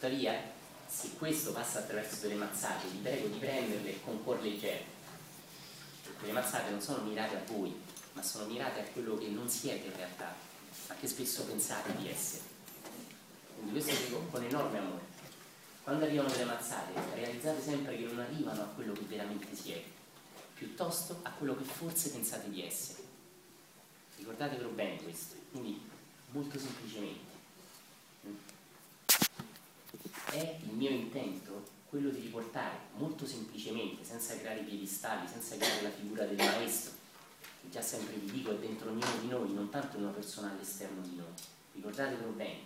Tuttavia, se questo passa attraverso delle mazzate, vi prego di prenderle con cuor leggero. Quelle mazzate non sono mirate a voi, ma sono mirate a quello che non siete in realtà, ma che spesso pensate di essere. Quindi questo lo dico con enorme amore. Quando arrivano delle mazzate, realizzate sempre che non arrivano a quello che veramente siete, piuttosto a quello che forse pensate di essere. Ricordatevelo bene questo. Quindi, molto semplicemente, è il mio intento quello di riportare molto semplicemente, senza creare piedistalli, senza creare la figura del maestro, che già sempre vi dico è dentro ognuno di noi, non tanto una persona all'esterno di noi. Ricordatevelo bene,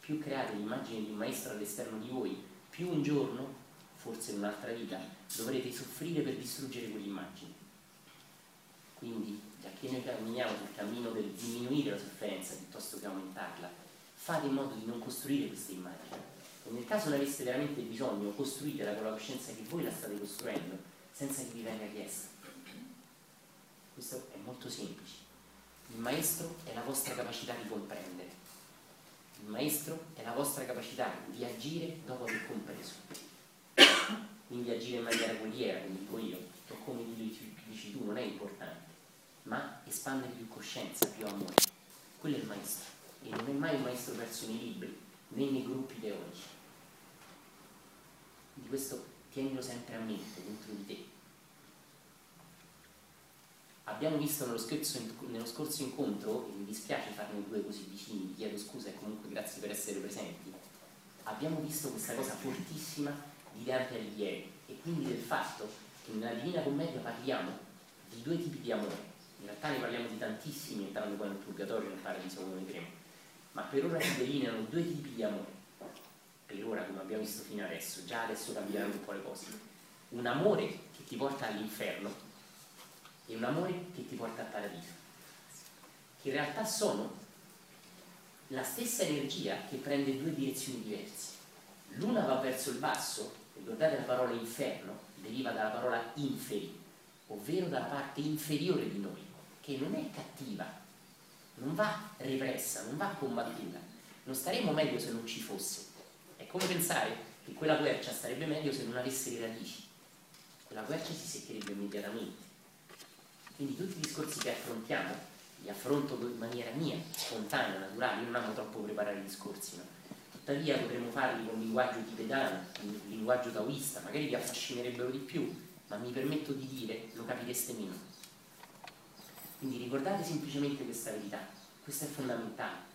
più create l'immagine di un maestro all'esterno di voi, più un giorno, forse in un'altra vita, dovrete soffrire per distruggere quell'immagine. Quindi, già che noi camminiamo sul cammino del diminuire la sofferenza piuttosto che aumentarla, fate in modo di non costruire queste immagini. Nel caso ne aveste veramente bisogno, costruitela con la coscienza che voi la state costruendo, senza che vi venga chiesto. Questo è molto semplice. Il maestro è la vostra capacità di comprendere il maestro è la vostra capacità di agire dopo aver compreso. Quindi agire in maniera guerriera, come dico io, o come dici tu, non è importante, ma espandere più coscienza, più amore. Quello è il maestro. E non è mai un maestro verso nei libri, né nei gruppi teorici. Di questo tienilo sempre a mente, dentro di te abbiamo visto nello scorso, nello scorso, incontro, e mi dispiace farne due così vicini, vi chiedo scusa e comunque grazie per essere presenti, abbiamo visto questa cosa fortissima di Dante Alighieri e quindi del fatto che nella Divina Commedia parliamo di due tipi di amore. In realtà ne parliamo di tantissimi, entrando poi nel Purgatorio, nel Paradiso, come vedremo. Ma per ora si delineano due tipi di amore. Per ora, come abbiamo visto fino adesso, già adesso cambieranno un po' le cose. Un amore che ti porta all'inferno, e un amore che ti porta al paradiso, che in realtà sono la stessa energia che prende due direzioni diverse. L'una va verso il basso, ricordate la parola inferno, deriva dalla parola inferi, ovvero dalla parte inferiore di noi, che non è cattiva, non va repressa, non va combattuta. Non staremmo meglio se non ci fosse. Come pensare che quella quercia starebbe meglio se non avesse le radici. Quella quercia si seccherebbe immediatamente quindi tutti i discorsi che affrontiamo li affronto in maniera mia, spontanea, naturale, io non amo troppo preparare i discorsi, no? tuttavia potremmo farli con linguaggio tibetano, linguaggio taoista, magari vi affascinerebbero di più, ma mi permetto di dire lo capireste meno. Quindi ricordate semplicemente questa verità, questo è fondamentale.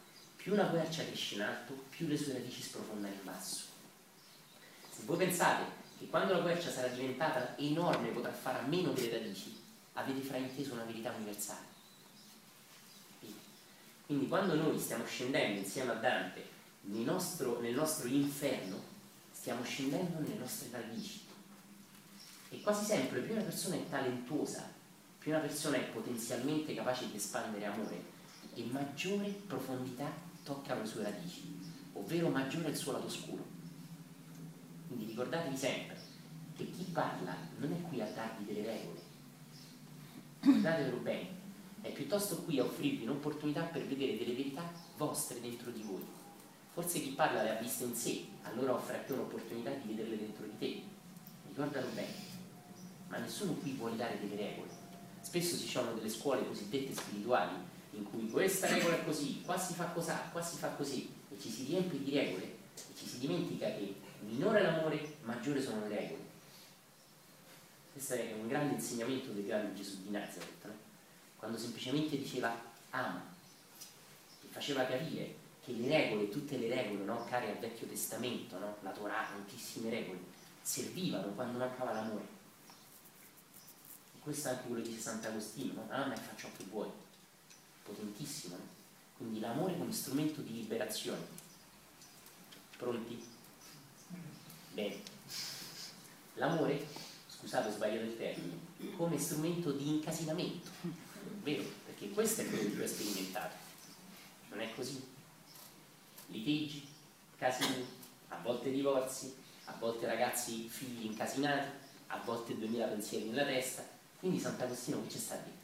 Più una quercia cresce in alto, più le sue radici sprofondano in basso. Se voi pensate che quando la quercia sarà diventata enorme potrà fare a meno delle radici, avete frainteso una verità universale. Quindi quando noi stiamo scendendo insieme a Dante nel nostro, nel nostro inferno, stiamo scendendo nelle nostre radici. E quasi sempre più una persona è talentuosa, più una persona è potenzialmente capace di espandere amore, e maggiore profondità toccano le sue radici, ovvero maggiore è il suo lato scuro. Quindi ricordatevi sempre che chi parla non è qui a darvi delle regole, guardatelo bene, è piuttosto qui a offrirvi un'opportunità per vedere delle verità vostre dentro di voi. Forse chi parla le ha viste in sé, allora offre a te un'opportunità di vederle dentro di te. Ricordalo bene. Ma nessuno qui vuole dare delle regole. Spesso si sono delle scuole cosiddette spirituali in cui questa regola è così, qua si fa così, qua si fa così, e ci si riempie di regole e ci si dimentica che minore l'amore, maggiore sono le regole. Questo è un grande insegnamento del grande Gesù di Nazareth, no? quando semplicemente diceva ama, e faceva capire che le regole, tutte le regole, no? care al Vecchio Testamento, no? la Torah, tantissime regole, servivano quando mancava l'amore. E questo è anche quello che dice Sant'Agostino, no? ama e fa ciò che vuoi, potentissimo. No? Quindi l'amore come strumento di liberazione. Pronti? Bene. L'amore scusate ho sbagliato il termine, come strumento di incasinamento, vero? Perché questo è quello che tu hai sperimentato, non è così? Litigi, casini, volte divorzi, a volte ragazzi figli incasinati, a volte 2000 pensieri nella testa. Quindi Sant'Agostino che ci sta a dire?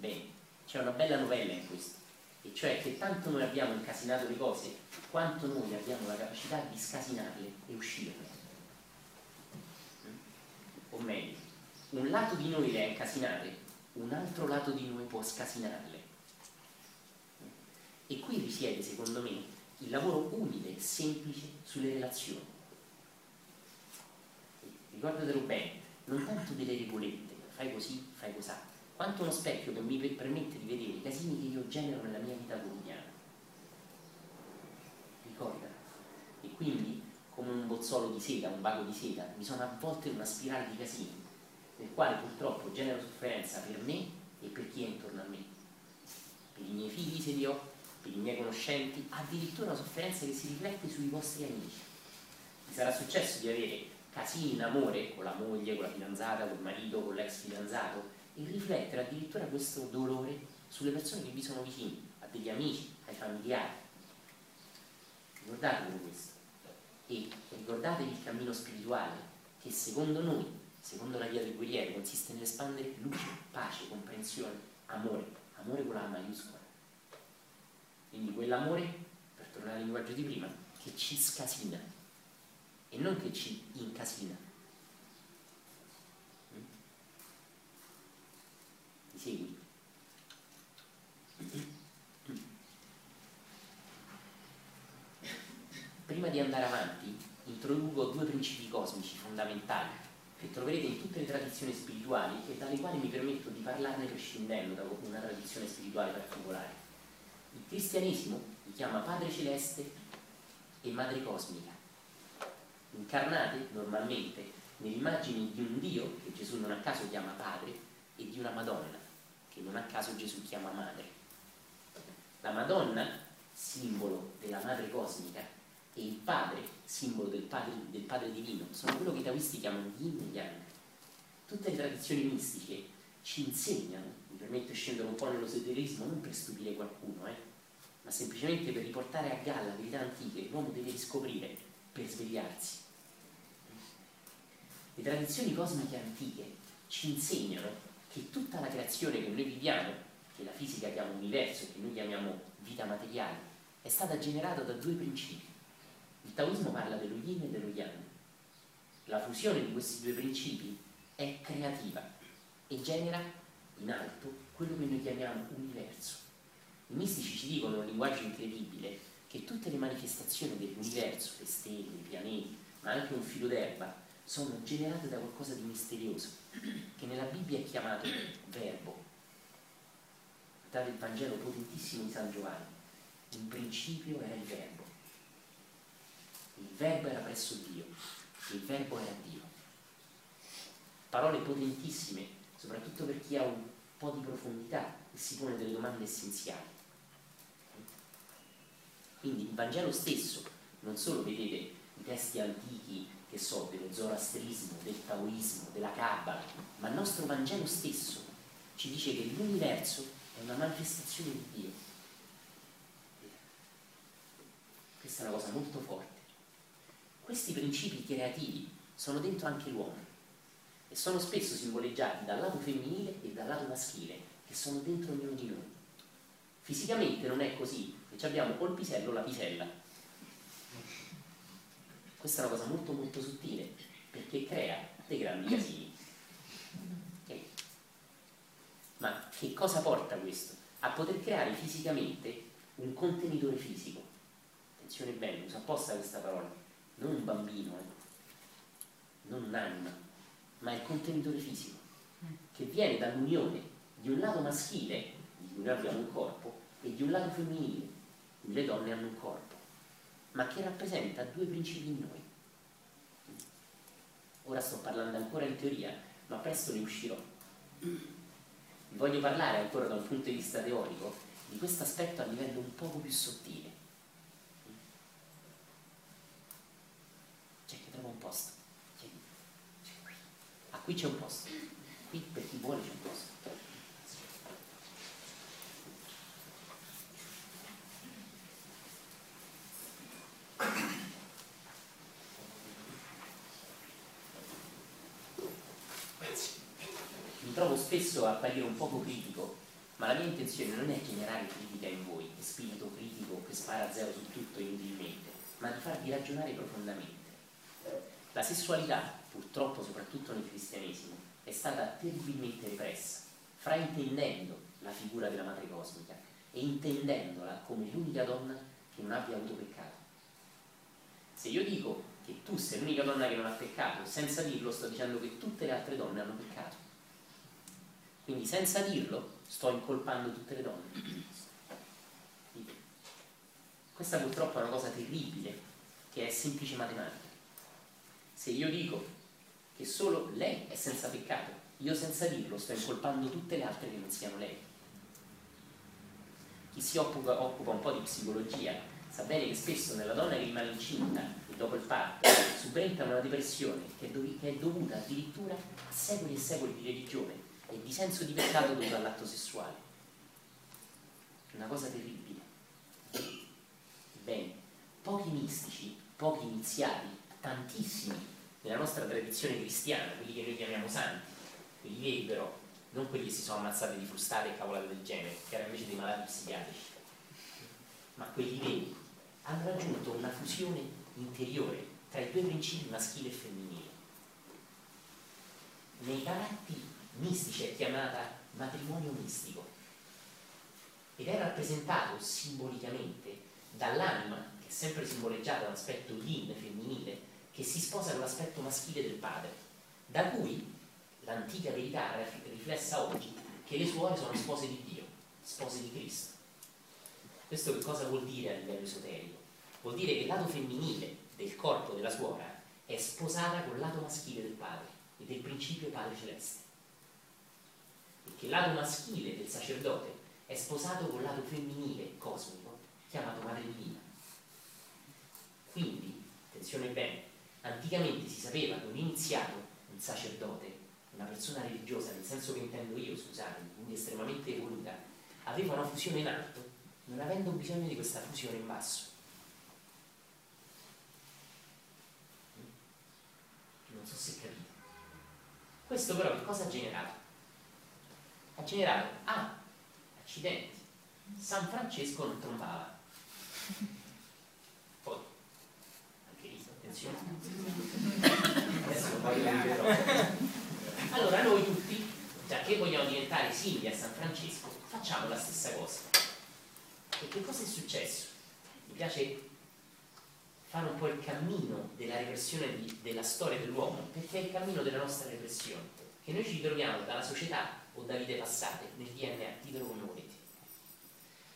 Bene, c'è una bella novella in questo, e cioè che tanto noi abbiamo incasinato le cose, quanto noi abbiamo la capacità di scasinarle e uscirne. O meglio, un lato di noi le ha incasinate, un altro lato di noi può scasinarle. E qui risiede, secondo me, il lavoro umile e semplice sulle relazioni. Ricordatelo bene, non tanto delle regolette, fai così, fai così, quanto uno specchio che mi permette di vedere i casini che io genero nella mia vita quotidiana. Ricorda. E quindi, come un bozzolo di seta, un vago di seta, mi sono avvolto in una spirale di casini, nel quale purtroppo genero sofferenza per me e per chi è intorno a me. Per i miei figli se li ho, per i miei conoscenti, addirittura una sofferenza che si riflette sui vostri amici. Vi sarà successo di avere casini in amore con la moglie, con la fidanzata, con il marito, con l'ex fidanzato e riflettere addirittura questo dolore sulle persone che vi sono vicini, a degli amici, ai familiari. Ricordatevi questo e ricordatevi il cammino spirituale che secondo noi, secondo la via del guerriero, consiste nell'espandere luce, pace, comprensione, amore, amore con la maiuscola. Quindi quell'amore, per tornare al linguaggio di prima, che ci scasina e non che ci incasina. Mm? Mi segui? Prima di andare avanti, introduco due principi cosmici fondamentali che troverete in tutte le tradizioni spirituali e dalle quali mi permetto di parlarne prescindendo da una tradizione spirituale particolare. Il cristianesimo li chiama Padre Celeste e Madre Cosmica, incarnate normalmente nell'immagine di un Dio che Gesù non a caso chiama Padre e di una Madonna che non a caso Gesù chiama Madre. La Madonna, simbolo della Madre Cosmica, e il Padre, simbolo del Padre, del padre Divino, sono quello che i taoisti chiamano Yin e Yang. Tutte le tradizioni mistiche ci insegnano, mi permetto di scendere un po' nell'esoterismo, non per stupire qualcuno, eh, ma semplicemente per riportare a galla verità antiche che l'uomo deve riscoprire per svegliarsi. Le tradizioni cosmiche antiche ci insegnano che tutta la creazione che noi viviamo, che la fisica chiama universo, che noi chiamiamo vita materiale, è stata generata da due principi il taoismo parla dello yin e dello yang. La fusione di questi due principi è creativa e genera in alto quello che noi chiamiamo universo. I mistici ci dicono in un linguaggio incredibile che tutte le manifestazioni dell'universo, le stelle, i pianeti, ma anche un filo d'erba, sono generate da qualcosa di misterioso, che nella Bibbia è chiamato verbo. Guardate il Vangelo potentissimo di San Giovanni. In principio era il verbo il verbo era presso Dio, il verbo era Dio. Parole potentissime, soprattutto per chi ha un po' di profondità e si pone delle domande essenziali. Quindi il Vangelo stesso, non solo vedete i testi antichi che so, dello zoroastrismo, del taoismo, della Kabbala, ma il nostro Vangelo stesso ci dice che l'universo è una manifestazione di Dio. Questa è una cosa molto forte. Questi principi creativi sono dentro anche l'uomo e sono spesso simboleggiati dal lato femminile e dal lato maschile che sono dentro ognuno di noi. Fisicamente non è così, che abbiamo il pisello la pisella. Questa è una cosa molto molto sottile perché crea dei grandi casini. Okay. Ma che cosa porta questo? A poter creare fisicamente un contenitore fisico. Attenzione bene, uso apposta questa parola non un bambino, eh, non un'anima, ma il contenitore fisico, che viene dall'unione di un lato maschile, di cui noi abbiamo un corpo, e di un lato femminile, di cui le donne hanno un corpo, ma che rappresenta due principi in noi. Ora sto parlando ancora in teoria, ma presto ne uscirò. Voglio parlare ancora da un punto di vista teorico di questo aspetto a livello un poco più sottile posto. Ah, qui c'è un posto. Qui per chi vuole c'è un posto. Mi trovo spesso a apparire un poco critico, ma la mia intenzione non è generare critica in voi, spirito critico che spara a zero su tutto inutilmente, ma di farvi ragionare profondamente. La sessualità, purtroppo soprattutto nel cristianesimo, è stata terribilmente repressa, fraintendendo la figura della madre cosmica e intendendola come l'unica donna che non abbia avuto peccato. Se io dico che tu sei l'unica donna che non ha peccato, senza dirlo sto dicendo che tutte le altre donne hanno peccato. Quindi senza dirlo sto incolpando tutte le donne. Questa purtroppo è una cosa terribile, che è semplice matematica. Se io dico che solo lei è senza peccato, io senza dirlo sto incolpando tutte le altre che non siano lei. Chi si occupa, occupa un po' di psicologia sa bene che spesso nella donna che rimane incinta e dopo il parto subentra una depressione che è, dov- che è dovuta addirittura a secoli e secoli di religione e di senso di peccato dovuto all'atto sessuale. Una cosa terribile. Bene, pochi mistici, pochi iniziati, tantissimi nella nostra tradizione cristiana, quelli che noi chiamiamo santi, quelli veri però, non quelli che si sono ammazzati di frustate e cavolate del genere, che erano invece dei malati psichiatrici, ma quelli veri, hanno raggiunto una fusione interiore tra i due principi maschile e femminile. Nei parati mistici è chiamata matrimonio mistico ed è rappresentato simbolicamente dall'anima, che è sempre simboleggiata dall'aspetto yin femminile, che si sposa con l'aspetto maschile del padre, da cui l'antica verità riflessa oggi che le suore sono spose di Dio, spose di Cristo. Questo che cosa vuol dire a livello esoterico? Vuol dire che il lato femminile del corpo della suora è sposata col lato maschile del padre e del principio padre celeste. E che il lato maschile del sacerdote è sposato col lato femminile cosmico chiamato madre divina. Quindi, attenzione bene, anticamente si sapeva che un iniziato, un sacerdote, una persona religiosa, nel senso che intendo io, scusate, quindi estremamente evoluta, aveva una fusione in alto, non avendo bisogno di questa fusione in basso. Non so se capite. Questo però che cosa ha generato? Ha generato, ah, accidenti, San Francesco non trombava. Poi, anche lì, attenzione. Adesso poi lo ripeto. Allora noi tutti, già che vogliamo diventare simili a San Francesco, facciamo la stessa cosa. E che cosa è successo? Mi piace fare un po' il cammino della repressione di, della storia dell'uomo, perché è il cammino della nostra repressione, che noi ci troviamo dalla società o da vite passate nel DNA, ditelo come volete.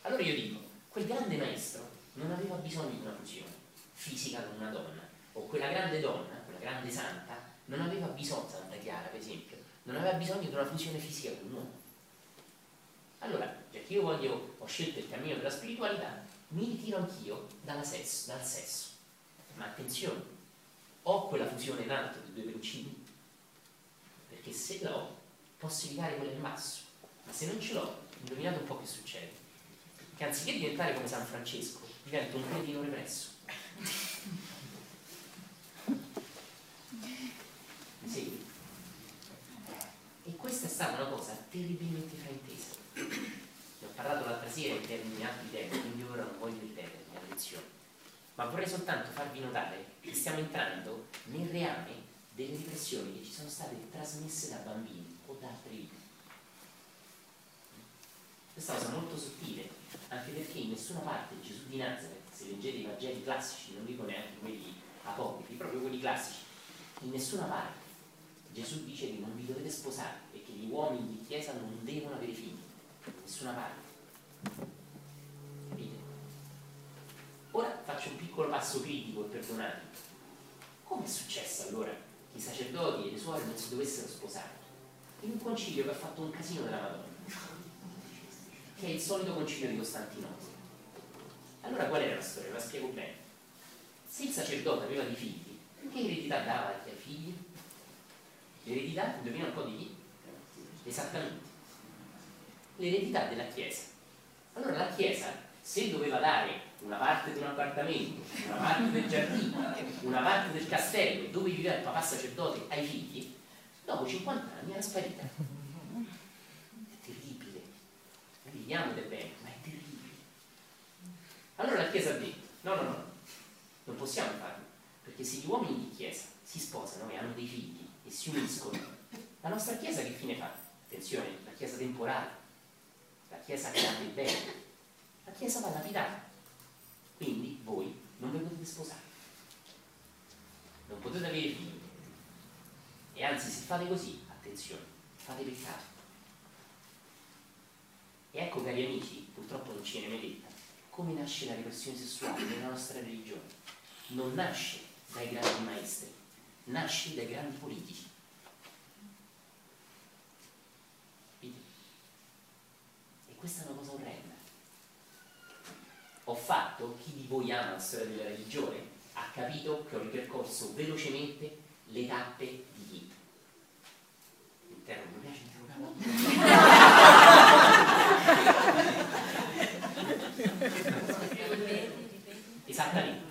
Allora io dico, quel grande maestro non aveva bisogno di una fusione fisica con una donna, o quella grande donna, quella grande santa, non aveva bisogno, Santa Chiara per esempio, non aveva bisogno di una fusione fisica con un uomo. Allora, che io voglio, ho scelto il cammino della spiritualità, mi ritiro anch'io sesso, dal sesso. Ma attenzione, ho quella fusione in alto dei due principi, perché se l'ho, posso evitare quella in basso. Ma se non ce l'ho, indovinate un po' che succede. Che anziché diventare come San Francesco, divento un cretino represso. Sì. E questa è stata una cosa terribilmente fraintesa. Ne ho parlato l'altra sera in termini altri temi, quindi ora non voglio ripetere la lezione. Ma vorrei soltanto farvi notare che stiamo entrando nel reame delle riflessioni che ci sono state trasmesse da bambini o da altre vite. Questa cosa molto sottile, anche perché in nessuna parte Gesù di Nazareth, se leggete i Vangeli classici, non dico neanche quelli apocrifi, proprio quelli classici, in nessuna parte Gesù dice che non vi dovete sposare e che gli uomini di chiesa non devono avere figli, nessuna parte. Capite? Ora faccio un piccolo passo critico e perdonatemi. Come è successo allora che i sacerdoti e le suore non si dovessero sposare? In un concilio che ha fatto un casino della Madonna, che è il solito concilio di Costantinopoli. Allora qual era la storia? La spiego bene. Se il sacerdote aveva dei figli, che eredità dava ai figli? L'eredità, indovina un po' di chi? Esattamente. L'eredità della Chiesa. Allora la Chiesa, se doveva dare una parte di un appartamento, una parte del giardino, una parte del castello dove viveva il papà sacerdote ai figli, dopo 50 anni era sparita. condividiamo ed è bene, ma è terribile. Allora la Chiesa ha detto, no, no, no, non possiamo farlo, perché se gli uomini di Chiesa si sposano e hanno dei figli e si uniscono, la nostra Chiesa che fine fa? Attenzione, la Chiesa temporale, la Chiesa ha del bene, la Chiesa va lapidata. Quindi voi non vi potete sposare, non potete avere figli. E anzi, se fate così, attenzione, fate peccato. E ecco, cari amici, purtroppo non ce ne detta, come nasce la repressione sessuale nella nostra religione. Non nasce dai grandi maestri, nasce dai grandi politici. Questa è una cosa orrenda. Ho fatto, chi di voi ama la storia della religione, ha capito che ho ripercorso velocemente le tappe di chi. Interrogo, mi piace interrogare. Esattamente.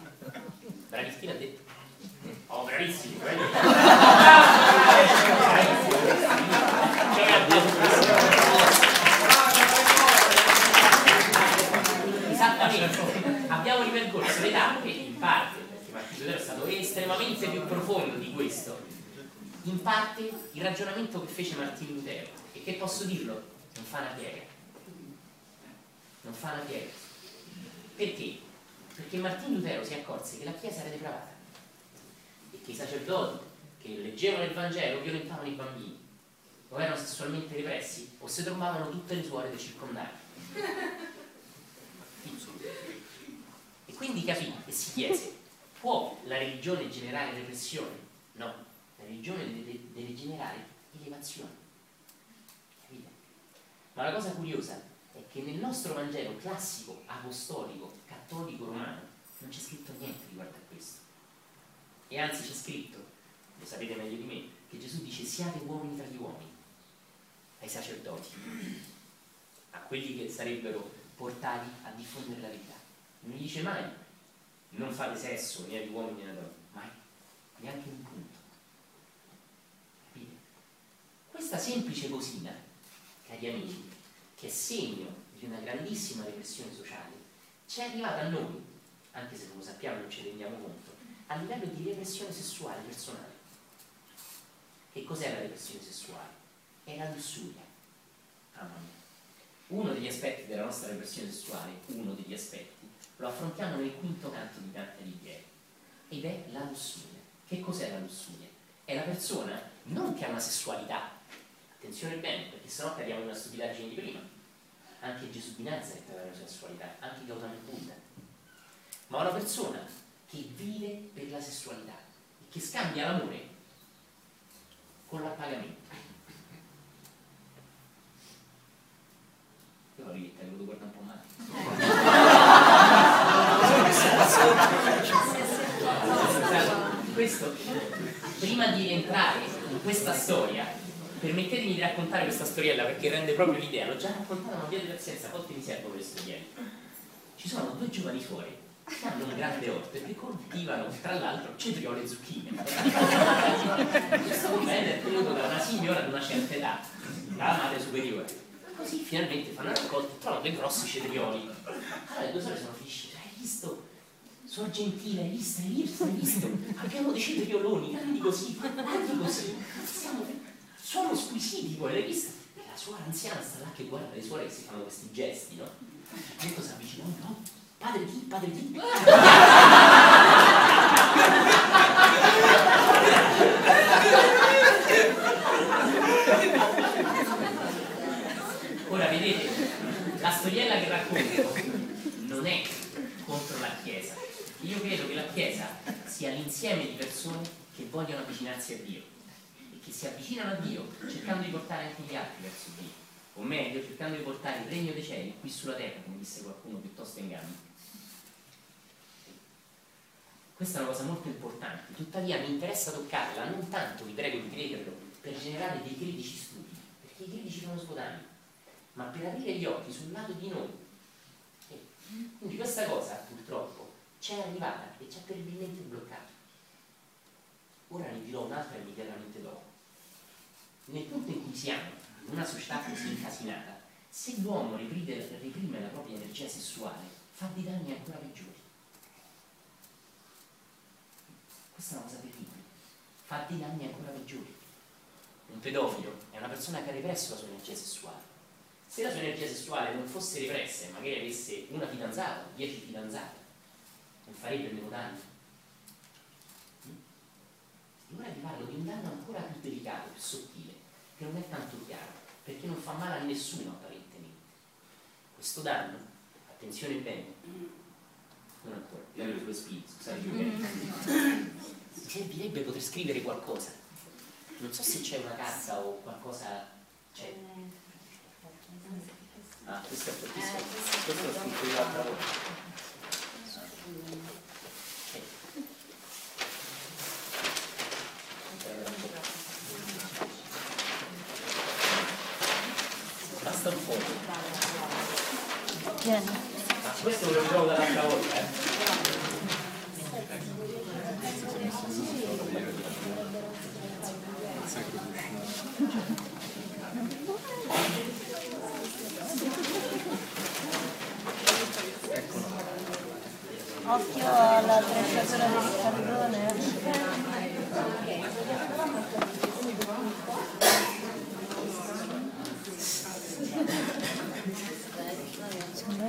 Bravissimi ha detto. Oh, bravissimi, Esattamente. Abbiamo ripercorso le tappe in parte, perché Martino Lutero è stato estremamente più profondo di questo, in parte il ragionamento che fece Martino Lutero, e che posso dirlo, non fa una piega. Non fa una piega. Perché? Perché Martino Lutero si accorse che la Chiesa era depravata e che i sacerdoti che leggevano il Vangelo violentavano i bambini, o erano sessualmente repressi, o si trovavano tutte le suore da circondare. E quindi capì e si chiese, può la religione generare repressione? No, la religione deve, deve generare elevazione. Capite? Ma la cosa curiosa è che nel nostro Vangelo classico, apostolico, cattolico romano non c'è scritto niente riguardo a questo. E anzi c'è scritto, lo sapete meglio di me, che Gesù dice siate uomini tra gli uomini, ai sacerdoti, a quelli che sarebbero portati a diffondere la verità. Non gli dice mai non fate sesso né agli uomini né alle donne, mai, neanche un punto. Capite? Questa semplice cosina, cari amici, che è segno di una grandissima repressione sociale, ci è arrivata a noi, anche se non lo sappiamo, non ci rendiamo conto, a livello di repressione sessuale personale. Che cos'è la repressione sessuale? È la lussuria. Mamma mia. Uno degli aspetti della nostra repressione sessuale, uno degli aspetti, lo affrontiamo nel quinto canto di Dante Alighieri, ed è la lussuria. Che cos'è la lussuria? È la persona non che ha una sessualità, attenzione bene, perché sennò cadiamo una stupidaggine di prima, anche Gesù di Nazareth aveva una sessualità, anche Gautama Buddha, ma una persona che vive per la sessualità e che scambia l'amore con l'appagamento. Io ho ridetta, hai voluto guardare un po' male. Questo, prima di entrare in questa storia, permettetemi di raccontare questa storiella perché rende proprio l'idea, l'ho già raccontata ma via di pazienza, a volte mi servo per storielle. Ci sono due giovani suore che hanno un grande orto e che coltivano tra l'altro cetriole e zucchine. Questo commento è tenuto da una signora di una certa età, la madre superiore. Così finalmente fanno la raccolta e trovano dei grossi cetrioli. Allora le due sorelle sono felici, hai visto? Suor Gentile, hai visto, hai visto? Abbiamo dei cetrioloni, grandi così, grandi così. Siamo, sono squisiti poi, l'hai visto? E la suora anziana sta là che guarda le suore che si fanno questi gesti, no? E cosa avvicina? No, padre chi, padre chi? Ora vedete, la storiella che racconto non è contro la Chiesa. Io credo che la Chiesa sia l'insieme di persone che vogliono avvicinarsi a Dio e che si avvicinano a Dio cercando di portare anche gli altri verso Dio, o meglio cercando di portare il regno dei cieli qui sulla terra, come disse qualcuno piuttosto inganno. Questa è una cosa molto importante, tuttavia mi interessa toccarla, non tanto, vi prego di crederlo, per generare dei critici studi, perché i critici sono sgodani, ma per aprire gli occhi sul lato di noi. E quindi questa cosa, purtroppo, c'è arrivata e ci ha terribilmente bloccato. Ora ne dirò un'altra immediatamente dopo. Nel punto in cui siamo, in una società così incasinata, Se l'uomo reprime, reprime la propria energia sessuale, fa dei danni ancora peggiori. Questa è una cosa terribile. Fa dei danni ancora peggiori. Un pedofilo è una persona che ha represso la sua energia sessuale. Se la sua energia sessuale non fosse repressa e magari avesse una fidanzata, dieci fidanzate, farebbe meno danni. E ora vi parlo di un danno ancora più delicato, più sottile, che non è tanto chiaro, perché non fa male a nessuno apparentemente. Questo danno, attenzione bene, non ancora, io avevo due scusate, servirebbe poter scrivere qualcosa. Non so se c'è una carta o qualcosa. C'è. Ah, questo è fortissimo. Questo l'ho scritto io l'altra volta. Basta un po'. Vieni. Ah, questo lo ritrovo dall'altra volta, eh. Occhio alla trecciatura del carbone.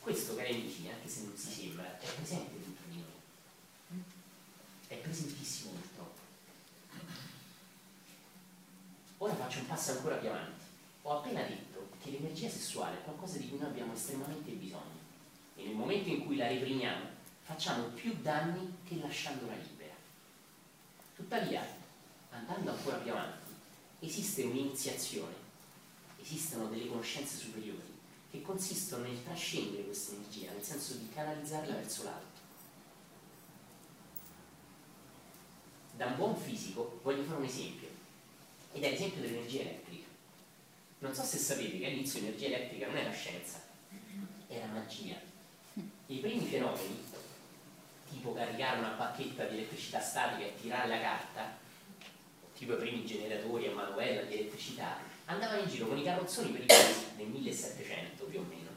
Questo, cari amici, anche se non si sembra, è presente dentro di noi. È presentissimo purtroppo. Ora faccio un passo ancora più avanti. Ho appena detto che l'energia sessuale è qualcosa di cui noi abbiamo estremamente bisogno e nel momento in cui la reprimiamo facciamo più danni che lasciandola libera. Tuttavia, andando ancora più avanti, esiste un'iniziazione, esistono delle conoscenze superiori che consistono nel trascendere questa energia, nel senso di canalizzarla verso l'alto. Da un buon fisico voglio fare un esempio, ed è l'esempio dell'energia elettrica. Non so se sapete che all'inizio l'energia elettrica non era scienza, era magia. I primi fenomeni, tipo caricare una bacchetta di elettricità statica e tirare la carta, tipo i primi generatori a manovella di elettricità, andavano in giro con i carrozzoni per i paesi nel 1700 più o meno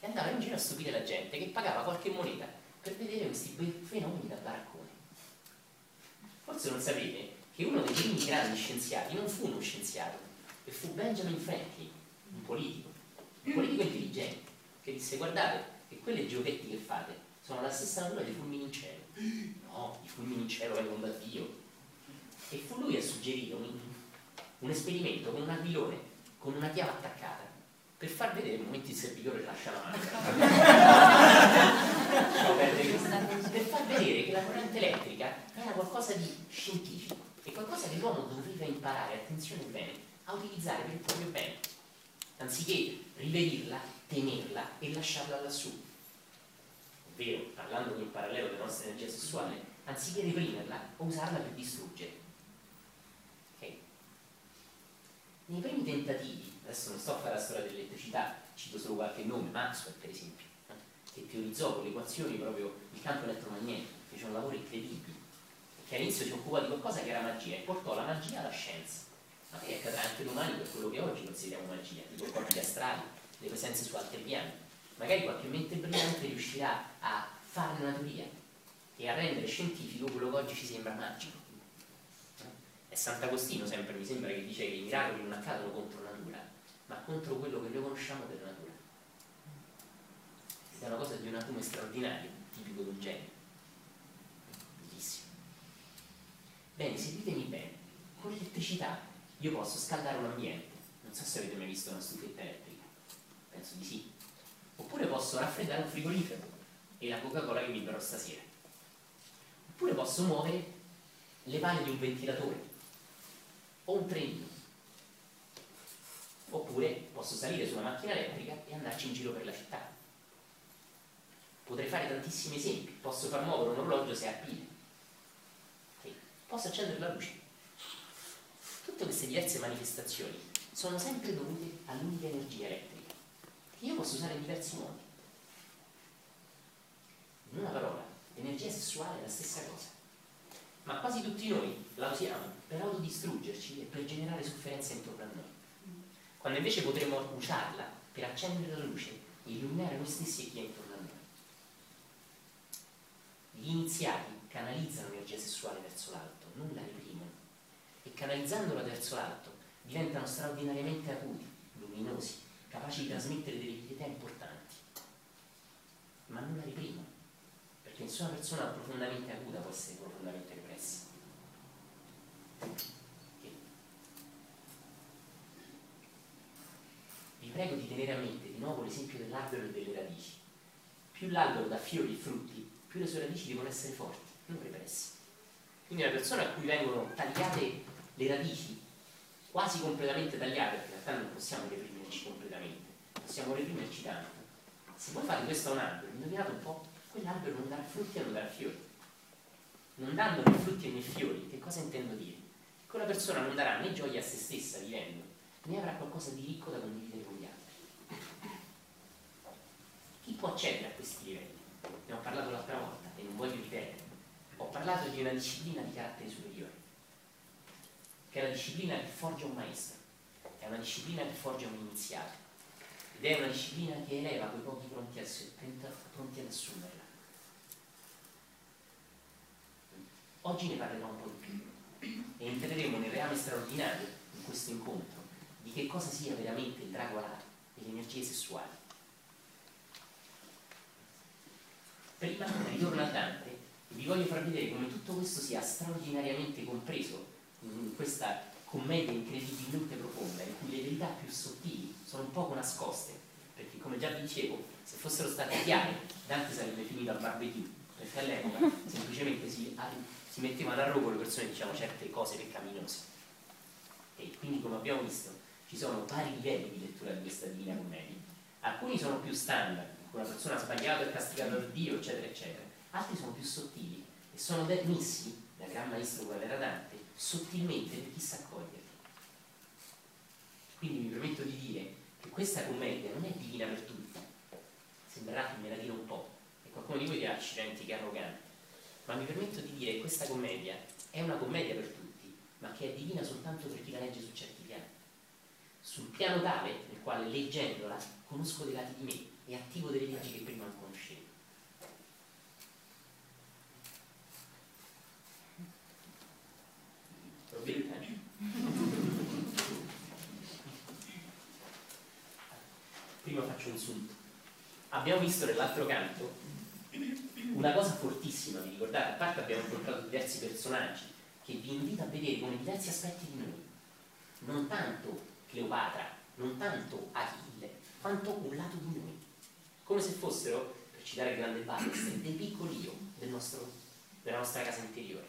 e andavano in giro a stupire la gente che pagava qualche moneta per vedere questi fenomeni da baraccone. Forse non sapete che uno dei primi grandi scienziati non fu uno scienziato, e fu Benjamin Franklin, un politico, un politico intelligente, che disse guardate che quelle giochetti che fate sono la stessa natura dei fulmini in cielo. No, i fulmini in cielo vengono da Dio, e fu lui a suggerire un, un esperimento con un aquilone con una chiave attaccata per far vedere il momento il servitore lascia la mano per far vedere che la corrente elettrica era qualcosa di scientifico e qualcosa che l'uomo doveva imparare, attenzione bene, a utilizzare per il proprio bene anziché riverirla, tenerla e lasciarla lassù. Ovvero, parlando in parallelo della nostra energia sessuale anziché reprimerla o usarla per distruggere nei primi tentativi, adesso non sto a fare la storia dell'elettricità, cito solo qualche nome, Maxwell per esempio, che teorizzò con le equazioni proprio il campo elettromagnetico, fece un lavoro incredibile, che all'inizio si occupò di qualcosa che era magia e portò la magia alla scienza. Ma che accadrà anche domani per quello che oggi consideriamo magia, tipo corpi astrali, le presenze su altri piani. Magari qualche mente brillante riuscirà a fare una teoria e a rendere scientifico quello che oggi ci sembra magico. Sant'Agostino sempre mi sembra che dice che i miracoli non accadono contro natura, ma contro quello che noi conosciamo della natura. Ed è una cosa di un atomo straordinario, tipico di un genio. Bellissimo. Bene, seguitemi bene. Con l'elettricità io posso scaldare un ambiente. Non so se avete mai visto una stufetta elettrica. Penso di sì. Oppure posso raffreddare un frigorifero e la Coca-Cola che mi berrò stasera. Oppure posso muovere le pale di un ventilatore o un trenino. Oppure posso salire su una macchina elettrica e andarci in giro per la città. Potrei fare tantissimi esempi. Posso far muovere un orologio se ha pile. Okay. Posso accendere la luce. Tutte queste diverse manifestazioni sono sempre dovute all'unica energia elettrica, che io posso usare in diversi modi. In una parola, l'energia sessuale è la stessa cosa ma quasi tutti noi la usiamo per autodistruggerci e per generare sofferenza intorno a noi. Quando invece potremmo usarla per accendere la luce e illuminare noi stessi e chi è intorno a noi. Gli iniziati canalizzano l'energia sessuale verso l'alto, non la reprimono. E canalizzandola verso l'alto diventano straordinariamente acuti, luminosi, capaci di trasmettere delle pietà importanti. Ma non la reprimono, perché nessuna persona profondamente acuta può essere profondamente repressa vi prego di tenere a mente di nuovo l'esempio dell'albero e delle radici. Più l'albero dà fiori e frutti, più le sue radici devono essere forti, non represse. Quindi una persona a cui vengono tagliate le radici, quasi completamente tagliate, perché in realtà non possiamo reprimerci completamente, possiamo reprimerci tanto. Se voi fate questo a un albero, indovinate un po', quell'albero non darà frutti e non darà fiori. Non dando né frutti né fiori, che cosa intendo dire? Quella persona non darà né gioia a se stessa vivendo, ne avrà qualcosa di ricco da condividere con gli altri. Chi può accedere a questi livelli? Ne ho parlato l'altra volta e non voglio ripetere. Ho parlato di una disciplina di carattere superiore, che è la disciplina che forgia un maestro, è una disciplina che forgia un iniziato ed è una disciplina che eleva quei pochi pronti, a, pronti ad assumerla. Oggi ne parlerò un po' di più e entreremo nel reame straordinario in questo incontro di che cosa sia veramente il drago alato e le energie sessuali. Prima ritorno a Dante e vi voglio far vedere come tutto questo sia straordinariamente compreso in questa commedia incredibilmente profonda in cui le verità più sottili sono un poco nascoste perché come già vi dicevo se fossero state chiare Dante sarebbe finito al barbecue perché all'epoca semplicemente si, si mettevano a rogo le persone dicevano certe cose peccaminose e quindi come abbiamo visto ci sono vari livelli di lettura di questa Divina Commedia. Alcuni sono più standard una persona ha sbagliato e castigata da Dio eccetera eccetera. Altri sono più sottili e sono messi dal gran maestro quale era Dante sottilmente per chi sa accoglierli. Quindi mi permetto di dire che questa commedia non è divina per tutti, sembrerà che me la dire un po', e qualcuno di voi dirà accidenti che arrogante, ma mi permetto di dire che questa commedia è una commedia per tutti, ma che è divina soltanto per chi la legge su certi piani. Sul piano tale nel quale leggendola conosco dei lati di me e attivo delle leggi che prima non conoscevo. Prima faccio un sunto. Abbiamo visto nell'altro canto una cosa fortissima, vi ricordate? A parte abbiamo incontrato diversi personaggi che vi invito a vedere come diversi aspetti di noi. Non tanto Cleopatra, non tanto Achille, quanto un lato di noi. Come se fossero, per citare il grande Battister, dei piccoli io del nostro, della nostra casa interiore.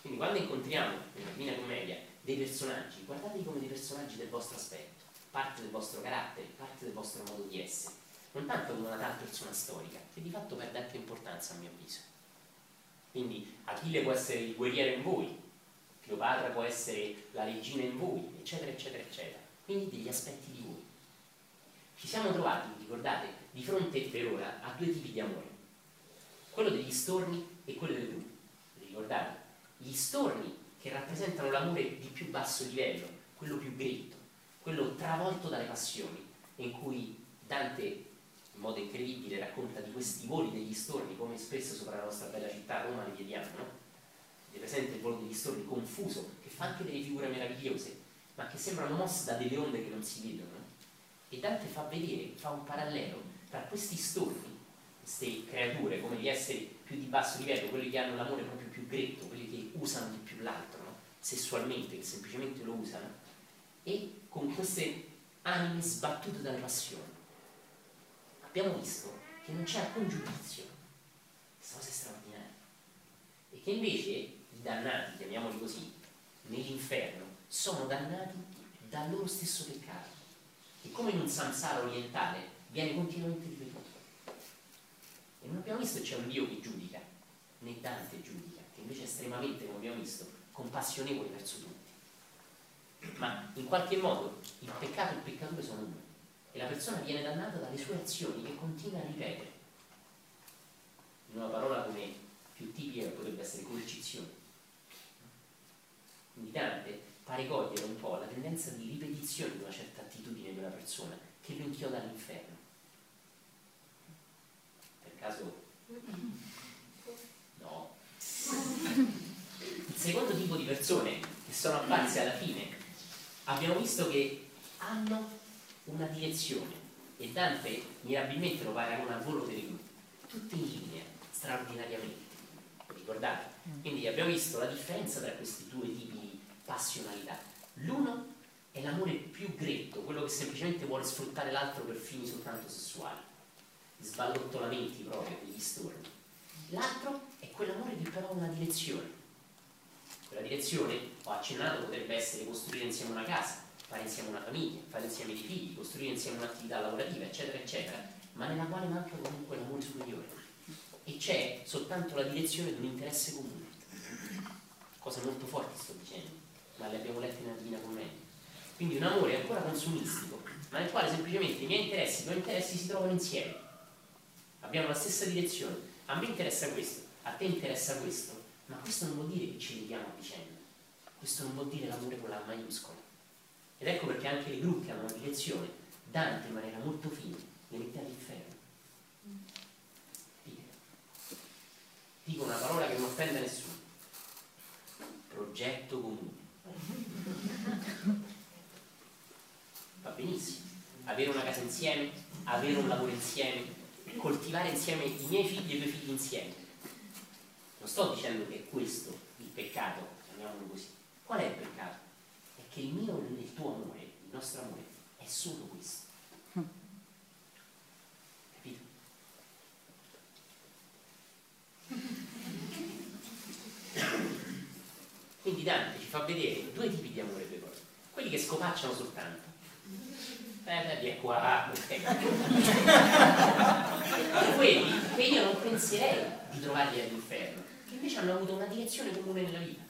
Quindi quando incontriamo nella Divina Commedia dei personaggi, guardateli come dei personaggi del vostro aspetto, parte del vostro carattere, parte del vostro modo di essere, non tanto come una tal persona storica, che di fatto perde anche importanza a mio avviso. Quindi Achille può essere il guerriero in voi, Cleopatra può essere la regina in voi, eccetera, eccetera, eccetera. Quindi degli aspetti di voi. Ci siamo trovati, ricordate, di fronte per ora a due tipi di amore, quello degli storni e quello delle brune. Ricordate? gli storni che rappresentano l'amore di più basso livello, quello più gritto, quello travolto dalle passioni, in cui Dante in modo incredibile racconta di questi voli degli storni, come spesso sopra la nostra bella città Roma li vediamo, no? È presente il volo degli storni confuso, che fa anche delle figure meravigliose, ma che sembrano mosse da delle onde che non si vedono. E Dante fa vedere, fa un parallelo tra questi storni, queste creature, come gli esseri più di basso livello, quelli che hanno l'amore proprio più gretto, quelli che usano di più l'altro, no? sessualmente, che semplicemente lo usano, e con queste anime sbattute dalle passioni. Abbiamo visto che non c'è alcun giudizio, questa cosa è straordinaria, e che invece i dannati, chiamiamoli così, nell'inferno, sono dannati dal loro stesso peccato, che come in un samsara orientale viene continuamente ripetuto. E non abbiamo visto che c'è un Dio che giudica, né Dante giudica invece estremamente, come abbiamo visto, compassionevole verso tutti. Ma in qualche modo il peccato e il peccatore sono uno e la persona viene dannata dalle sue azioni che continua a ripetere. In una parola come più tipica potrebbe essere coercizione. Quindi Dante pare cogliere un po' la tendenza di ripetizione di una certa attitudine di una persona che lo inchioda all'inferno. Per caso il secondo tipo di persone che sono apparse alla fine abbiamo visto che hanno una direzione e Dante mirabilmente lo paragona al volo delle gru, tutte in linea, straordinariamente. Ricordate? Quindi abbiamo visto la differenza tra questi due tipi di passionalità. L'uno è l'amore più gretto, quello che semplicemente vuole sfruttare l'altro per fini soltanto sessuali, sballottolamenti proprio degli storni. L'altro è quell'amore che però ha una direzione. Quella direzione, ho accennato, potrebbe essere costruire insieme una casa, fare insieme una famiglia, fare insieme dei figli, costruire insieme un'attività lavorativa, eccetera, eccetera, ma nella quale manca comunque l'amore superiore. E c'è soltanto la direzione di un interesse comune. Cose molto forti sto dicendo, ma le abbiamo lette nella Divina Commedia. Quindi un amore ancora consumistico, ma nel quale semplicemente i miei interessi e i tuoi interessi si trovano insieme. Abbiamo la stessa direzione. A me interessa questo, a te interessa questo, ma questo non vuol dire che ci leghiamo a vicenda. Questo non vuol dire l'amore con la maiuscola. Ed ecco perché anche le gru che hanno una direzione, Dante in maniera molto fine, le mette all'inferno. Dico una parola che non offende nessuno. Progetto comune. Va benissimo. Avere una casa insieme, avere un lavoro insieme, coltivare insieme i miei figli e i tuoi figli insieme. Non sto dicendo che è questo il peccato, chiamiamolo così. Qual è il peccato? Che il mio e il tuo amore, il nostro amore, è solo questo. Capito? Quindi Dante ci fa vedere due tipi di amore due cose. Quelli che scopacciano soltanto. Eh, via qua, e quelli che io non penserei di trovarli all'inferno, che invece hanno avuto una direzione comune nella vita,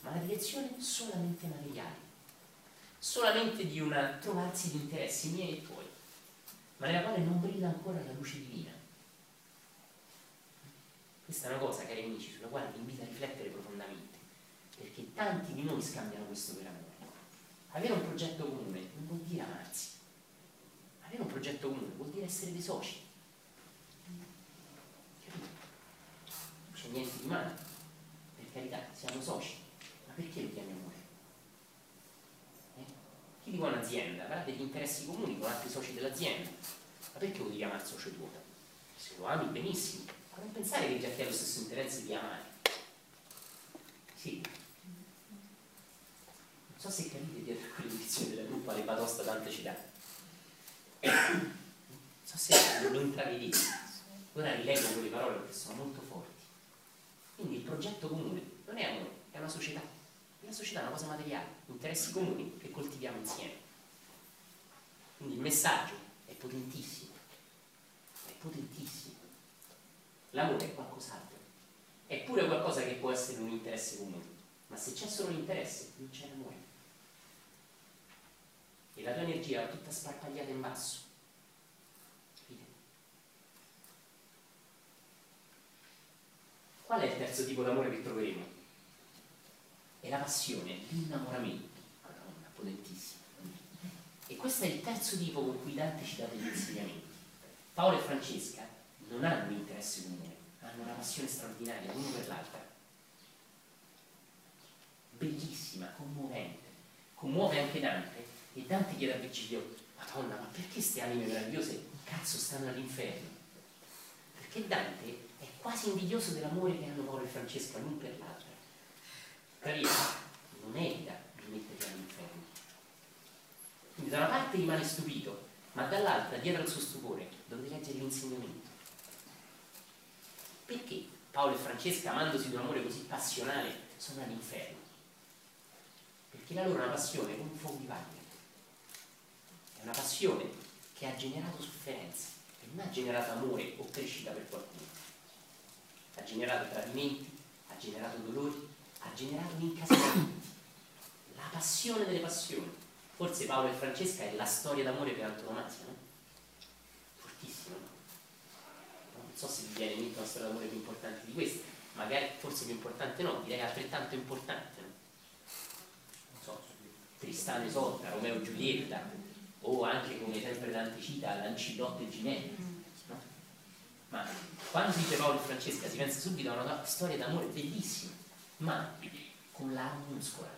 ma una direzione solamente materiale, solamente di una trovarsi di interessi miei e tuoi, ma nella quale non brilla ancora la luce divina. Questa è una cosa, cari amici, sulla quale vi invito a riflettere profondamente, perché tanti di noi scambiano questo per amore. Avere un progetto comune non vuol dire amarsi. Avere un progetto comune vuol dire essere dei soci. Capito? Non c'è niente di male. Per carità, siamo soci. Ma perché lo chiami amore? Eh? Chi di un'azienda avrà degli interessi comuni con altri soci dell'azienda. Ma perché lo devi amare socio tuo? Se lo ami benissimo, ma non pensare che già che hai lo stesso interesse di amare. Sì. Non so se capite dietro a quelle edizioni della gruppa le batosta tante citate. Non so se lo intravedete. Ora rileggo quelle parole perché sono molto forti. Quindi il progetto comune non è amore, è una società. La società è una cosa materiale, interessi comuni che coltiviamo insieme. Quindi il messaggio è potentissimo. È potentissimo. L'amore è qualcos'altro. È pure qualcosa che può essere un interesse comune. Ma se c'è solo l'interesse, non c'è l'amore e la tua energia va tutta sparpagliata in basso. Qual è il terzo tipo d'amore che troveremo? È la passione, l'innamoramento. Madonna, potentissimo. E questo è il terzo tipo con cui Dante ci dà degli insegnamenti. Paolo e Francesca non hanno un interesse comune, hanno una passione straordinaria l'uno per l'altra. Bellissima, commovente. Commuove anche Dante e Dante chiede a Virgilio, Madonna, ma perché queste anime meravigliose cazzo stanno all'inferno? Perché Dante è quasi invidioso dell'amore che hanno Paolo e Francesca l'un per l'altra. Tuttavia, non evita di metterli all'inferno. Quindi da una parte rimane stupito, ma dall'altra, dietro al suo stupore, dovete leggere l'insegnamento. Perché Paolo e Francesca, amandosi di un amore così passionale, sono all'inferno? Perché la loro è una passione come un fuoco di paglia è una passione che ha generato sofferenza, che non ha generato amore o crescita per qualcuno. Ha generato tradimenti, ha generato dolori, ha generato incasamenti. La passione delle passioni. Forse Paolo e Francesca è la storia d'amore per antonomasia, no? Fortissima, no? Non so se vi viene in mente una storia d'amore più importante di questa, magari forse più importante no, direi altrettanto importante, no? Non so, Tristano e Isolda, Romeo e Giulietta, o anche come sempre Dante cita l'Ancilotto e Ginevra. No? Ma quando dice Paolo e Francesca si pensa subito a una storia d'amore bellissima, ma con la minuscola.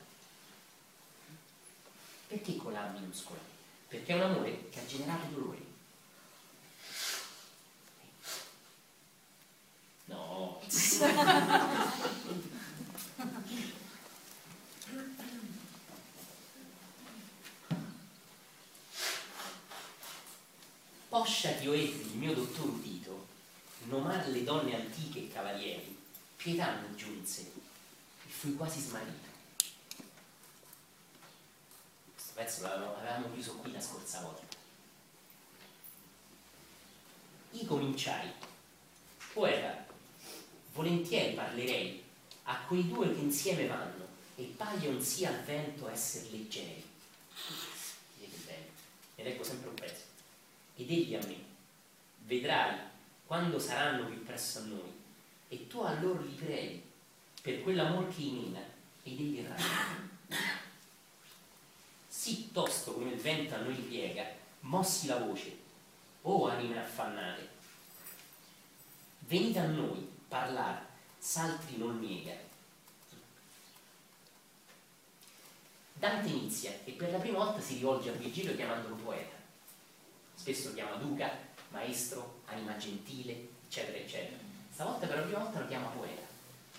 Perché con la minuscola? Perché è un amore che ha generato dolore. No. Posciati o ebri, il mio dottor udito, nomar le donne antiche e cavalieri, pietà mi giunse fui quasi smarrito. Questo pezzo l'avevamo chiuso qui la scorsa volta. Io cominciai, poeta, volentieri parlerei a quei due che insieme vanno e paion sia al vento esser leggeri. Ne leggo sempre un pezzo. Ed egli a me, vedrai quando saranno più presso a noi, e tu a loro li preghi per quell'amor che imena, ed egli erranno. Sì tosto come il vento a noi piega, mossi la voce, o anime affannate, venite a noi, parlare, s'altri non niega. Dante inizia e per la prima volta si rivolge a Virgilio chiamandolo poeta. Spesso lo chiama duca, maestro, anima gentile, eccetera, eccetera. Stavolta per la prima volta lo chiama poeta.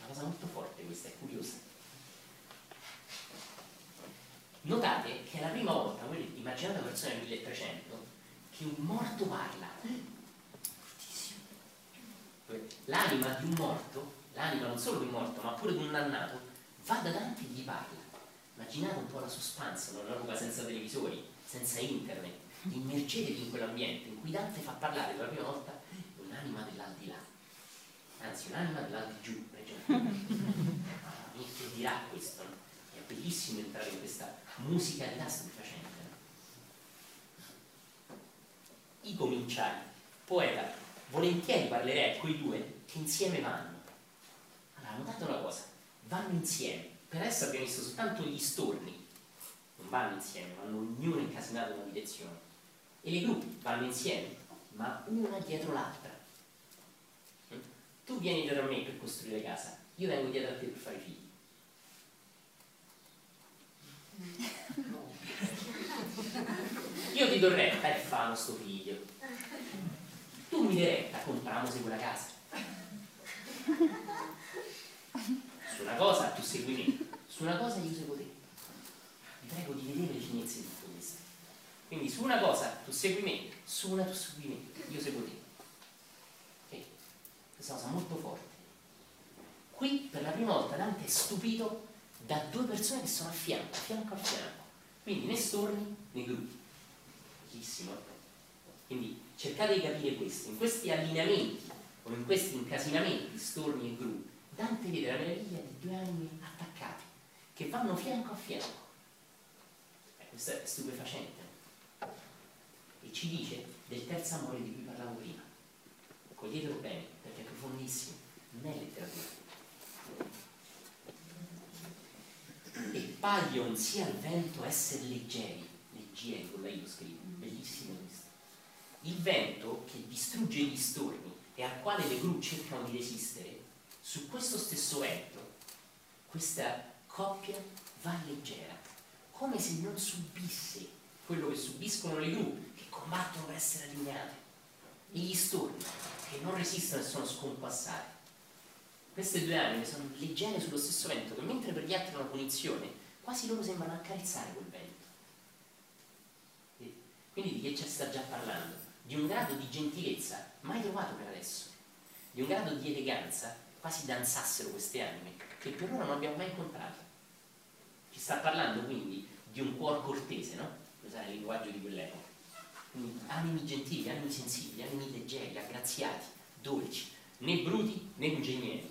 Una cosa molto forte questa, è curiosa. Notate che è la prima volta, voi immaginate una persona del 1300, che un morto parla. L'anima di un morto, l'anima non solo di un morto, ma pure di un dannato, va da Dante e gli parla. Immaginate un po' la suspense, un'epoca senza televisori, senza internet. Immergetevi in quell'ambiente in cui Dante fa parlare per la prima volta un'anima dell'aldilà, anzi un'anima dell'aldigiù, che dirà questo? È bellissimo entrare in questa musicalità stupefacente. No? I cominciai, poeta, volentieri parlerei a quei due che insieme vanno. Allora, notate una cosa, vanno insieme. Per adesso abbiamo visto soltanto gli storni, non vanno insieme, vanno ognuno incasinato in una direzione. E le gru vanno insieme, ma una dietro l'altra. Tu vieni dietro a me per costruire casa, io vengo dietro a te per fare figli. Io ti do retta e famo sto figlio. Tu mi dai retta, compriamo quella casa. Su una cosa tu segui me, su una cosa io seguo te. Vi prego di vedere le finezze di tutto questo. Quindi su una cosa tu segui me, su una tu segui me, io seguo te. Questa cosa molto forte. Qui per la prima volta Dante è stupito da due persone che sono a fianco, fianco a fianco. Quindi né storni né gruppi. Bellissimo. Quindi cercate di capire questo. In questi allineamenti o in questi incasinamenti, storni e gruppi, Dante vede la meraviglia di due anime attaccate che vanno fianco a fianco. Eh, questo è stupefacente. E ci dice del terzo amore di cui parlavo prima. Coglietelo bene, profondissimo, non è letteratura. E paglion sia al vento essere leggeri, leggeri, con lei lo scrivo, bellissimo questo. Il vento che distrugge gli storni e al quale le gru cercano di resistere, su questo stesso vento, questa coppia va leggera, come se non subisse quello che subiscono le gru, che combattono per essere allineate, e gli storni, che non resistono e sono sconquassati. Queste due anime sono leggere sullo stesso vento, che mentre per gli altri è una punizione, quasi loro sembrano accarezzare quel vento. Quindi di che ci sta già parlando? Di un grado di gentilezza mai trovato per adesso, di un grado di eleganza, quasi danzassero queste anime, che per ora non abbiamo mai incontrato. Ci sta parlando quindi di un cuor cortese, no? Usare il linguaggio di quell'epoca. Quindi animi gentili, animi sensibili, animi leggeri, aggraziati, dolci, né bruti né ingegneri.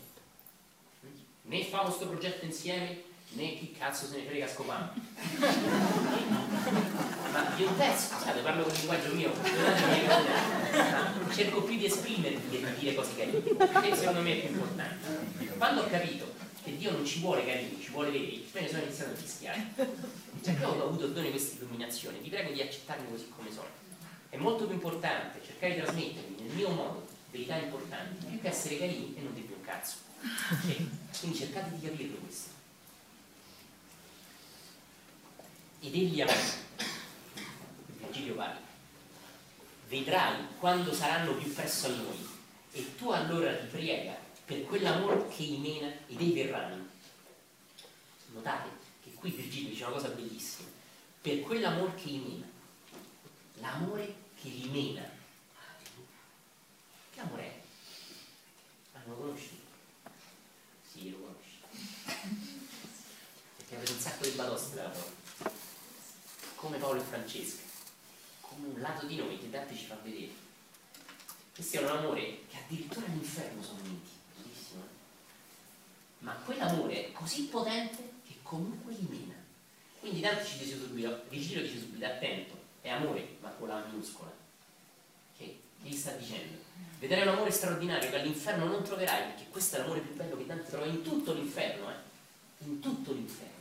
Né famo questo progetto insieme, né chi cazzo se ne frega scopando. Ma di un pezzo, scusate, parlo con il linguaggio mio, cerco più di esprimermi che di dire cose carine, che secondo me è più importante. Quando ho capito che Dio non ci vuole carini, ci vuole veri, me ne sono iniziato a fischiare. Cioè, che ho avuto il dono di questa illuminazione, vi prego di accettarmi così come sono. È molto più importante cercare di trasmettermi nel mio modo verità importanti, più che essere carini e non di più un cazzo. Okay? Quindi cercate di capirlo questo. Ed egli a Virgilio parla, vedrai quando saranno più presso a noi, e tu allora ti priega per quell'amore che imena i dei verranno. Notate che qui Virgilio dice una cosa bellissima, per quell'amore che imena, l'amore che li mena. Che amore è? Ma lo conosci? Sì, lo conosci. Perché avete un sacco di batoste dalla porta. Come Paolo e Francesca. Come un lato di noi che Dante ci fa vedere. Questo è un amore che addirittura all'inferno sono uniti. Bellissimo. eh? Ma quell'amore è così potente che comunque li mena. Quindi Dante ci dice subito, Virgilio dice subito, attento, è amore, ma con la minuscola. Che, gli sta dicendo? Vedrai un amore straordinario che all'inferno non troverai, perché questo è l'amore più bello che Dante trova in tutto l'inferno, eh? In tutto l'inferno.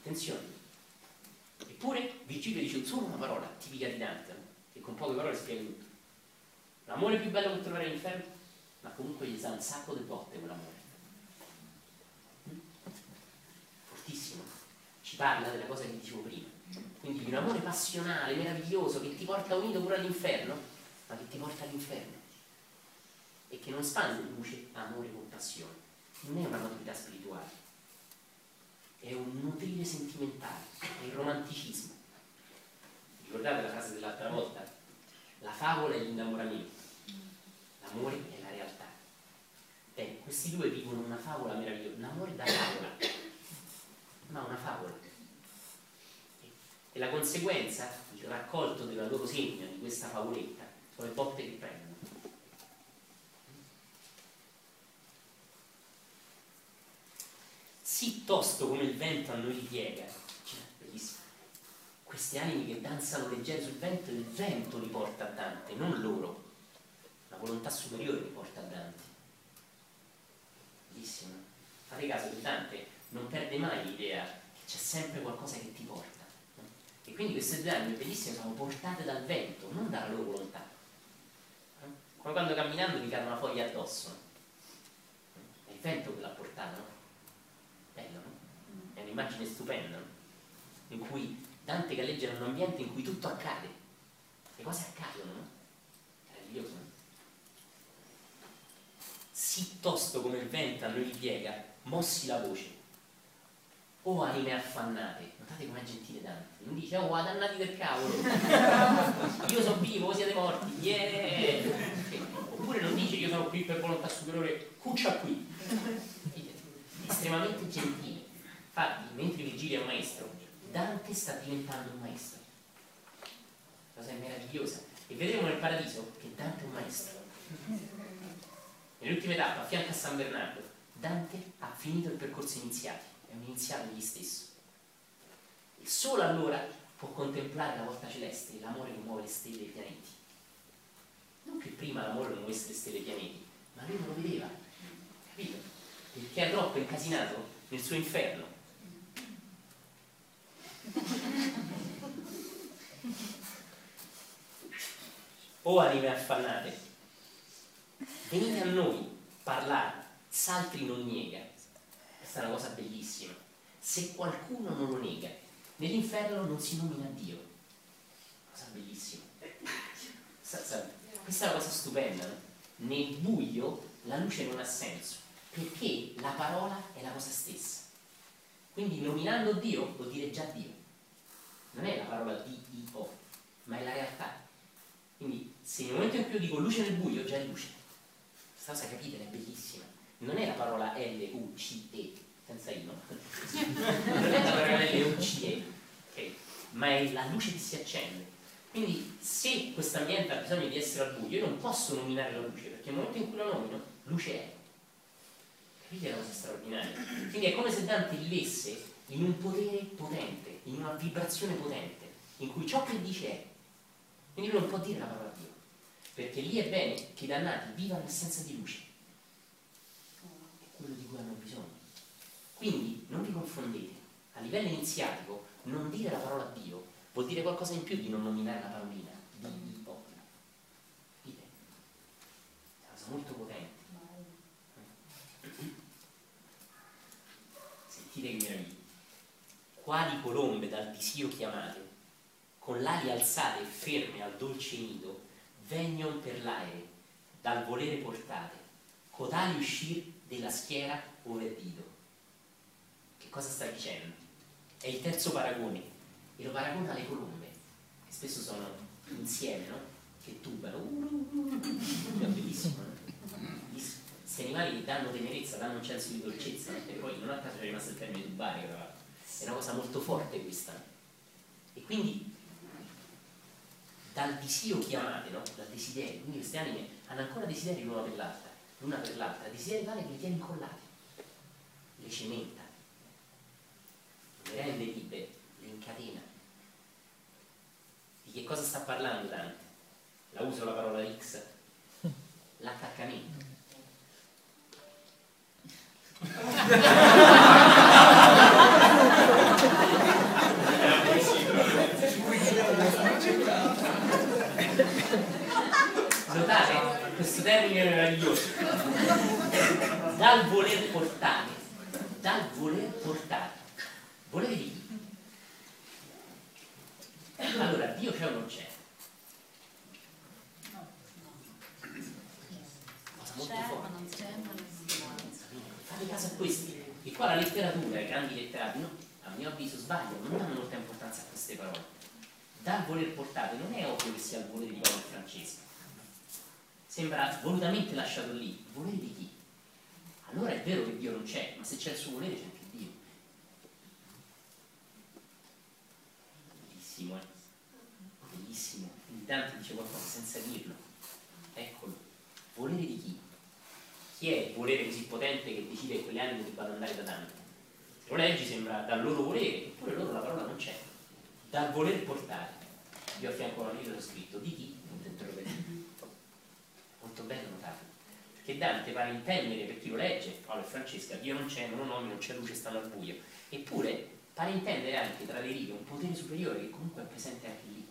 Attenzione. Eppure Virgilio dice solo una parola, tipica di Dante, che con poche parole spiega tutto. L'amore più bello che troverai all'inferno, ma comunque gli sa un sacco di botte quell'amore. Mm? Fortissimo. Ci parla della cosa che dicevo prima. Quindi di un amore passionale, meraviglioso, che ti porta unito pure all'inferno, ma che ti porta all'inferno. E che non spande luce, amore con passione. Non è una maturità spirituale è un nutrire sentimentale, è il romanticismo. Ricordate la frase dell'altra volta? La favola è l'innamoramento, l'amore è la realtà. Beh, questi due vivono una favola meravigliosa, l'amore da favola, ma una favola. E la conseguenza, il raccolto della loro segna di questa favoletta, sono le botte che prendono. sì tosto come il vento a noi ripiega. Cioè. Queste anime che danzano leggere sul vento, il vento li porta a Dante, non loro. La volontà superiore li porta a Dante. Bellissimo. Fate caso che Dante non perde mai l'idea che c'è sempre qualcosa che ti porta. E quindi queste due anime bellissime sono portate dal vento, non dalla loro volontà. Come quando camminando mi cade una foglia addosso. È il vento che l'ha portata, no? bello, no? È un'immagine stupenda, no? in cui Dante galleggia in un ambiente in cui tutto accade, le cose accadono, no? Meraviglioso, no? Sì tosto come il vento a noi ripiega, mossi la voce. O anime affannate, notate com'è gentile Dante, non dice, oh dannati del cavolo, io sono vivo, siete morti, yeah! Oppure non dice io sono qui per volontà superiore, cuccia qui estremamente gentile. Infatti, mentre Virgilio è un maestro, Dante sta diventando un maestro. Cosa meravigliosa. E vedremo nel paradiso che Dante è un maestro. Nell'ultima tappa, a fianco a San Bernardo, Dante ha finito il percorso iniziato, è un iniziato egli stesso. E solo allora può contemplare la volta celeste, l'amore che muove le stelle e i pianeti. Non che prima l'amore non muovesse le stelle e i pianeti, ma lui non lo vedeva. Capito? perché è troppo incasinato nel suo inferno. O anime affannate, venite a noi, parlare, s'altri non niega. Questa è una cosa bellissima. Se qualcuno non lo nega, nell'inferno non si nomina Dio. Cosa bellissima. Questa è una cosa stupenda. No? Nel buio la luce non ha senso perché la parola è la cosa stessa. Quindi nominando Dio vuol dire già Dio. Non è la parola D-I-O, ma è la realtà. Quindi se nel momento in cui io dico luce nel buio, già è luce. Questa cosa capite, è bellissima. Non è la parola L-U-C-E, senza io. non è la parola L-U-C-E, okay? ma è la luce che si accende. Quindi se questo ambiente ha bisogno di essere al buio, io non posso nominare la luce, perché nel momento in cui la nomino, luce è. È una cosa straordinaria. Quindi è come se Dante vivesse in un potere potente, in una vibrazione potente, in cui ciò che dice è. Quindi lui non può dire la parola Dio, perché lì è bene che i dannati vivano l'assenza di luce. Quello di cui hanno bisogno. Quindi non vi confondete. A livello iniziatico, non dire la parola Dio vuol dire qualcosa in più di non nominare la parolina. Dio. Capite? È una cosa molto potente. sentite che meraviglia. Quali colombe dal disio chiamate, con l'ali alzate e ferme al dolce nido, vegnon per l'aere, dal volere portate, cotali uscir della schiera ove dido. Che cosa sta dicendo? È il terzo paragone, e lo paragona alle colombe, che spesso sono insieme, no? Che tubano. È bellissimo, no? Questi animali danno tenerezza, danno un senso di dolcezza, e poi non a caso è rimasto il termine tubare, è una cosa molto forte questa. E quindi dal disio chiamate, no? dal desiderio, quindi queste anime hanno ancora desideri l'una per l'altra, l'una per l'altra, desideri tale che le tiene incollate, le cementa, le rende libere, le incarica catena. Di che cosa sta parlando Dante? La uso la parola X? L'attaccamento. Notate questo termine meraviglioso. Dal voler portare, dal voler portare. Chi? Allora, Dio c'è o non c'è? Molto forte. Fate caso a questi. E qua la letteratura, i grandi letterati, no, a mio avviso sbagliano, non danno molta importanza a queste parole. Dal voler portate non è ovvio che sia il volere di Paolo Francesco. Sembra volutamente lasciato lì. Volere di chi? Allora è vero che Dio non c'è, ma se c'è il suo volere c'è anche Dio. Bellissimo, eh? Bellissimo. Quindi Dante dice qualcosa senza dirlo. Eccolo. Volere di chi? Chi è il volere così potente che decide che quelle anime debbano andare da Dante? Lo leggi sembra dal loro volere, eppure loro la parola non c'è. Dal voler portare. Io a fianco a un libro ho scritto di chi? Molto bello notato. Perché Dante pare intendere per chi lo legge, Paolo e Francesca, Dio non c'è, non ho nomi, non c'è luce, stanno al buio. Eppure pare intendere anche tra le righe un potere superiore che comunque è presente anche lì.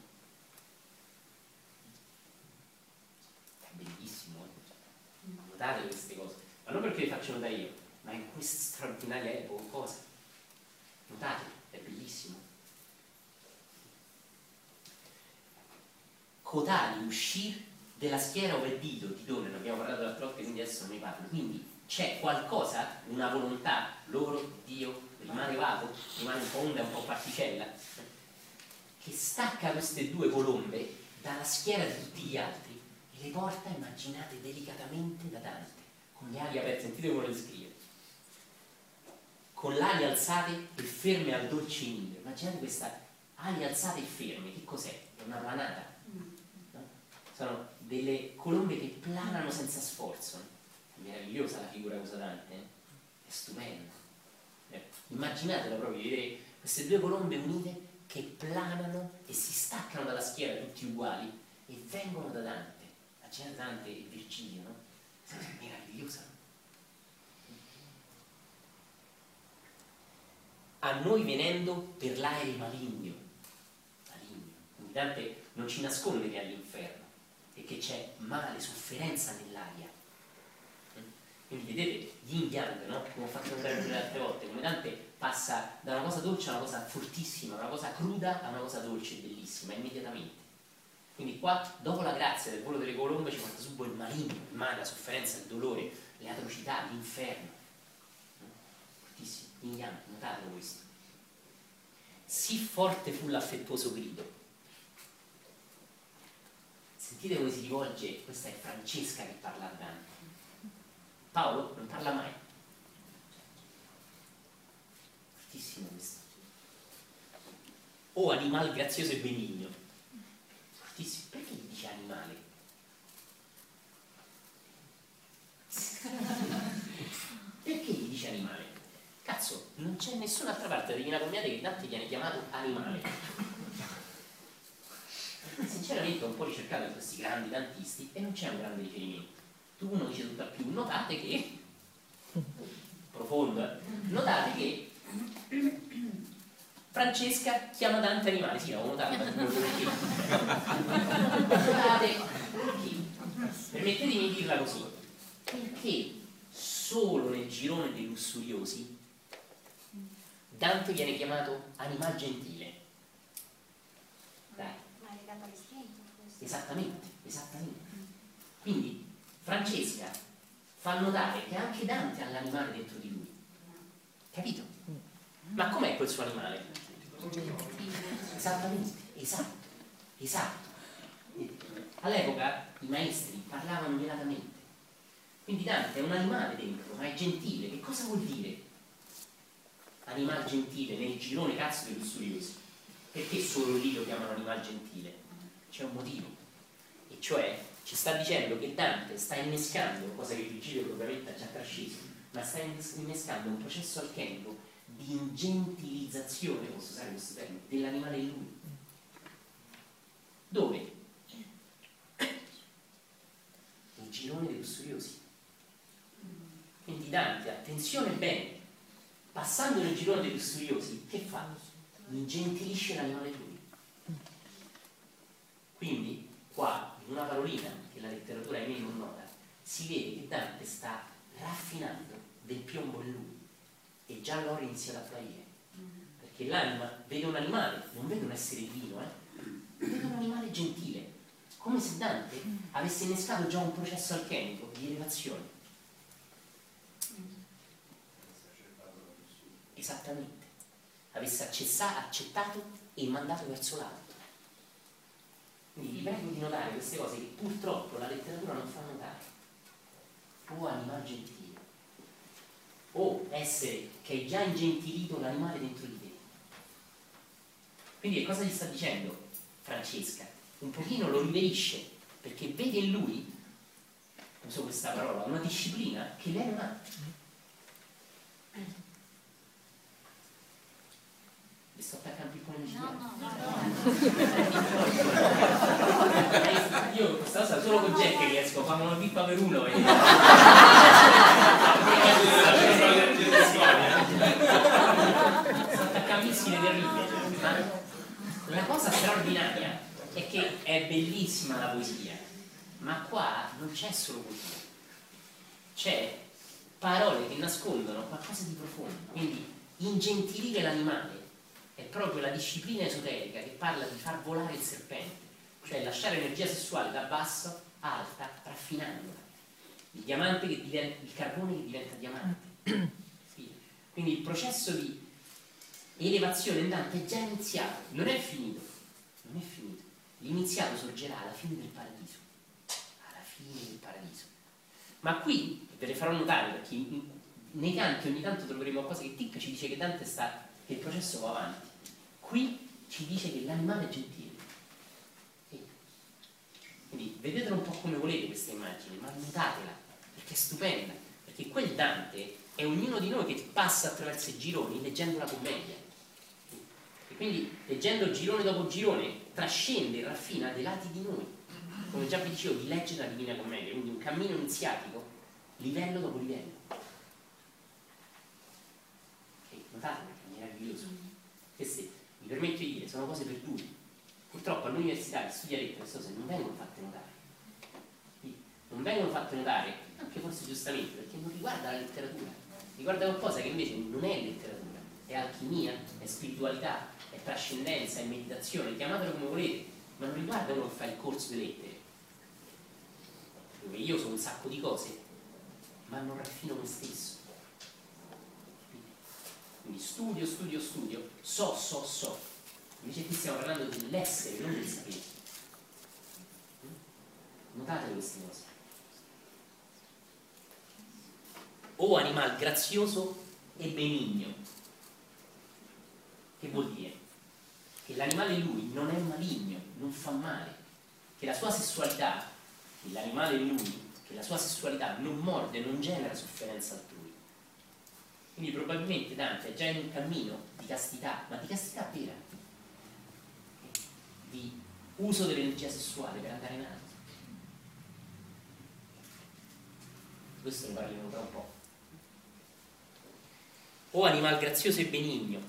È bellissimo, eh? Notate queste cose. Ma non perché le faccio notare io, ma in questa straordinaria epoca cosa? Notate, è bellissimo. Cotali uscire della schiera ove è dito, Titone, ne abbiamo parlato l'altra volta, quindi adesso non ne parlo. Quindi c'è qualcosa, una volontà, loro, Dio, rimane vago, rimane un po' onda un po' particella, che stacca queste due colombe dalla schiera di tutti gli altri e le porta, immaginate, delicatamente da Dante, con le ali aperte, sentite come lo descrive. Con le ali alzate e ferme al dolce nido. Immaginate questa ali alzate e ferme, che cos'è? È una planata. no? Sono delle colombe che planano senza sforzo. È meravigliosa la figura che usa Dante, eh? è stupenda. Eh, Immaginatela proprio, vedere queste due colombe unite che planano e si staccano dalla schiera tutti uguali e vengono da Dante. Immaginate Dante e Virgilio, no? È meravigliosa. A noi venendo per l'aereo maligno. Maligno. Quindi Dante non ci nasconde che è all'inferno e che c'è male, sofferenza nell'aria. Quindi vedete gli yang, no? come ho fatto notare le altre volte, come Dante passa da una cosa dolce a una cosa fortissima, una cosa cruda a una cosa dolce e bellissima, immediatamente. Quindi qua, dopo la grazia del volo delle colombe, ci porta subito il maligno, il male, la sofferenza, il dolore, le atrocità, l'inferno. Fortissimo, yin yang, notatelo questo. Sì forte fu l'affettuoso grido. Sentite come si rivolge, questa è Francesca che parla a Dante. Paolo non parla mai. Fortissimo questo. O animal grazioso e benigno. Fortissimo. Perché gli dice animale? Perché gli dice animale? Cazzo, non c'è nessun'altra parte della Divina Commedia che Dante viene chiamato animale. Sinceramente ho un po' ricercato in questi grandi dantisti e non c'è un grande riferimento. Tu uno dice tutt'al più, notate che profondo, eh? notate che Francesca chiama Dante animale, sì, l'avevo notato, ma. Notate perché? Permettetemi di dirla così, perché solo nel girone dei lussuriosi Dante viene chiamato animal gentile. Dai. Ma è legato all'istinto questo. Esattamente, esattamente. Quindi Francesca fa notare che anche Dante ha l'animale dentro di lui. Capito? Ma com'è quel suo animale? Esattamente, esatto, esatto. All'epoca i maestri parlavano velatamente. Quindi Dante è un animale dentro, ma è gentile. Che cosa vuol dire? Animal gentile nel girone cazzo dei lussuriosi. Perché solo lì lo chiamano animal gentile? C'è un motivo. E cioè ci sta dicendo che Dante sta innescando, cosa che Virgilio probabilmente ha già trasceso, ma sta innes- innescando un processo alchemico di ingentilizzazione, posso usare questo termine, dell'animale in lui. Dove? Nel girone dei lussuriosi. Quindi Dante, attenzione bene, passando nel girone dei lussuriosi, che fa? Ingentilisce l'animale in lui. Quindi, qua, in una parolina che la letteratura è meno nota, si vede che Dante sta raffinando del piombo in lui e già l'oro inizia ad apparire. Perché l'anima vede un animale, non vede un essere divino, eh? vede un animale gentile, come se Dante avesse innescato già un processo alchemico di elevazione. Esattamente. Avesse accessa- accettato e mandato verso l'alto. Quindi vi prego di notare queste cose che purtroppo la letteratura non fa notare. O animale gentile, o essere che hai già ingentilito l'animale dentro di te. Quindi che cosa gli sta dicendo Francesca? Un pochino lo riverisce, perché vede in lui, uso questa parola, una disciplina che lei non ha. Mi sto attaccando un piccolo No, no, no. Io questa cosa solo con Jack riesco a fare una pippa per uno e... Sto attaccando missile terribile. Ma la cosa straordinaria è che è bellissima la poesia, ma qua non c'è solo poesia, c'è parole che nascondono qualcosa di profondo. Quindi ingentilire l'animale è proprio la disciplina esoterica che parla di far volare il serpente, cioè lasciare energia sessuale da basso a alta, raffinandola. Il diamante che diventa, il carbone che diventa diamante. Quindi il processo di elevazione in Dante è già iniziato, non è finito, non è finito. L'iniziato sorgerà alla fine del paradiso, alla fine del paradiso. Ma qui, ve le farò notare perché nei canti ogni tanto troveremo qualcosa che tic ci dice che Dante sta, che il processo va avanti. Qui ci dice che l'animale è gentile. Sì. Quindi vedetela un po' come volete questa immagine, ma notatela, perché è stupenda, perché quel Dante è ognuno di noi che passa attraverso i gironi leggendo la commedia. E quindi leggendo girone dopo girone trascende e raffina dei lati di noi. Come già vi dicevo, di leggere la Divina Commedia, quindi un cammino iniziatico, livello dopo livello. Ok, Notate perché è meraviglioso. Queste, mi permetto di dire, sono cose perdute. Purtroppo all'università che studiate queste cose non vengono fatte notare. Non vengono fatte notare, anche forse giustamente, perché non riguarda la letteratura, riguarda qualcosa che invece non è letteratura, è alchimia, è spiritualità, è trascendenza, è meditazione, chiamatelo come volete, ma non riguarda uno che fa il corso di lettere, dove io so un sacco di cose, ma non raffino me stesso. Quindi studio, studio, studio, so, so, so. Invece qui stiamo parlando dell'essere, non del sapere. Notate queste cose. O animal grazioso e benigno. Che vuol dire? Che l'animale in lui non è maligno, non fa male, che la sua sessualità, che l'animale in lui, che la sua sessualità non morde, non genera sofferenza altrui. Quindi probabilmente Dante è già in un cammino di castità, ma di castità vera, di uso dell'energia sessuale per andare in alto. Questo ne parleremo tra un po'. O animal grazioso e benigno,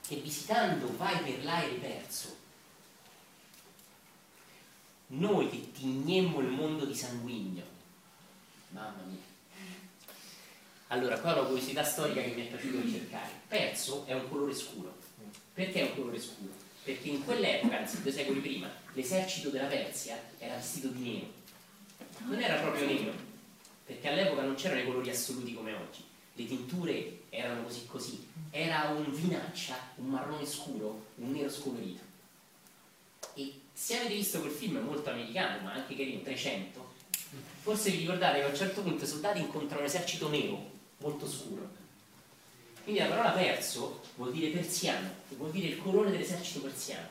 che visitando vai per l'aere perso, noi che tignemmo il mondo di sanguigno. Mamma mia. Allora, qua ho una curiosità storica che mi è piaciuto ricercare. Perso è un colore scuro. Perché è un colore scuro? Perché in quell'epoca, anzi due secoli prima, l'esercito della Persia era vestito di nero. Non era proprio nero, perché all'epoca non c'erano i colori assoluti come oggi. Le tinture erano così così. Era un vinaccia, un marrone scuro, un nero scolorito. E se avete visto quel film molto americano, ma anche carino, 300, forse vi ricordate che a un certo punto i soldati incontrano un esercito nero, molto scuro. Quindi la parola perso vuol dire persiano, che vuol dire il colore dell'esercito persiano.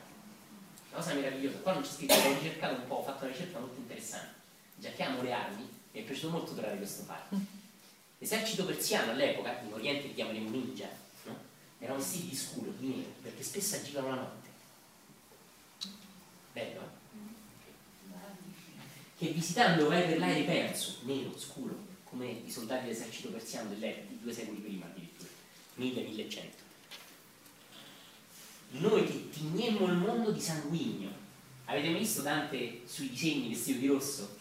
Una cosa meravigliosa. Qua non c'è scritto, l'ho ricercato un po', ho fatto una ricerca molto interessante. Già che amo le armi, mi è piaciuto molto trovare questo fatto. L'esercito persiano all'epoca, in Oriente li chiameremo ninja, no? erano vestiti di scuro, di nero, perché spesso agivano la notte. Bello, eh? Che visitando vai per l'aereo perso, nero, scuro, come i soldati dell'esercito persiano dell'epoca, di due secoli prima addirittura, 1000-1100. Noi che tignemmo il mondo di sanguigno. Avete mai visto Dante sui disegni vestito di rosso?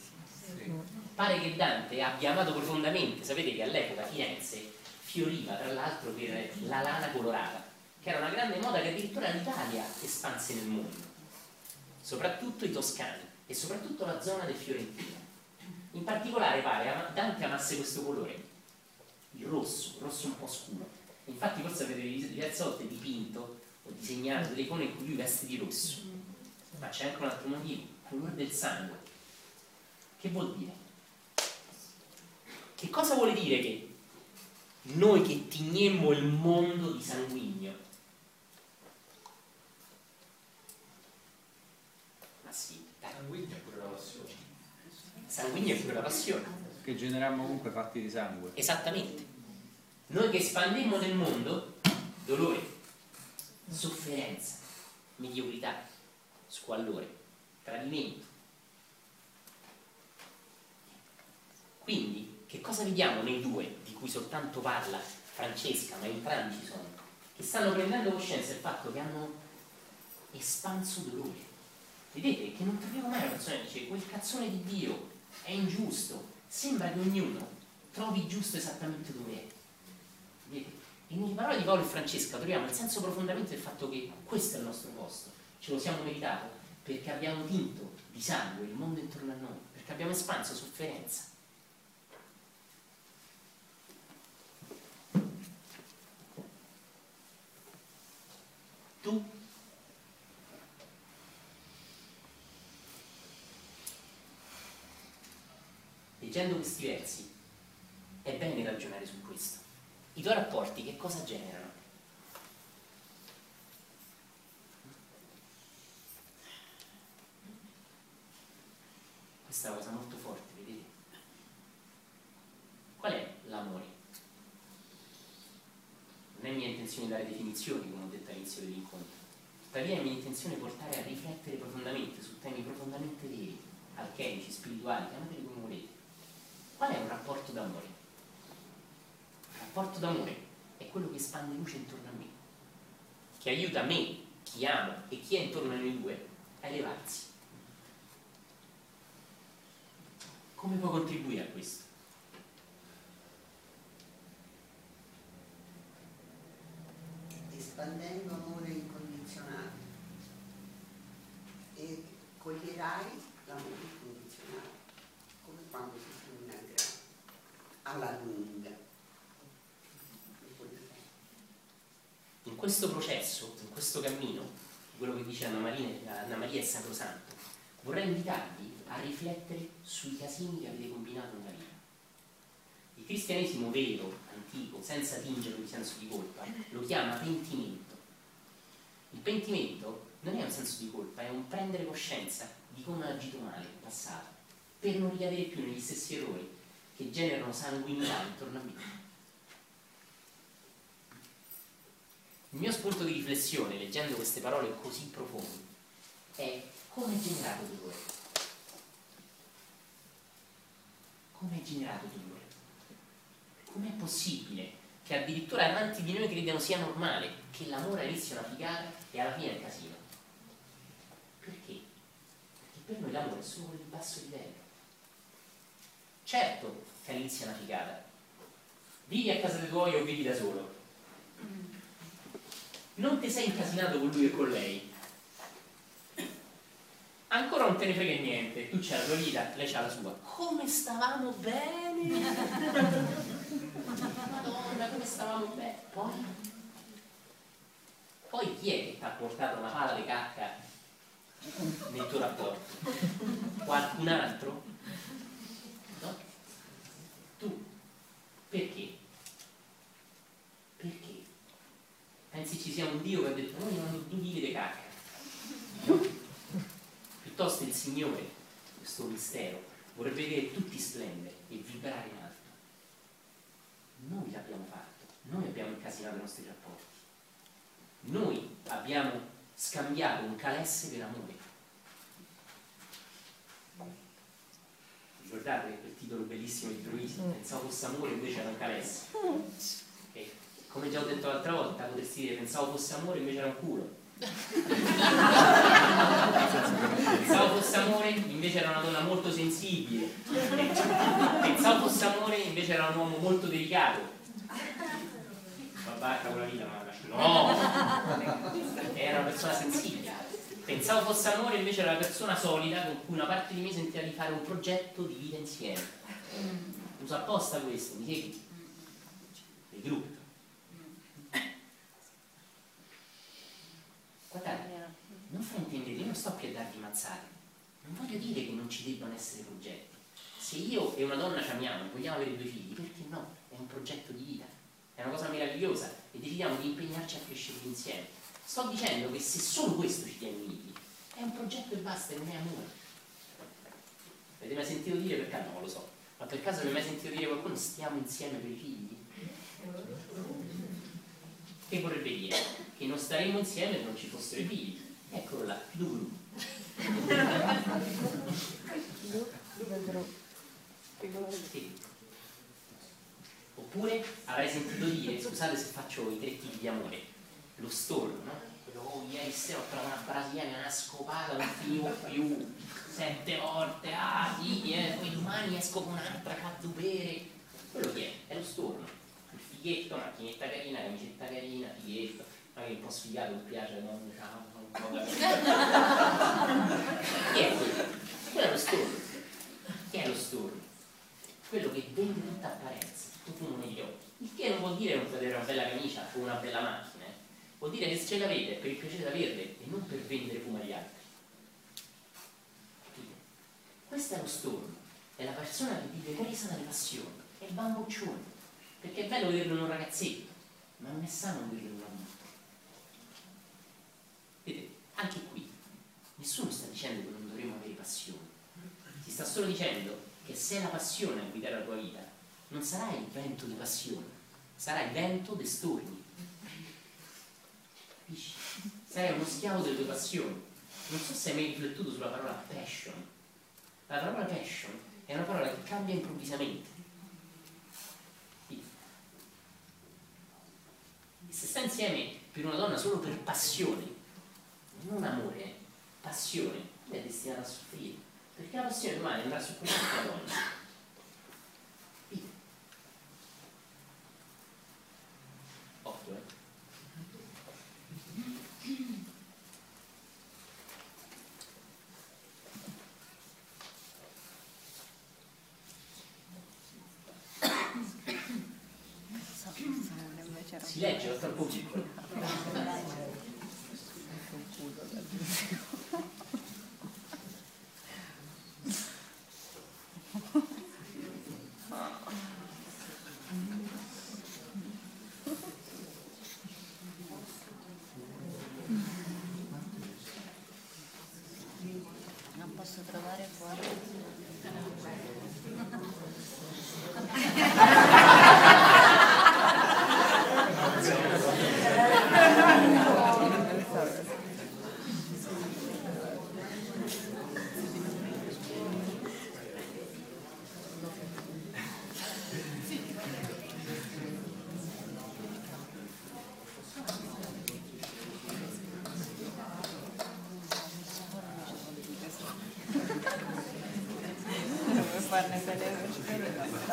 Pare che Dante abbia amato profondamente, sapete che all'epoca Firenze fioriva tra l'altro per la lana colorata, che era una grande moda che addirittura l'Italia espanse nel mondo, soprattutto i toscani e soprattutto la zona del Fiorentino. In particolare pare Dante amasse questo colore, il rosso, il rosso un po' scuro. Infatti forse avete diverse volte dipinto o disegnato delle icone in cui lui veste di rosso. Ma c'è anche un altro motivo, il colore del sangue. Che vuol dire? Che cosa vuole dire che noi che tignemmo il mondo di sanguigno. Ma sì, dai. Sanguigno è pure la passione. Sanguigno è pure la passione. Che generammo comunque fatti di sangue. Esattamente. Noi che espandemmo nel mondo dolore, sofferenza, mediocrità, squallore, tradimento. Quindi, che cosa vediamo nei due? cui soltanto parla Francesca, ma entrambi ci sono, che stanno prendendo coscienza del fatto che hanno espanso dolore. Vedete che non troviamo mai una persona che dice quel cazzone di Dio è ingiusto, sembra che ognuno trovi giusto esattamente dove è. Vedete? E nelle parole di Paolo e Francesca troviamo il senso profondamente del fatto che questo è il nostro posto, ce lo siamo meritato perché abbiamo tinto di sangue il mondo intorno a noi, perché abbiamo espanso sofferenza, tu leggendo questi versi è bene ragionare su questo i tuoi rapporti che cosa generano? questa è una cosa molto forte vedete qual è l'amore? non è mia intenzione dare definizioni, come ho detto all'inizio dell'incontro. Tuttavia è mia intenzione portare a riflettere profondamente su temi profondamente veri, alchemici, spirituali, chiamateli come volete. Qual è un rapporto d'amore? Un rapporto d'amore è quello che espande luce intorno a me, che aiuta me, chi amo e chi è intorno a noi due, a elevarsi. Come può contribuire a questo? espandendo amore incondizionale e coglierai l'amore incondizionale come quando si fruna alla lunga in questo processo, in questo cammino quello che dice Anna Maria, Anna Maria è sacrosanto vorrei invitarvi a riflettere sui casini che avete combinato nella vita il cristianesimo vero, antico, senza tingerlo di senso di colpa, lo chiama pentimento. Il pentimento non è un senso di colpa, è un prendere coscienza di come ho agito male in passato, per non ricadere più negli stessi errori che generano sanguinità intorno a me. Il mio spunto di riflessione, leggendo queste parole così profonde, è come è generato dolore. Come è generato dolore? com'è possibile che addirittura amanti di noi credano sia normale che l'amore inizi a navigare e alla fine è casino? Perché? Perché per noi l'amore è solo il basso livello. Certo che all'inizio è una figata. Vivi a casa dei tuoi o vivi da solo. Non ti sei incasinato con lui e con lei. Ancora non te ne frega niente. Tu c'hai la tua vita, lei c'ha la sua. Come stavamo bene! Madonna, come stavamo bene. Poi, poi chi è che ti ha portato una pala di cacca nel tuo rapporto? Qualcun altro? No? Tu. Perché? Perché? Pensi ci sia un Dio che ha detto noi non di cacca? No? Piuttosto il Signore, questo mistero, vorrebbe vedere tutti splendere e vibrare in alto noi l'abbiamo fatto, noi abbiamo incasinato i nostri rapporti. abbiamo scambiato un calesse per amore. Ricordate quel titolo bellissimo di Troisi? Pensavo fosse amore, invece era un calesse. E, come già ho detto l'altra volta, potresti dire pensavo fosse amore, invece era un culo. Pensavo fosse amore, invece era una donna molto sensibile. Pensavo fosse amore, invece era un uomo molto delicato. Barca con la vita, ma no! Era una persona sensibile. Pensavo fosse amore, invece era una persona solida con cui una parte di me sentiva di fare un progetto di vita insieme. Uso apposta questo, mi segui? Il gruppo. Guardate, non fraintendete, io non sto qui a darvi mazzate. Non voglio dire che non ci debbano essere progetti. Se io e una donna ci amiamo e vogliamo avere due figli, perché no? È un progetto di vita, è una cosa meravigliosa e decidiamo di impegnarci a crescere insieme. Sto dicendo che se solo questo ci tiene uniti, è un progetto e basta, non è amore. Avete mai sentito dire, per caso non lo so, ma per caso avete mai sentito dire qualcuno stiamo insieme per i figli? Che vorrebbe dire? Che non staremmo insieme se non ci fossero i figli. Eccolo là, duro. Sì. Oppure avrai sentito dire, scusate se faccio i tre tipi di amore, lo storno, no? Quello, oh, ieri sera ho trovato una brasiliana, una scopata, non finivo più, sette volte, ah sì, eh, poi domani esco con un'altra cazzupere. Quello che è? È lo storno. Il fighetto, macchinetta carina, camicetta carina, fighetto, magari un po' sfigato, mi piace, no? Un po' da... Chi è quello? Quello è lo storno. Chi è lo storno? Quello che vende tutta apparenza, tutto fumo negli occhi. Il che non vuol dire non vedere una bella camicia o una bella macchina. Vuol dire che se ce l'avete è per il piacere di averle e non per vendere fumo agli altri. Capite? Questo è lo storno, è la persona che vive presa dalle passioni, è il bamboccione, perché è bello vederlo in un ragazzetto, ma non è sano vederlo in un adulto. Vedete, anche qui, nessuno sta dicendo che non dovremmo avere passione, si sta solo dicendo che se è la passione a guidare la tua vita, non sarà il vento di passione, sarà il vento dei storni. Capisci? Sarai uno schiavo delle tue passioni. Non so se hai mai riflettuto sulla parola passion. La parola passion è una parola che cambia improvvisamente. E se stai insieme per una donna solo per passione, non amore, eh, passione, è destinata a soffrire. Perché la passione domani andrà su quell'altra donna. Sì. Occhio, eh. Si legge, è troppo piccolo. Non posso trovare fuori. Vuoi farne quelle veloci non sta.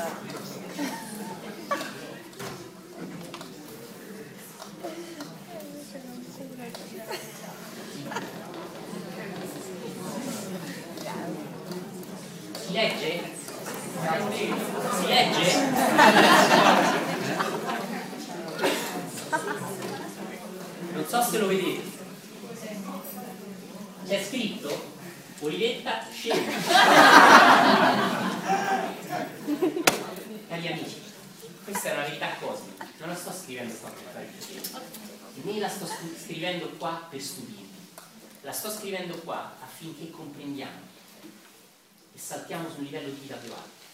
Si legge? Si legge? Non so se lo vedete. C'è scritto Olivetta scema. Cari amici, questa è una verità cosmica, non la sto scrivendo qua per fare piacere, né la sto scu- scrivendo qua per stupirvi, la sto scrivendo qua affinché comprendiamo e saltiamo su un livello di vita più alto.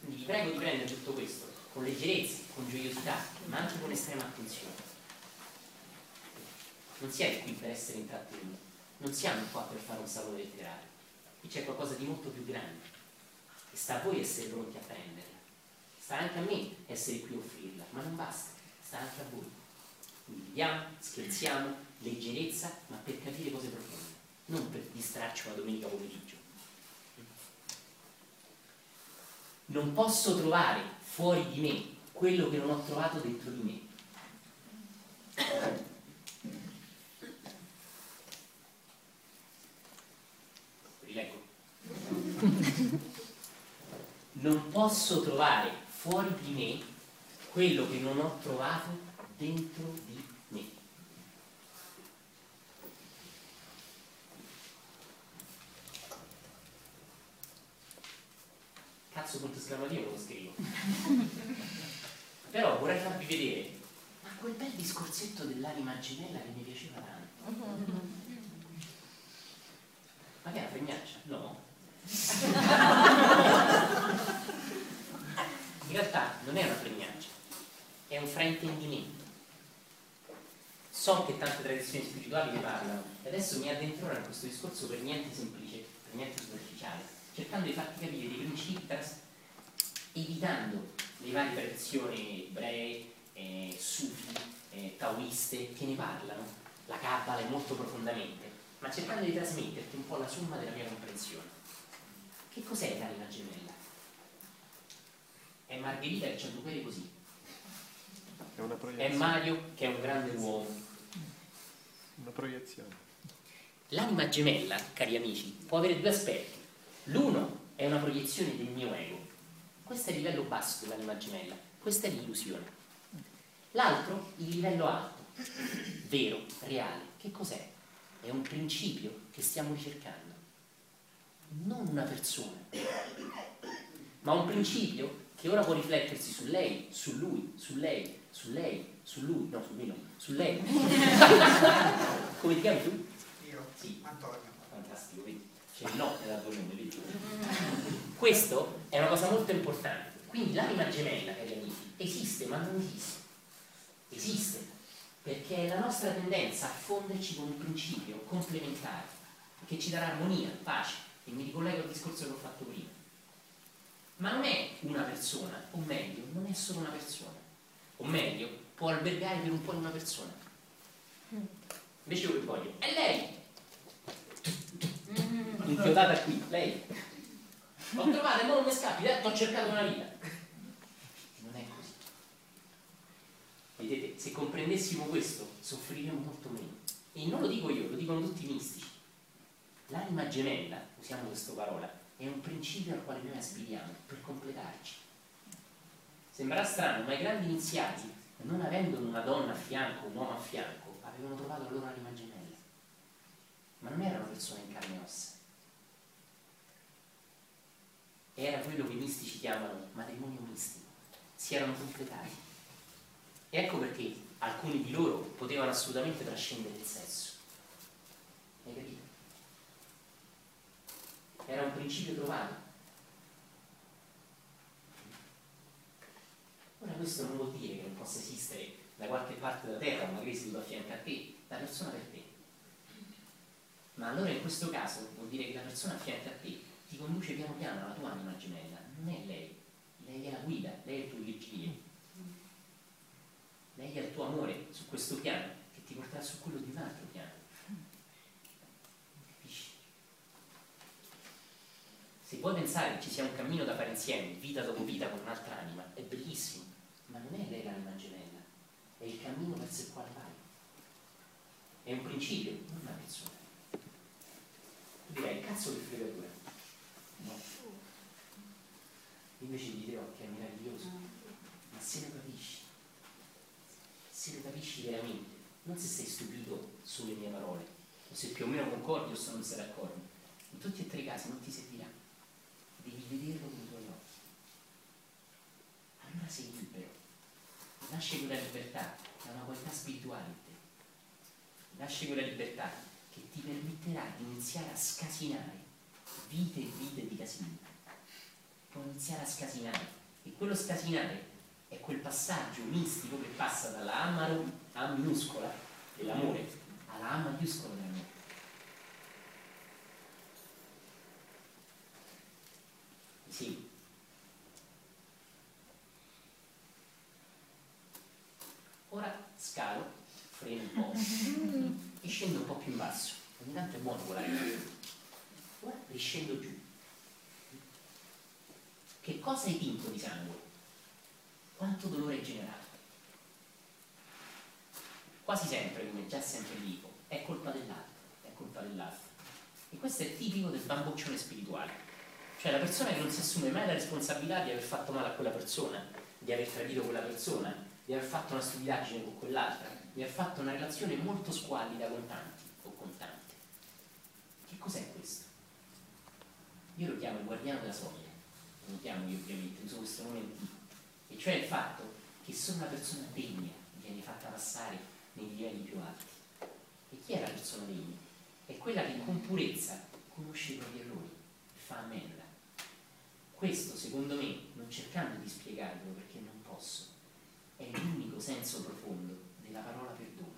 Quindi vi prego di prendere tutto questo con leggerezza, con gioiosità, ma anche con estrema attenzione. non siete qui per essere intrattenuti, non siamo qua per fare un salone letterario, qui c'è qualcosa di molto più grande e sta a voi essere pronti a prenderla, sta anche a me essere qui a offrirla, ma non basta, sta anche a voi. Quindi viviamo, scherziamo, leggerezza, ma per capire cose profonde, non per distrarci una domenica pomeriggio. Non posso trovare fuori di me quello che non ho trovato dentro di me. Rileggo. Non posso trovare fuori di me quello che non ho trovato dentro di me. Cazzo, punto esclamativo lo scrivo. Però vorrei farvi vedere, ma quel bel discorsetto dell'anima gemella che mi piaceva tanto. Ma che è una fregnaccia? No. In realtà non è una fregnaccia, è un fraintendimento. So che tante tradizioni spirituali ne parlano e adesso mi addentrerò in questo discorso per niente semplice, per niente superficiale, cercando di farti capire dei principi, evitando le varie tradizioni ebree, eh, sufi, eh, taoiste che ne parlano, la Kabbalah molto profondamente, ma cercando di trasmetterti un po' la somma della mia comprensione. Che cos'è l'anima gemella? È Margherita che c'ha due peli così, È una è. Mario che è un grande uomo. Una proiezione. L'anima gemella, cari amici, può avere due aspetti. L'uno è una proiezione del mio ego. Questo è il livello basso dell'anima gemella, questa è l'illusione. L'altro, il livello alto, vero, reale. Che cos'è? È un principio che stiamo ricercando. Non una persona, ma un principio che ora può riflettersi su lei, su lui, su lei, su lei, su lui, no, su lui no, su lei. Come ti chiami tu? Io, Sì. Antonio. Fantastico, vedi? C'è il no nella tua nome, vedi? Questo è una cosa molto importante. Quindi l'anima gemella, cari amici, esiste ma non esiste. Esiste perché è la nostra tendenza a fonderci con un principio complementare che ci darà armonia, pace. E mi ricollego al discorso che ho fatto prima. Ma non è una persona, o meglio, non è solo una persona. O meglio, può albergare per un po' in una persona. Invece io che voglio? È lei! inchiodata qui, lei. L'ho trovata e non mi scappi, t'ho cercato una vita. Non è così. Vedete, se comprendessimo questo, soffriremo molto meno. E non lo dico io, lo dicono tutti i mistici. L'anima gemella, usiamo questa parola, è un principio al quale noi aspiriamo per completarci. Sembrerà strano, ma i grandi iniziati, non avendo una donna a fianco, un uomo a fianco, avevano trovato la loro anima gemella. Ma non erano persone in carne e ossa. Era quello che i mistici chiamano matrimonio mistico. Si erano completati. E ecco perché alcuni di loro potevano assolutamente trascendere il sesso. Hai capito? Era un principio trovato. Ora questo non vuol dire che non possa esistere da qualche parte della terra, magari seduto a fianco a te, la persona per te. Ma allora in questo caso vuol dire che la persona a a te ti conduce piano piano alla tua anima gemella, non è lei, lei è la guida, lei è il tuo vigile, lei è il tuo amore su questo piano che ti porterà su quello di un altro piano. Capisci? Se puoi pensare che ci sia un cammino da fare insieme, vita dopo vita con un'altra anima, è bellissimo, ma non è lei l'anima gemella, è il cammino verso il quale vai. È un principio, non una persona. Tu direi, cazzo che fregatura. No. Invece gli dirò che è meraviglioso, ma se lo capisci, se lo capisci veramente, non se sei stupito sulle mie parole, o se più o meno concordi o se non sei d'accordo, in tutti e tre i casi non ti servirà, devi vederlo con i tuoi occhi. Allora sei libero, nasce quella libertà, è una qualità spirituale in te, nasce quella libertà che ti permetterà di iniziare a scasinare vite e vite di casino. Puoi iniziare a scasinare e quello scasinare è quel passaggio mistico che passa dalla a minuscola dell'amore ha la A maiuscola nell'amore. Sì. Ora scalo, freno un po' e scendo un po' più in basso. Ogni tanto è buono volare. Ora riscendo giù. Che cosa hai tinto di sangue? Quanto dolore hai generato? Quasi sempre, come già sempre dico, è colpa dell'altro, è colpa dell'altro. E questo è tipico del bamboccione spirituale. Cioè la persona che non si assume mai la responsabilità di aver fatto male a quella persona, di aver tradito quella persona, di aver fatto una stupidaggine con quell'altra, di aver fatto una relazione molto squallida con tanti o con tante. Che cos'è questo? Io lo chiamo il guardiano della soglia, non lo chiamo io ovviamente, uso questo nome antico, e cioè il fatto che solo una persona degna viene fatta passare nei livelli più alti. E chi è la persona degna? È quella che con purezza conosce i propri errori e fa ammenda. Questo, secondo me, non cercando di spiegarlo perché non posso, è l'unico senso profondo della parola perdono.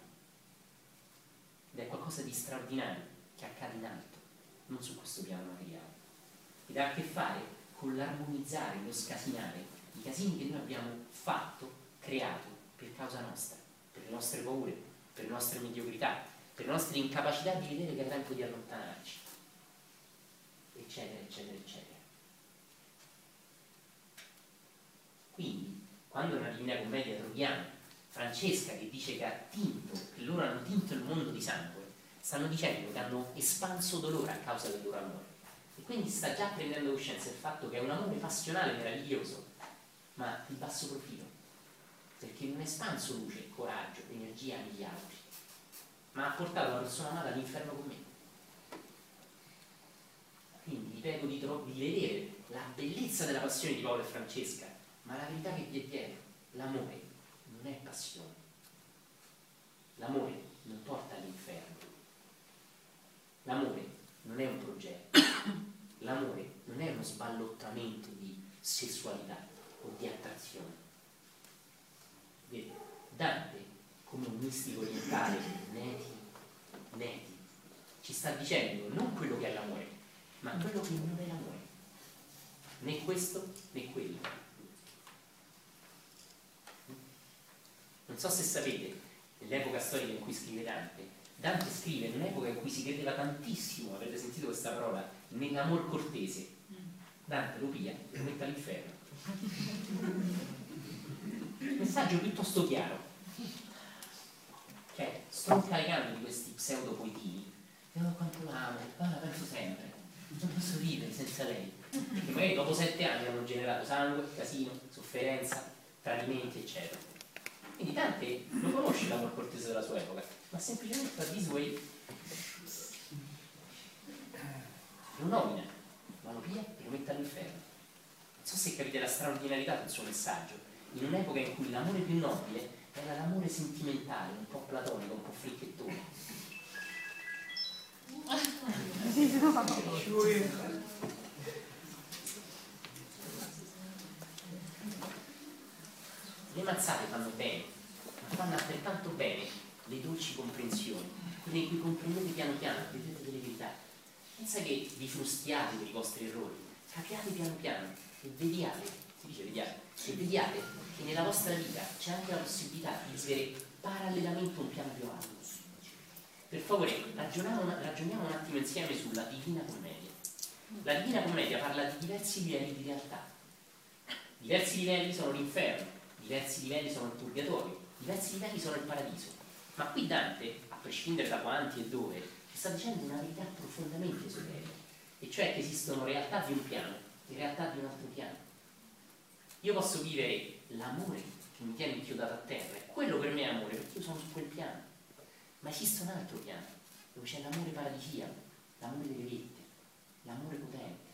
Ed è qualcosa di straordinario che accade in alto, non su questo piano materiale. Ed ha a che fare con l'armonizzare, lo scasinare i casini che noi abbiamo fatto, creato per causa nostra, per le nostre paure, per le nostre mediocrità, per le nostre incapacità di vedere che è tempo di allontanarci, eccetera, eccetera, eccetera. Quindi, quando nella Divina Commedia troviamo Francesca che dice che ha tinto, che loro hanno tinto il mondo di sangue, stanno dicendo che hanno espanso dolore a causa del loro amore. E quindi sta già prendendo coscienza del fatto che è un amore passionale meraviglioso, ma di basso profilo, perché non ha espanso luce, coraggio, energia negli altri, ma ha portato la persona amata all'inferno con me. Quindi vi prego di, di vedere la bellezza della passione di Paolo e Francesca, ma la verità che vi è dietro, l'amore non è passione. L'amore non porta all'inferno. L'amore non è un progetto. L'amore non è uno sballottamento di sessualità o di attrazione. Vedete, Dante, come un mistico orientale, neti, neti, ci sta dicendo non quello che è l'amore, ma quello che non è l'amore. Né questo né quello. Non so se sapete, nell'epoca storica in cui scrive Dante, Dante scrive in un'epoca in cui si credeva tantissimo, avete sentito questa parola, nell'amor cortese. Dante lo piglia e lo mette all'inferno. Messaggio piuttosto chiaro. Cioè, le gambe di questi pseudo poetini. Oh, quanto l'amo, ah, la penso sempre. Non posso vivere senza lei. Perché magari dopo sette anni hanno generato sangue, casino, sofferenza, tradimenti, eccetera. Quindi Dante lo conosce l'amor cortese della sua epoca, ma semplicemente fa this way lo nomina, ma lo pia e lo mette all'inferno. Non so se capite la straordinarietà del suo messaggio, in un'epoca in cui l'amore più nobile era l'amore sentimentale, un po' platonico, un po' fricchettone. Le mazzate fanno bene, ma fanno altrettanto bene le dolci comprensioni, quelle in cui comprendete piano piano, vedete delle verità. Senza che vi frustiate per i vostri errori, capiate piano piano e vediate, si dice vediate, e vediate che nella vostra vita c'è anche la possibilità di vivere parallelamente un piano più alto. Per favore, ragioniamo, ragioniamo un attimo insieme sulla Divina Commedia. La Divina Commedia parla di diversi livelli di realtà. Diversi livelli sono l'inferno, diversi livelli sono il purgatorio, diversi livelli sono il paradiso. Ma qui Dante, a prescindere da quanti e dove, ci sta dicendo una verità profondamente esoterica, e cioè che esistono realtà di un piano e realtà di un altro piano. Io posso vivere l'amore che mi tiene inchiodato a terra, e quello per me è amore, perché io sono su quel piano. Ma esiste un altro piano, dove c'è l'amore paradisiaco, l'amore delle vette, l'amore potente.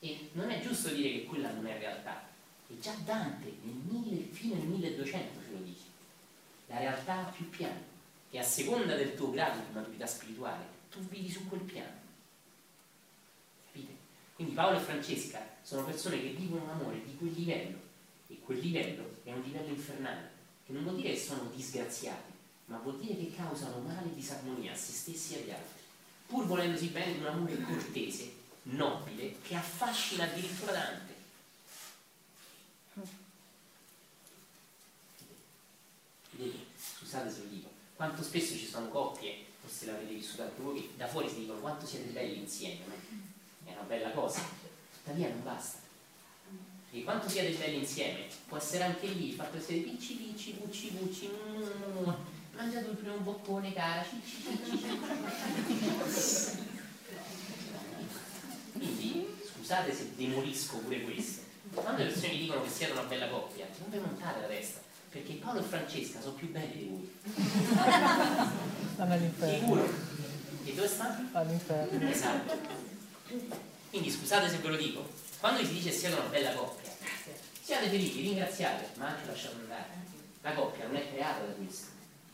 E non è giusto dire che quella non è realtà, e già Dante nel mille, fino al 1200 ce lo dice. La realtà ha più piani, e a seconda del tuo grado di maturità spirituale, tu vivi su quel piano. Capite? Quindi Paolo e Francesca sono persone che vivono un amore di quel livello, e quel livello è un livello infernale, che non vuol dire che sono disgraziati, ma vuol dire che causano male e disarmonia a se stessi e agli altri, pur volendosi bene di un amore cortese, nobile, che affascina addirittura Dante. Vedete? Scusate se lo dico, quanto spesso ci sono coppie, forse l'avete vissuto anche voi, da fuori si dicono quanto siete belli insieme? È una bella cosa, tuttavia non basta. E quanto siete belli insieme, può essere anche lì il fatto che siete picci picci, pucci pucci, mm, mangiato il primo boccone, cara, cicci, cicci. Quindi, scusate se demolisco pure questo, quando le persone mi dicono che siete una bella coppia, non vi montate la testa, perché Paolo e Francesca sono più belli di voi. Stanno all'inferno. Sicuro. E dove stanno? All'inferno. Esatto. Quindi scusate se ve lo dico, quando si dice siete una bella coppia, siate felici, ringraziate, ma anche lasciate andare. La coppia non è creata da questo.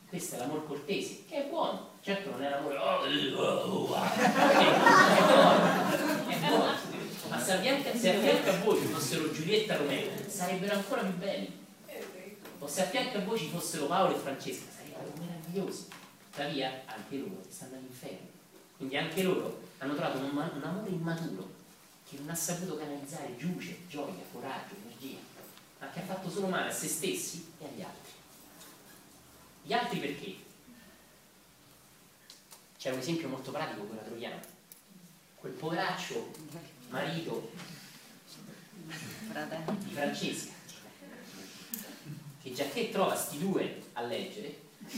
Questo è l'amore cortese, che è buono. Certo non è l'amore. oh, oh, ah. È buono, è buono. Ma se a fianco, se a voi fossero Giulietta e Romeo, sarebbero ancora più belli. O se a fianco a voi ci fossero Paolo e Francesca, sarebbero meravigliosi. Tuttavia, anche loro stanno all'inferno. Quindi anche loro hanno trovato un, un amore immaturo che non ha saputo canalizzare luce, gioia, coraggio, energia, ma che ha fatto solo male a se stessi e agli altri. Gli altri perché? C'è un esempio molto pratico ora troviamo. Quel poveraccio marito di Francesca, che già che trova sti due a leggere, li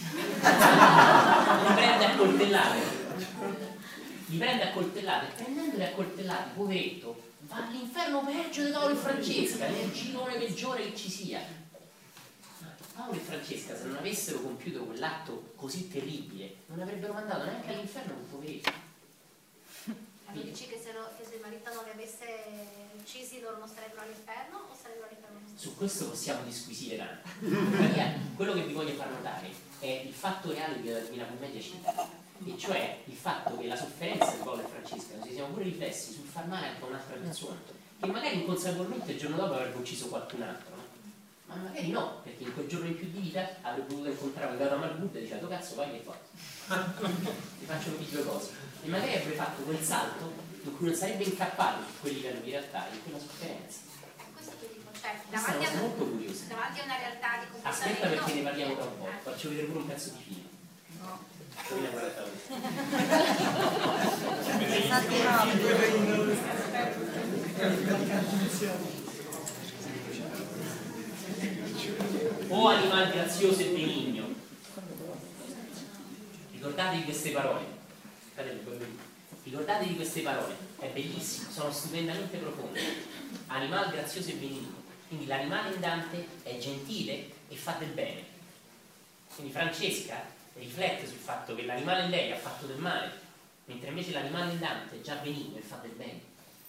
prende a coltellate. Li prende a coltellate, e prendendoli a coltellate, poveretto, va all'inferno peggio di Paolo e Francesca, nel girone peggiore che ci sia. Ma Paolo e Francesca, se non avessero compiuto quell'atto così terribile, non avrebbero mandato neanche all'inferno quel poveretto. Tu dici che se, lo- che se il marito non li avesse uccisi loro non sarebbero all'inferno o sarebbero all'inferno? Su questo possiamo disquisire tanto. Tuttavia, quello che vi voglio far notare è il fatto reale che la Divina Commedia cita, e cioè il fatto che la sofferenza di Paolo e Francesca non si siano pure riflessi sul far male anche a un'altra persona, che magari inconsapevolmente il giorno dopo avrebbe ucciso qualcun altro? Ma magari no, perché in quel giorno in più di vita avrebbe potuto incontrare un Gata Malbud e dicendo cazzo vai che fai? Ti faccio capire due cose. E magari avrebbe fatto quel salto in cui non sarebbe incappato su quelli che erano in realtà in quella sofferenza. Questo dico, cioè davanti a, molto curiosa. davanti a una realtà di comportamento... Aspetta perché ne parliamo tra un po', Eh. faccio vedere pure un pezzo di film. No. Poi ne guardate voi. Infatti no. O animal grazioso e benigno. Ricordatevi queste parole. Ricordatevi queste parole, è bellissimo, sono stupendamente profonde. Animal grazioso e benigno. Quindi l'animale in Dante è gentile e fa del bene. Quindi Francesca riflette sul fatto che l'animale in lei ha fatto del male, mentre invece l'animale in Dante è già benigno e fa del bene.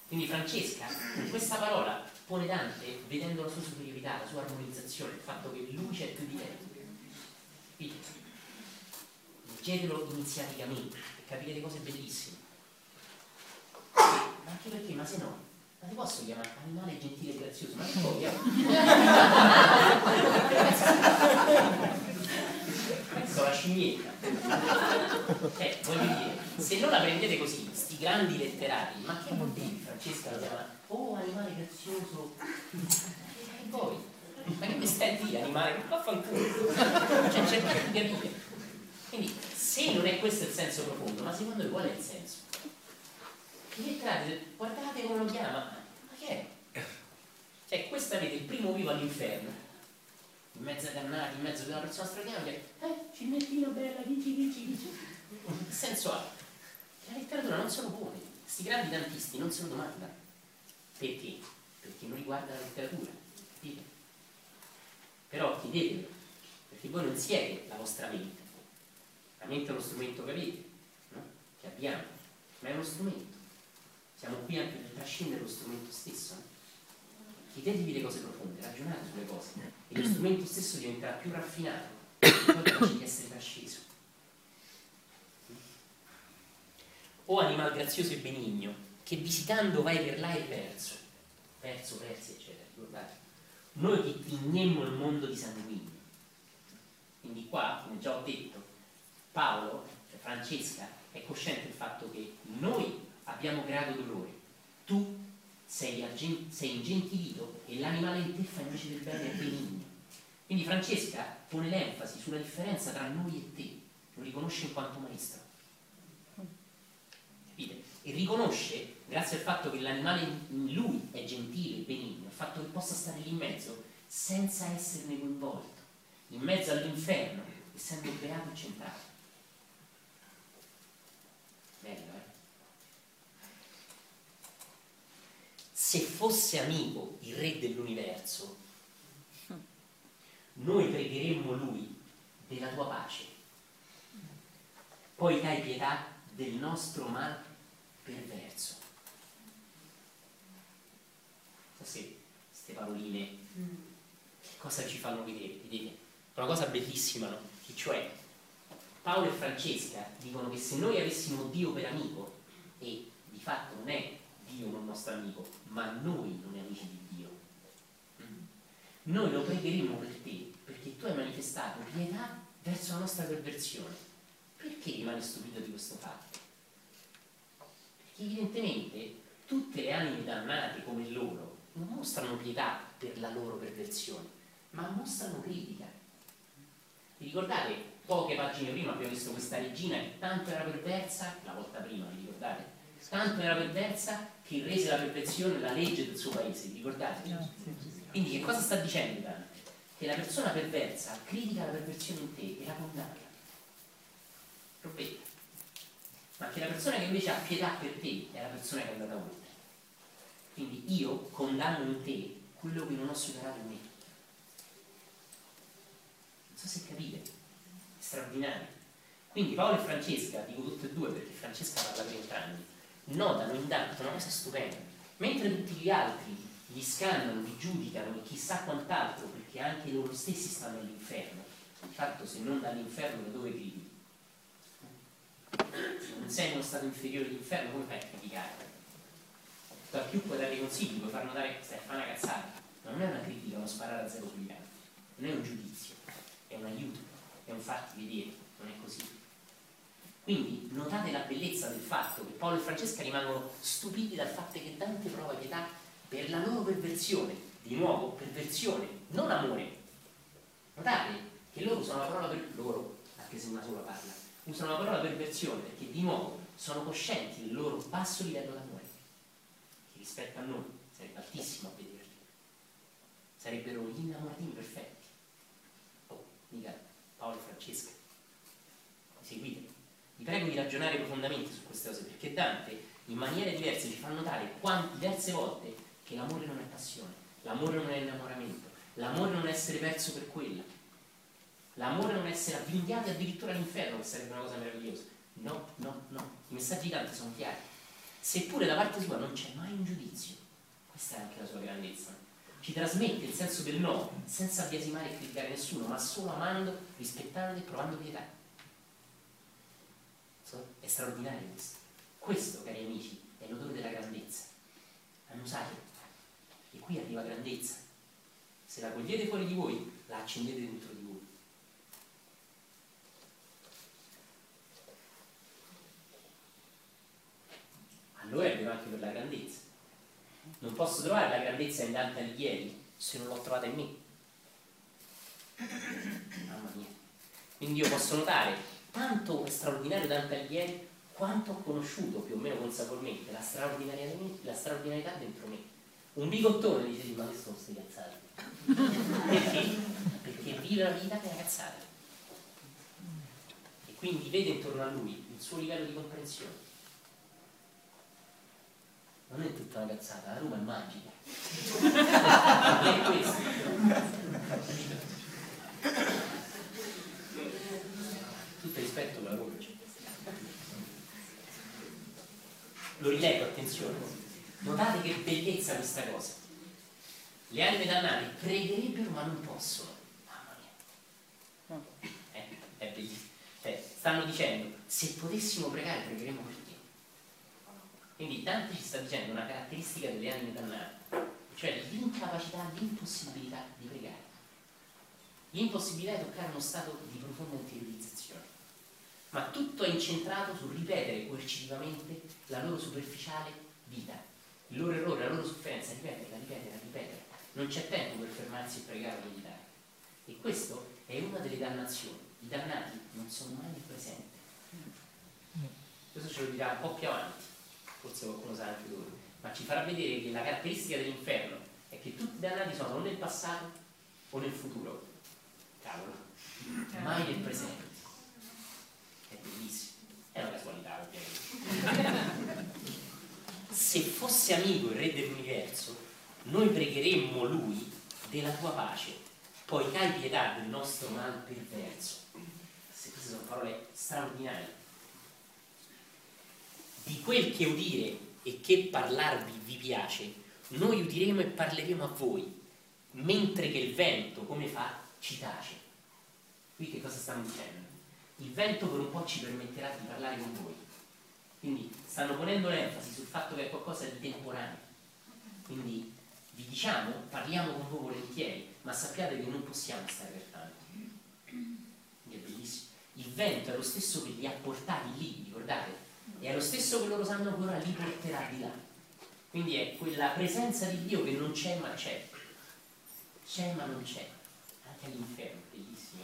Quindi Francesca, con questa parola, pone Dante vedendo la sua superiorità, la sua armonizzazione, il fatto che luce è più di te. Capite? Leggetelo iniziaticamente e capirete cose bellissime. Ma anche perché, ma se no, ma ti posso chiamare animale gentile e grazioso? Ma che Questa è la scimmietta. Eh, voglio dire, se non la prendete così, sti grandi letterati, ma che vuol dire Francesca lo chiama? Oh, animale grazioso. E poi? Ma che mi stai a dire, animale? Ma vaffanculo. Cioè, cercate di capire. Quindi, se non è questo il senso profondo, ma secondo voi qual è il senso? I letterati, guardate come lo chiama, ma che è? Cioè, questo avete il primo vivo all'inferno, in mezzo ai dannati, in mezzo ad una persona straordinaria, che eh, cinettino bella, dici, dici, dici. Che senso ha? La letteratura non se lo pone, questi grandi dantisti non se lo domandano. Perché? Perché non riguarda la letteratura, capite? Però chiedetelo, perché voi non siete la vostra mente. La mente è uno strumento che avete, no? che abbiamo, ma è uno strumento. Siamo qui anche per trascendere lo strumento stesso. Chiedetevi le cose profonde, ragionate sulle cose e lo strumento stesso diventerà più raffinato e poi capace di essere trasceso. O animal grazioso e benigno, che visitando vai per là e perso, perso, persi, eccetera, ricordate? Noi che tignemmo il mondo di sanguigno. Quindi qua, come già ho detto, Paolo, cioè Francesca, è cosciente del fatto che noi abbiamo creato dolore, tu sei, sei ingentilito e l'animale in te fa invece del bene e benigno. Quindi Francesca pone l'enfasi sulla differenza tra noi e te, lo riconosce in quanto maestro. Capite? E riconosce, grazie al fatto che l'animale in lui è gentile e benigno, il fatto che possa stare lì in mezzo senza esserne coinvolto, in mezzo all'inferno, essendo beato e centrato. Bello, eh? Se fosse amico il re dell'universo, noi pregheremmo lui della tua pace. Poi dai pietà del nostro mal perverso. Se queste paroline che cosa ci fanno vedere, vedete? Una cosa bellissima, no? Che cioè Paolo e Francesca dicono che se noi avessimo Dio per amico, e di fatto non è Dio non nostro amico, ma noi non amici di Dio, mm, noi lo pregheremo per te, perché tu hai manifestato pietà verso la nostra perversione. Perché rimane stupito di questo fatto? Perché evidentemente tutte le anime dannate come loro non mostrano pietà per la loro perversione, ma mostrano critica. Vi ricordate, poche pagine prima abbiamo visto questa regina che tanto era perversa, la volta prima, vi ricordate? Tanto era perversa che rese la perversione la legge del suo paese, vi ricordate? Quindi che cosa sta dicendo Dante? Che la persona perversa critica la perversione in te e la condanna. Rompete. Ma che la persona che invece ha pietà per te è la persona che è andata oltre. Quindi io condanno in te quello che non ho superato in me. Non so se capite, è straordinario. Quindi Paolo e Francesca, dico tutte e due perché Francesca parla per entrambi, notano in Dante una cosa stupenda. Mentre tutti gli altri li scannano, li giudicano e chissà quant'altro, perché anche loro stessi stanno all'inferno. Di fatto se non dall'inferno da dove gridi? Se non sei in uno stato inferiore d'inferno, come fai a criticare? Da più puoi dare consigli, puoi far notare che stai a fare una cazzata, ma non è una critica, uno sparare a zero sugli altri, non è un giudizio, è un aiuto, è un farti vedere, non è così. Quindi notate la bellezza del fatto che Paolo e Francesca rimangono stupiti dal fatto che Dante prova pietà per la loro perversione, di nuovo perversione, non amore. Notate che loro usano la parola per loro, anche se una sola parla, usano la parola perversione perché di nuovo sono coscienti del loro basso livello d'amore, rispetto a noi sarebbe altissimo a vederli. Sarebbero gli innamoratini perfetti. Oh, mica Paolo e Francesca. Mi seguite? Vi prego di ragionare profondamente su queste cose perché Dante in maniere diverse ci fa notare quante diverse volte che l'amore non è passione, l'amore non è innamoramento, l'amore non è essere perso per quella, l'amore non è essere avvinghiati addirittura all'inferno, che sarebbe una cosa meravigliosa. No, no, no, i messaggi di Dante sono chiari. Seppure da parte sua non c'è mai un giudizio, questa è anche la sua grandezza. Ci trasmette il senso del no, senza biasimare e criticare nessuno, ma solo amando, rispettando e provando pietà. È straordinario questo. Questo, cari amici, è l'odore della grandezza. Annusate. E qui arriva grandezza. Se la cogliete fuori di voi, la accendete dentro di voi. È vero anche per la grandezza. Non posso trovare la grandezza in Dante Alighieri se non l'ho trovata in me. Mamma mia. Quindi io posso notare tanto è straordinario Dante Alighieri quanto ho conosciuto più o meno consapevolmente la, la straordinarietà dentro me. Un bigottone dice di ma che sono queste cazzate? Perché? Perché vive la vita che è cazzata. E quindi vede intorno a lui il suo livello di comprensione. Non è tutta una cazzata, la Roma è magica. Non è questo. Tutto rispetto alla Roma. Lo rileggo, attenzione. Notate che bellezza questa cosa. Le anime dannate pregherebbero ma non possono. Mamma mia. Eh, è bellissimo. Cioè, stanno dicendo, se potessimo pregare, pregheremmo per te. Quindi Dante ci sta dicendo una caratteristica delle anime dannate, cioè l'incapacità, l'impossibilità di pregare. L'impossibilità di toccare uno stato di profonda interiorizzazione. ma tutto è incentrato sul ripetere coercitivamente la loro superficiale vita, il loro errore, la loro sofferenza, ripetere, ripetere, ripetere. Non c'è tempo per fermarsi e pregare o meditare. E questo è una delle dannazioni. I dannati non sono mai nel presente. Questo ce lo dirà un po' più avanti, forse qualcuno sa anche loro, ma ci farà vedere che la caratteristica dell'inferno è che tutti i dannati sono o nel passato o nel futuro. Cavolo, mai nel presente. È bellissimo. È una casualità, ovviamente. Se fosse amico il re dell'universo, noi pregheremmo lui della tua pace, poi hai pietà del nostro mal perverso. Se queste sono parole straordinarie. Di quel che udire e che parlarvi vi piace, noi udiremo e parleremo a voi, mentre che il vento, come fa, ci tace. Qui che cosa stiamo dicendo? Il vento per un po' ci permetterà di parlare con voi. Quindi stanno ponendo l'enfasi sul fatto che è qualcosa di temporaneo. Quindi vi diciamo, parliamo con voi volentieri, ma sappiate che non possiamo stare per tanto. Quindi è bellissimo. Il vento è lo stesso che li ha portati lì, ricordate? E è lo stesso che loro sanno che ora li porterà di là. Quindi è quella presenza di Dio che non c'è ma c'è. C'è ma non c'è. Anche all'inferno, bellissimo.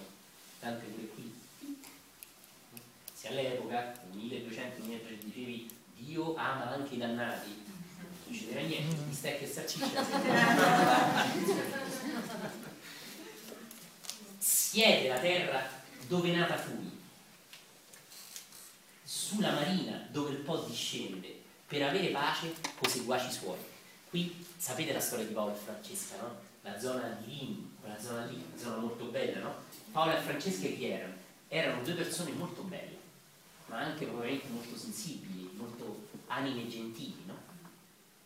Tanto pure qui. Se all'epoca, nel 1200 dicevi Dio ama anche i dannati, non succederà niente, mi stai che salsiccia. Siete la terra dove nata fui, sulla marina dove il Po discende, per avere pace con seguaci suoi. Qui sapete la storia di Paolo e Francesca, no? La zona di Rimini, quella zona lì, una zona molto bella, no? Paolo e Francesca chi erano? Erano due persone molto belle, ma anche probabilmente molto sensibili, molto anime gentili, no?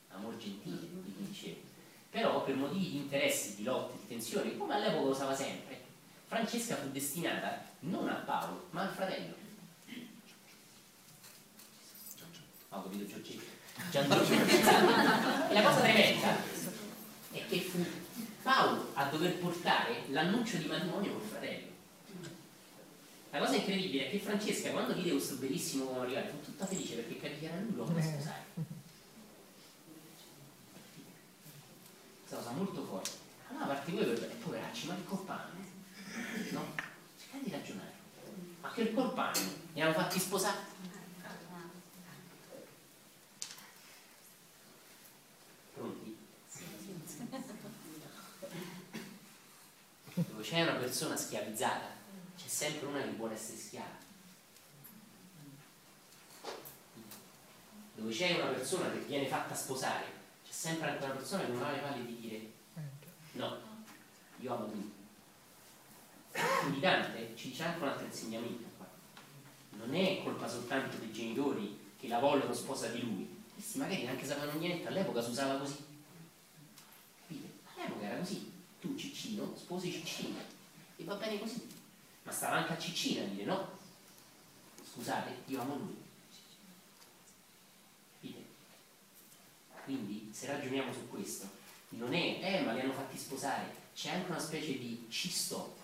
Amor gentile, cui dicevo. Però per motivi di interessi, di lotte, di tensioni, come all'epoca usava sempre, Francesca fu destinata non a Paolo, ma al fratello. Ho capito Giorgetto. E la cosa tremenda è che fu Paolo a dover portare l'annuncio di matrimonio col fratello. La cosa incredibile è che Francesca, quando vide questo bellissimo uomo arrivare, fu tutta felice perché capì che era lui l'uomo da sposare. Questa cosa molto forte. Allora parte voi per poveracci, ma che colpa hanno? No? Cercate di ragionare. Ma che colpa hanno? Li hanno fatti sposare? Dove c'è una persona schiavizzata, c'è sempre una che vuole essere schiava. Dove c'è una persona che viene fatta sposare, c'è sempre una persona che non ha le palle di dire no, io amo lui. Quindi Dante ci dice anche un altro insegnamento qua. Non è colpa soltanto dei genitori che la vogliono sposa di lui. Questi magari neanche sapevano niente, all'epoca si usava così. Capite? All'epoca era così. Tu Ciccino, sposi Ciccino. E va bene così. Ma stava anche a Ciccina a dire no. Scusate, io amo lui. Capite? Quindi se ragioniamo su questo, non è, eh ma li hanno fatti sposare, c'è anche una specie di ci sto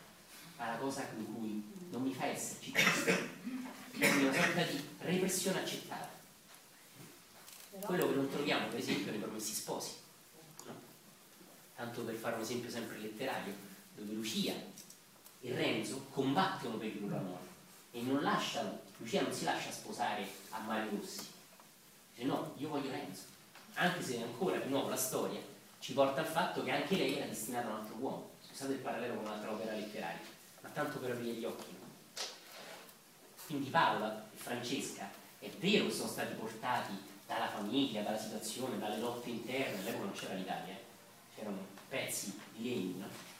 alla cosa con cui non mi fa esserci, ci sto. Quindi una sorta di repressione accettata. Quello che non troviamo per esempio nei promessi sposi. Tanto per fare un esempio sempre letterario, dove Lucia e Renzo combattono per il loro amore e non lasciano, Lucia non si lascia sposare a mari rossi. Dice no, io voglio Renzo. Anche se ancora di nuovo la storia ci porta al fatto che anche lei era destinata a un altro uomo. Scusate il parallelo con un'altra opera letteraria, ma tanto per aprire gli occhi. Quindi Paola e Francesca è vero che sono stati portati dalla famiglia, dalla situazione, dalle lotte interne, all'epoca non c'era l'Italia, eh? c'erano pezzi di legno, no?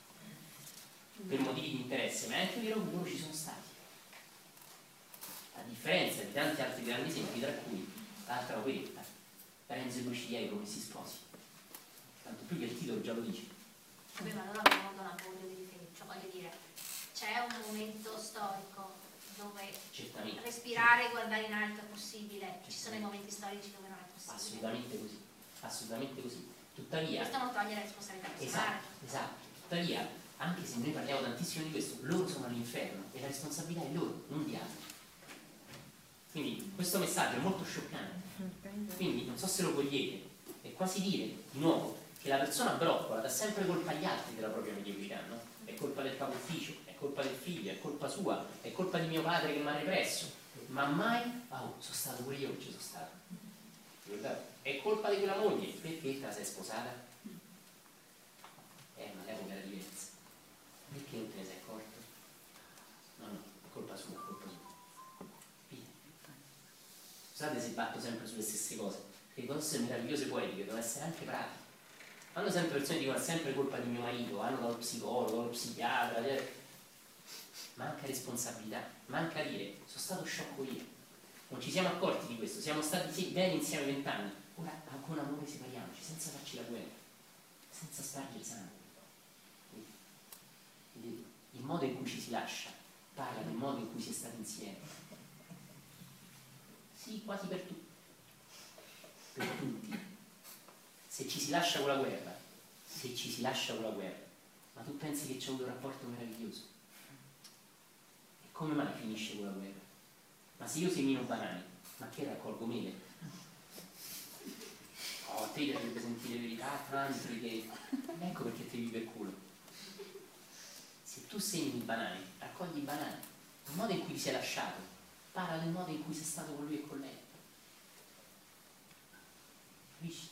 per motivi di interesse, ma è anche vero che loro ci sono stati. A differenza di tanti altri grandi esempi, tra cui l'altra operetta, Renzo e Lucia i promessi sposi. Tanto più che il titolo già lo dice. Vabbè, ma allora abbiamo donato voglio di cioè voglio dire, c'è un momento storico dove Certamente. respirare e guardare in alto è possibile, ci sono i momenti storici dove non è possibile. Assolutamente così, assolutamente così. Tuttavia, Questo non toglie la responsabilità personale. esatto, esatto. Tuttavia, anche se noi parliamo tantissimo di questo, loro sono all'inferno e la responsabilità è loro, non di altri. Quindi questo messaggio è molto scioccante. Quindi non so se lo cogliete, è quasi dire di nuovo che la persona broccola dà sempre colpa agli altri della propria mediocrità, no? È colpa del capo ufficio, è colpa del figlio, è colpa sua, è colpa di mio padre che mi ha represso, ma mai, oh, sono stato pure io che ci sono stato. Ricordate? È colpa di quella moglie, perché te la sei sposata? Eh, ma l'epoca era diversa. Perché non te ne sei accorto? No, no, è colpa sua, è colpa sua. Via. Scusate se batto sempre sulle stesse cose, perché cose meravigliose poetiche devono essere anche pratiche. Quando sempre persone dicono è sempre colpa di mio marito, vanno dallo psicologo, dallo psichiatra, eh, manca responsabilità, manca dire sono stato sciocco io. Non ci siamo accorti di questo, siamo stati sì, bene insieme vent'anni, ora con amore separiamoci, senza farci la guerra, senza spargere sangue. Quindi, il modo in cui ci si lascia parla del modo in cui si è stati insieme. Sì, quasi per tutti. Per tutti. Se ci si lascia con la guerra, se ci si lascia con la guerra, ma tu pensi che c'è un rapporto meraviglioso? E come mai finisce con la guerra? Ma se io semino banani, ma che raccolgo mele? Oh, a te dovrebbe sentire verità, che... Ecco perché ti vivi per culo. Se tu semini banani, raccogli i banani. Il modo in cui ti sei lasciato parla del modo in cui sei stato con lui e con lei. Capisci?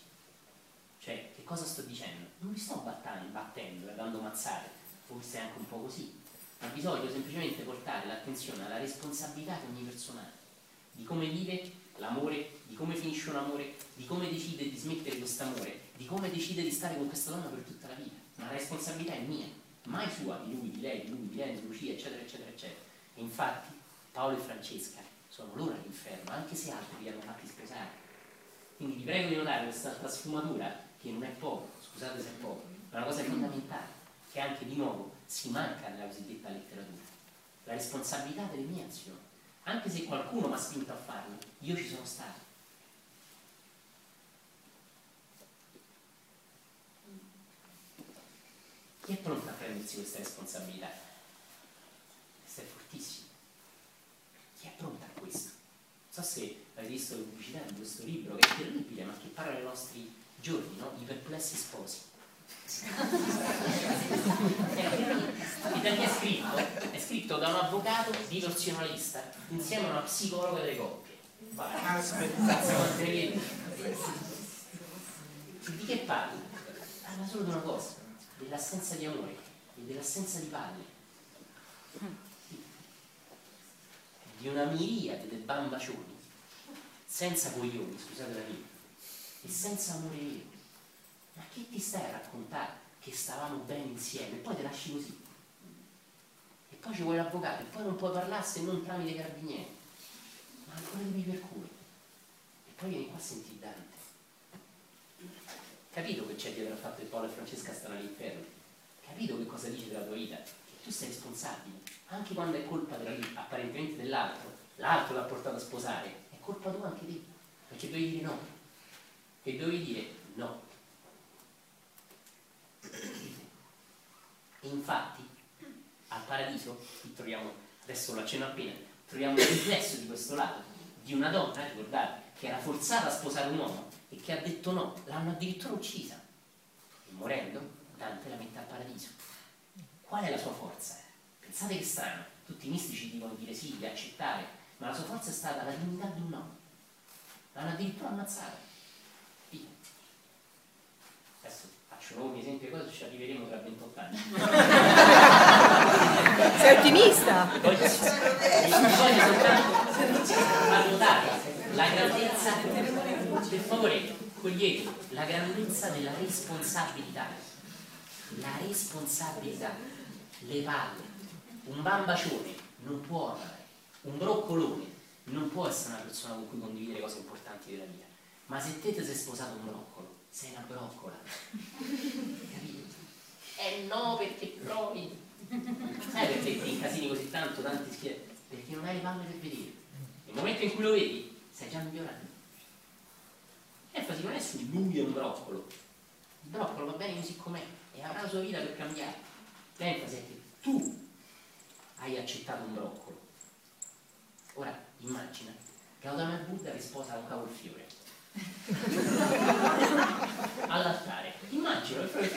Cioè, che cosa sto dicendo? Non vi sto battendo, battendo, dando mazzate, forse è anche un po' così, ma bisogna semplicemente portare l'attenzione alla responsabilità di ogni personaggio, di come vive l'amore, di come finisce un amore, di come decide di smettere questo amore, di come decide di stare con questa donna per tutta la vita. Ma la responsabilità è mia, mai sua, di lui, di lei, di lui, di lei, di Lucia, eccetera, eccetera, eccetera. E infatti Paolo e Francesca sono loro all'inferno, anche se altri li hanno fatti sposare. Quindi vi prego di notare questa sfumatura che non è poco, scusate se è poco, ma è una cosa fondamentale, che anche di nuovo si manca nella cosiddetta letteratura. La responsabilità delle mie azioni. Anche se qualcuno mi ha spinto a farlo, io ci sono stato. Chi è pronto a prendersi questa responsabilità? Questo è fortissimo. Chi è pronto a questo? Non so se avete visto le pubblicità di questo libro che è terribile, ma che parla dei nostri giorni, no? I perplessi sposi. E da chi è scritto? È scritto da un avvocato divorzionalista insieme a una psicologa delle coppie. Aspetta, di che parla? Parla solo di una cosa, dell'assenza di amore e dell'assenza di padre. Di una miriade di bambacioni, senza coglioni, scusate la mia, e senza amore vero. Ma che ti stai a raccontare che stavamo bene insieme e poi te lasci così? E poi ci vuoi l'avvocato e poi non puoi parlare se non tramite carabinieri. Ma ancora devi per culo. E poi vieni qua a sentire Dante. Capito che c'è dietro al fatto che Paolo e Francesca stanno all'inferno? Capito che cosa dice della tua vita? Che tu sei responsabile, anche quando è colpa della, apparentemente dell'altro, l'altro l'ha portato a sposare, è colpa tua anche te, perché devi dire no. E devi dire no. Infatti al paradiso, qui troviamo, adesso lo accenno appena, troviamo il riflesso di questo lato, di una donna, ricordate, che era forzata a sposare un uomo e che ha detto no, l'hanno addirittura uccisa. E morendo, Dante la mette al paradiso. Qual è la sua forza? Pensate che strano, tutti i mistici dicono dire sì, di accettare, ma la sua forza è stata la dignità di un uomo. L'hanno addirittura ammazzata. Via. Adesso faccio nomi, esempi e cose, ci arriveremo tra 28 anni. Sei ottimista? Voglio, voglio soltanto far notare la grandezza, per favore, cogliete la grandezza della responsabilità. La responsabilità, le palle. Un bambacione non può amare, un broccolone non può essere una persona con cui condividere cose importanti della vita. Ma se te ti sei sposato un broccolo, sei una broccola. Capito? Eh no, perché provi. Sai perché ti incasini così tanto, tanti schier? Perché non hai le palle per vedere. Nel momento in cui lo vedi, stai già migliorando. L'enfasi non è su lui è un broccolo. Il broccolo va bene così com'è e avrà la sua vita per cambiare. L'enfasi è che tu hai accettato un broccolo. Ora immagina Gautama Buddha che sposa un cavolfiore all'altare immagino che è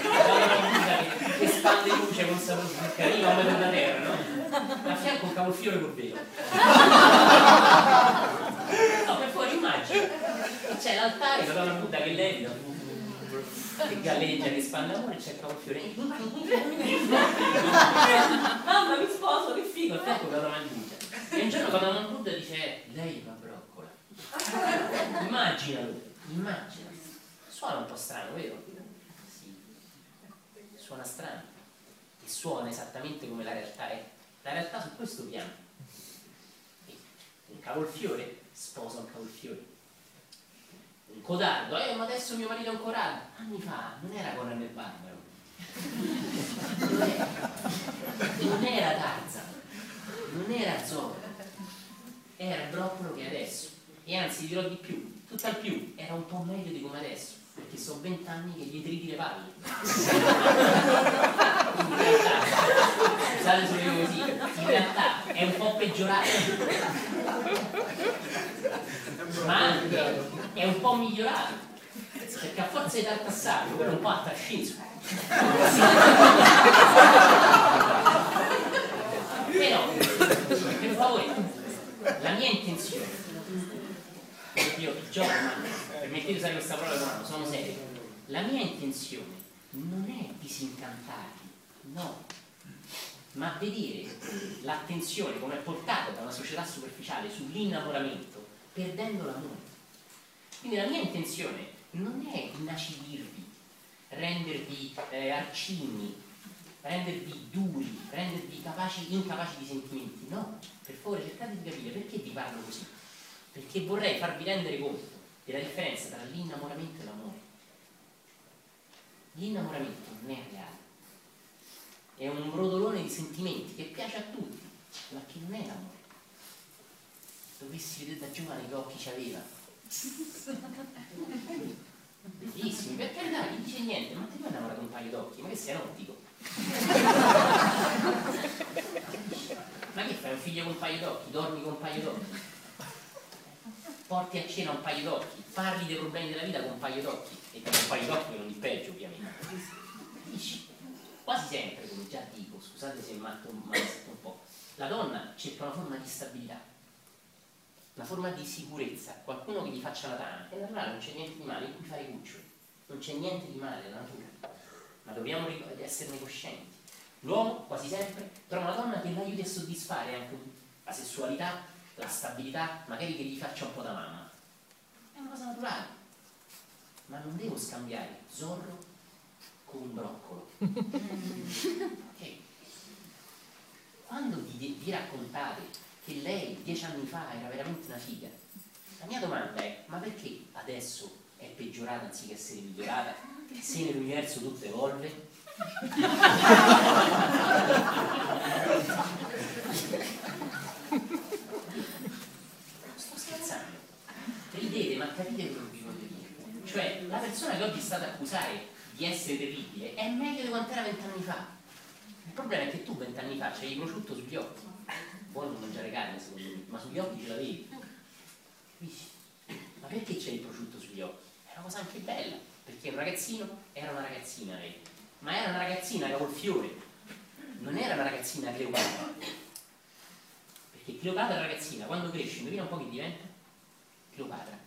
Gautama Buddha che, spande luce con sapore che arriva come della terra no? a fianco un cavolfiore col velo no per fuori immagino c'è l'altare Gautama Buddha che levita che galleggia, che spande amore, c'è il cavolfiore. Mamma mi sposo, che figo, il fianco Gautama Buddha. E un giorno Gautama Buddha dice, lei è una Immaginalo, immagina. Suona un po' strano, vero? Sì. Suona strano. E suona esattamente come la realtà è. La realtà su questo piano. Un cavolfiore sposa un cavolfiore un codardo, eh ma adesso mio marito è un codardo. Anni fa non era Conan il Barbaro. Non era, non Tarzan, non era Zorro, era broccolo che adesso. E anzi dirò di più, tutt'al più era un po' meglio di come adesso, perché sono vent'anni che gli triti le palle. In realtà, scusate se dico così, in realtà è un po' peggiorato. Ma anche è un po' migliorato perché a forza di tartassato quello un po' ha trasceso però per favore la mia intenzione io gioco ma permettete di usare questa parola domanda sono serio. La mia intenzione non è disincantarvi no. Ma vedere l'attenzione come è portata da una società superficiale sull'innamoramento perdendo l'amore. Quindi la mia intenzione non è inacidirvi, rendervi eh, arcigni, rendervi duri, rendervi capaci, incapaci di sentimenti. No, per favore cercate di capire perché vi parlo così. Perché vorrei farvi rendere conto della differenza tra l'innamoramento e l'amore. L'innamoramento non è reale, è un brodolone di sentimenti che piace a tutti, ma che non è l'amore. Dovessi vedere da giovane che occhi ci aveva, Bellissimi, per carità, gli dice niente, ma ti puoi innamorare un paio d'occhi? Ma che sei ottico? ma che fai un figlio con un paio d'occhi? Dormi con un paio d'occhi? Porti a cena un paio d'occhi? Parli dei problemi della vita con un paio d'occhi? E con un paio d'occhi non il peggio, ovviamente. Dici, quasi sempre, come già dico, scusate se matto un po', la donna cerca una forma di stabilità una forma di sicurezza, qualcuno che gli faccia la tana. È naturale, non c'è niente di male in cui fare cuccioli, non c'è niente di male nella natura, ma dobbiamo esserne coscienti. L'uomo quasi sempre trova una donna che l'aiuti a soddisfare anche la sessualità, la stabilità, magari che gli faccia un po' da mamma. È una cosa naturale, ma non devo scambiare Zorro con un broccolo. ok? Quando vi, vi raccontate che lei dieci anni fa era veramente una figa. La mia domanda è, ma perché adesso è peggiorata anziché essere migliorata? Se nell'universo tutto evolve? Sto scherzando. Ma capite quello che voglio dire. Cioè, la persona che oggi è stata accusare di essere terribile è meglio di quanto era vent'anni fa. Il problema è che tu vent'anni fa c'avevi prosciutto sugli occhi vuoi non mangiare carne secondo me, ma sugli occhi ce l'avevi. Dici, ma perché c'è il prosciutto sugli occhi? È una cosa anche bella, perché un ragazzino era una ragazzina lei, ma era una ragazzina che col fiore, non era una ragazzina Cleopatra. Perché Cleopatra ragazzina, quando cresce, indovina un po' che diventa? Cleopatra.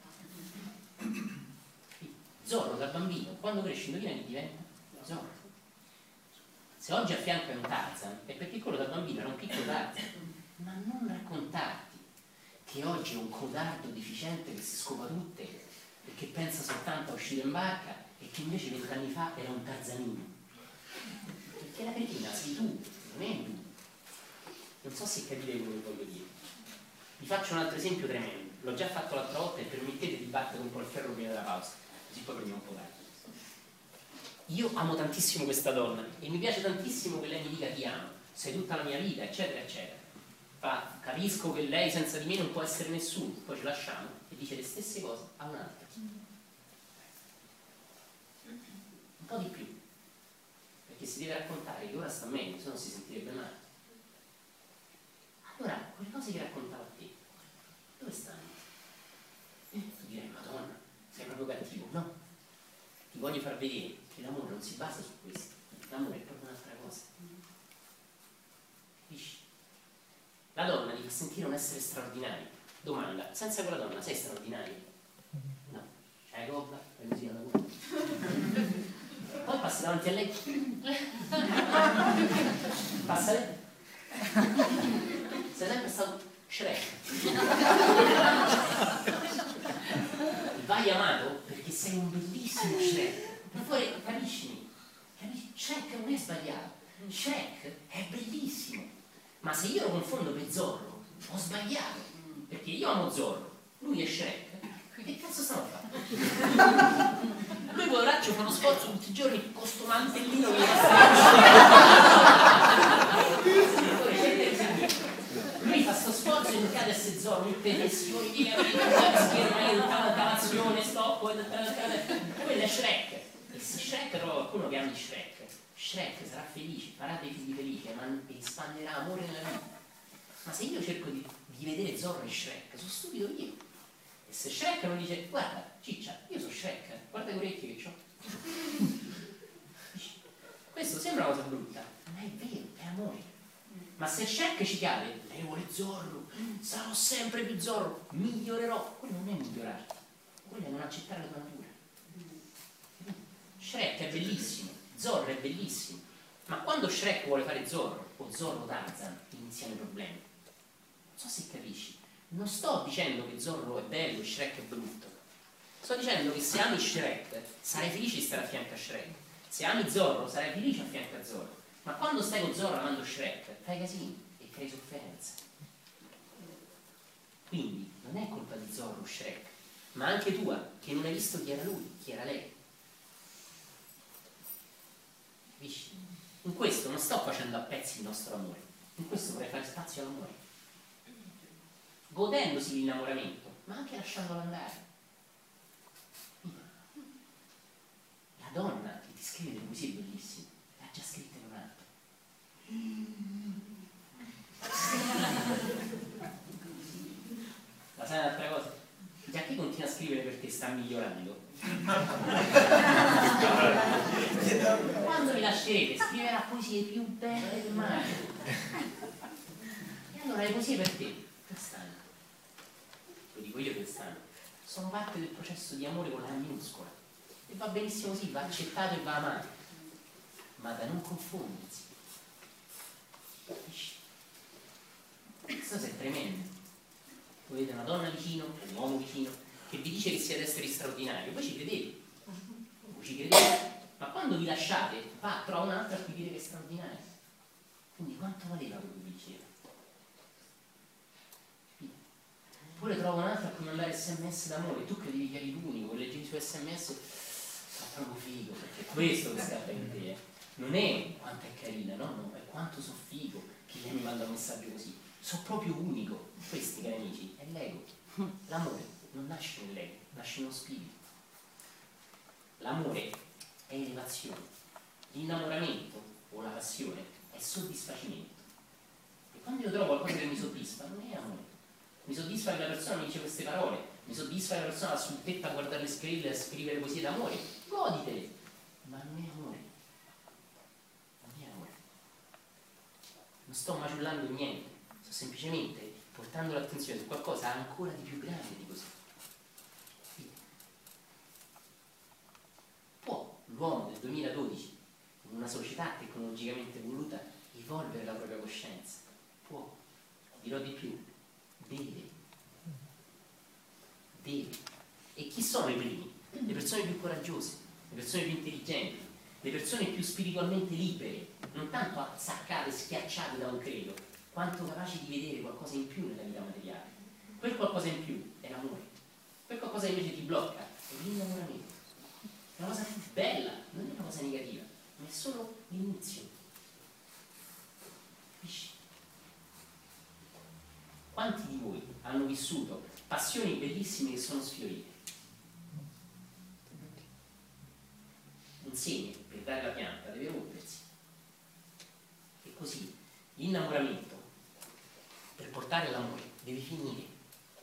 Zorro da bambino, quando cresce, indovina che diventa? Zorro. Se oggi a fianco è un Tarzan, è perché quello da bambino era un piccolo Tarzan ma non raccontarti che oggi è un codardo deficiente che si scopa tutte e che pensa soltanto a uscire in barca e che invece vent'anni fa era un tarzanino. Perché la cretina sei tu, non è tu. Non so se capite quello che voglio dire. Vi faccio un altro esempio tremendo. L'ho già fatto l'altra volta e permettete di battere un po' il ferro prima della pausa, così poi prendiamo un po' d'acqua. Io amo tantissimo questa donna e mi piace tantissimo che lei mi dica ti amo, sei tutta la mia vita, eccetera, eccetera fa, capisco che lei senza di me non può essere nessuno, poi ci lasciamo e dice le stesse cose a un'altra. Un po' di più, perché si deve raccontare che ora sta meglio, se no si sentirebbe male. Allora, quelle cose che raccontava a te, Dove stanno? Eh, tu direi, Madonna, cattivo. No, ti voglio far vedere che l'amore non si basa su questo. L'amore è proprio un'altra cosa. Capisci? La donna ti fa sentire un essere straordinario. Domanda, senza quella donna sei straordinario? No. C'hai la gobba, fai così alla gola. Poi passi davanti a lei. Passa lei. Sei sempre stato Shrek. Vai amato perché sei un bellissimo Shrek. Ma poi capisci? Shrek non è sbagliato. Shrek è bellissimo. Ma se io lo confondo per Zorro, ho sbagliato. Perché io amo Zorro, lui è Shrek. Che cazzo a fare? Lui poveraccio fa uno sforzo tutti i giorni con sto mantellino che Lui fa sto sforzo e non Zorro, tutte le tensioni, di cavazione, stop, quello è Shrek. E se Shrek trova qualcuno che ami Shrek, Shrek sarà felice, farà dei figli felici e espanderà amore nella vita. Ma se io cerco di, di vedere Zorro e Shrek, sono stupido io. E se Shrek non dice, guarda, ciccia, io sono Shrek, guarda le orecchie che ho. Questo sembra una cosa brutta, ma è vero, è amore. Ma se Shrek ci cade, lei vuole Zorro, sarò sempre più Zorro, migliorerò. Quello non è migliorare, quello è non accettare la tua natura. Shrek è bellissimo, Zorro è bellissimo, ma quando Shrek vuole fare Zorro o Zorro Tarzan, iniziano i problemi. Non so se capisci. Non sto dicendo che Zorro è bello e Shrek è brutto. Sto dicendo che se ami Shrek, sarai felice di stare a fianco a Shrek. Se ami Zorro, sarai felice a fianco a Zorro. Ma quando stai con Zorro amando Shrek, fai casini e crei sofferenza. Quindi non è colpa di Zorro Shrek, ma anche tua, che non hai visto chi era lui, chi era lei. Capisci? In questo non sto facendo a pezzi il nostro amore, in questo vorrei fare spazio all'amore. Godendosi l'innamoramento, ma anche lasciandolo andare. La donna che ti scrive delle poesie bellissime, le ha già altro. La sai un'altra cosa? Già chi continua a scrivere perché sta migliorando? Quando vi lascerete scriverà poesie più belle del mare. E allora le poesie per te, che stanno? Lo dico io che stanno. Sono parte del processo di amore con la minuscola. E va benissimo così, va accettato e va amato. Ma da non confondersi. Questo è tremendo. Voi vedete una donna vicino, un uomo vicino, che vi dice che siete esseri straordinari, voi ci credete. Voi ci credete. Ma quando vi lasciate, va, trova un'altra a cui dire che è straordinario. Quindi quanto valeva quello che vi diceva? Oppure trova un'altra a cui mandare sms d'amore, tu credevi che eri l'unico, leggevi su sms, fa proprio figo, perché questo che scatta in te. Non è quanto è carina, no, no, quanto so figo che lei mi manda un messaggio così. So proprio unico. Questi, cari amici, è l'ego. L'amore non nasce nell'ego, nasce nello spirito. L'amore è elevazione. L'innamoramento o la passione è soddisfacimento. E quando io trovo qualcosa che mi soddisfa, non è amore. Mi soddisfa che la persona mi dice queste parole, mi soddisfa che la persona va sul tetto a guardare le scritte e a scrivere poesie d'amore. Goditele! Ma Non è amore. Non sto maciullando niente, sto semplicemente portando l'attenzione su qualcosa ancora di più grande di così. Può l'uomo del 2012, in una società tecnologicamente evoluta, evolvere la propria coscienza? Può. Dirò di più, deve. Deve. E chi sono i primi? Le persone più coraggiose, le persone più intelligenti, le persone più spiritualmente libere, non tanto azzaccate, schiacciate da un credo, quanto capaci di vedere qualcosa in più nella vita materiale. Quel qualcosa in più è l'amore. Quel qualcosa invece ti blocca è l'innamoramento. È una cosa bella, non è una cosa negativa, ma è solo l'inizio. Capisci? Quanti di voi hanno vissuto passioni bellissime che sono sfiorite? Un seme per dare la pianta deve rompersi. Così l'innamoramento per portare l'amore deve finire.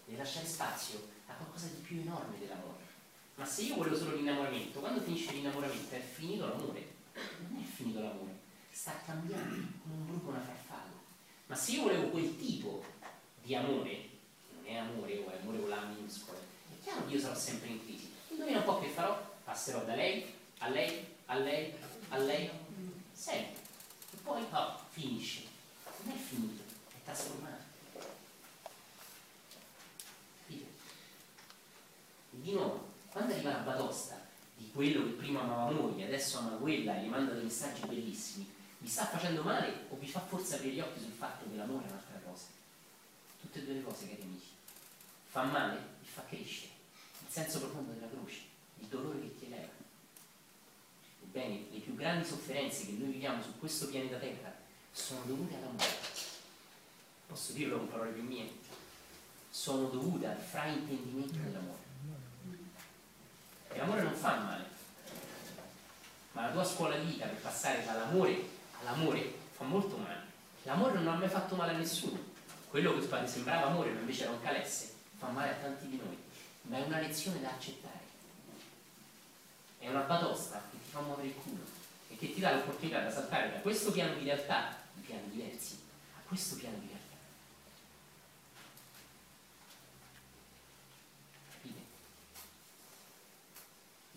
deve lasciare spazio a qualcosa di più enorme dell'amore. Ma se io volevo solo l'innamoramento, quando finisce l'innamoramento è finito l'amore. Non è finito l'amore, sta cambiando come un bruco una farfalla. Ma se io volevo quel tipo di amore, che non è amore o è amore con la minuscola, è chiaro che io sarò sempre in crisi. Indovina un po' che farò? Passerò da lei a lei, a lei, a lei, sempre. E poi oh, finisce. Non è finito, è trasformato. Capite? Di nuovo, quando arriva la batosta di quello che prima amava moglie, adesso ama quella e gli manda dei messaggi bellissimi, vi sta facendo male o vi fa forse aprire gli occhi sul fatto che l'amore è un'altra cosa? Tutte e due le cose, cari amici. Fa male e fa crescere. Il senso profondo della croce, il dolore che ti eleva. Ebbene, le più grandi sofferenze che noi viviamo su questo pianeta Terra sono dovute all'amore. Posso dirlo con parole più mie? Sono dovute al fraintendimento dell'amore. E l'amore non fa male, ma la tua scuola di vita per passare dall'amore all'amore fa molto male. L'amore non ha mai fatto male a nessuno. Quello che sembrava amore, ma invece era un calesse, fa male a tanti di noi. Ma è una lezione da accettare. È una batosta che ti fa muovere il culo e che ti dà l'opportunità di saltare da questo piano di realtà, piani diversi, a questo piano di realtà. Capite?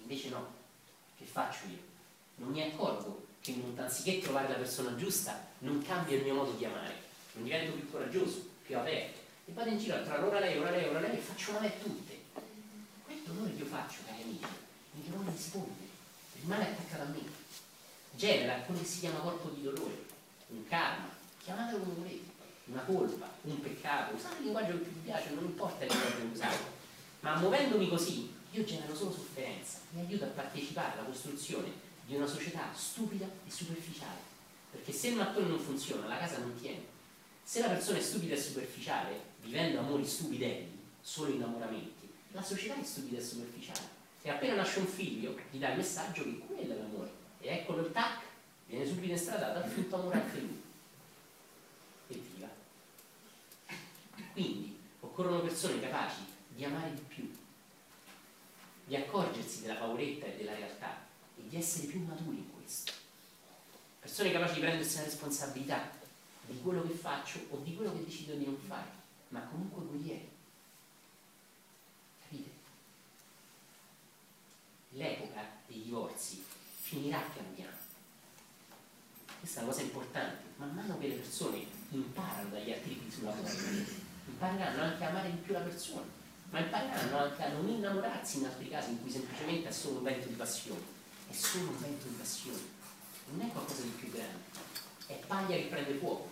Invece no, che faccio io? Non mi accorgo che non, anziché trovare la persona giusta, non cambia il mio modo di amare, non divento più coraggioso, più aperto, e vado in giro tra ora lei, ora lei, ora lei e faccio male a tutte. Quel dolore che io faccio, cari amici, il dolore risponde, rimane attaccato a me, genera quello che si chiama corpo di dolore, un karma, chiamatelo come volete, una colpa, un peccato, usate il linguaggio che più vi piace, non importa il linguaggio che usate, ma muovendomi così io genero solo sofferenza, mi aiuto a partecipare alla costruzione di una società stupida e superficiale. Perché se il mattone non funziona, la casa non tiene. Se la persona è stupida e superficiale, vivendo amori stupidelli, solo innamoramenti, la società è stupida e superficiale. E appena nasce un figlio, gli dà il messaggio che quello è l'amore. E eccolo il tac, viene subito finto amore anche lui. Evviva! Quindi occorrono persone capaci di amare di più, di accorgersi della pauretta e della realtà e di essere più maturi in questo. Persone capaci di prendersi la responsabilità di quello che faccio o di quello che decido di non fare, ma comunque guerrieri. Capite? L'epoca dei divorzi finirà piano. Questa è una cosa importante. Man mano che le persone imparano dagli articoli sulla cosa, impareranno anche a amare di più la persona, ma impareranno anche a non innamorarsi in altri casi in cui semplicemente è solo un vento di passione. È solo un vento di passione, non è qualcosa di più grande, è paglia che prende fuoco,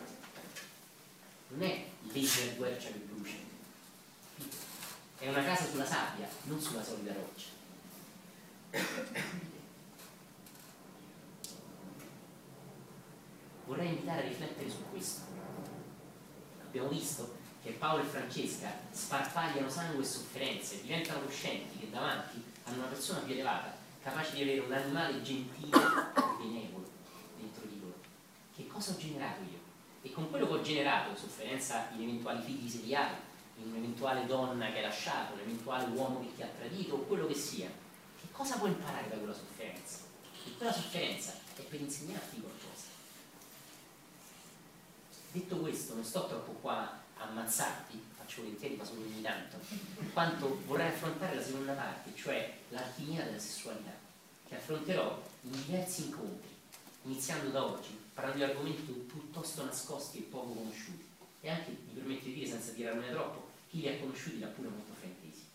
non è laser guercia che brucia, è una casa sulla sabbia, non sulla solida roccia. Vorrei invitare a riflettere su questo. Abbiamo visto che Paolo e Francesca sparpagliano sangue e sofferenze, diventano coscienti che davanti hanno una persona più elevata, capace di avere un animale gentile e benevolo dentro di loro. Che cosa ho generato io? E con quello che ho generato, sofferenza in eventuali figli seriali, in un'eventuale donna che hai lasciato, un eventuale uomo che ti ha tradito o quello che sia, che cosa puoi imparare da quella sofferenza? E quella sofferenza è per insegnarti qualcosa. Detto questo, non sto troppo qua a ammazzarti, faccio volentieri, ma solo ogni tanto, quanto vorrei affrontare la seconda parte, cioè l'alchimia della sessualità, che affronterò in diversi incontri, iniziando da oggi, parlando di argomenti piuttosto nascosti e poco conosciuti. E anche, mi permetto di dire, senza tirarmene troppo, chi li ha conosciuti li ha pure molto fraintesi.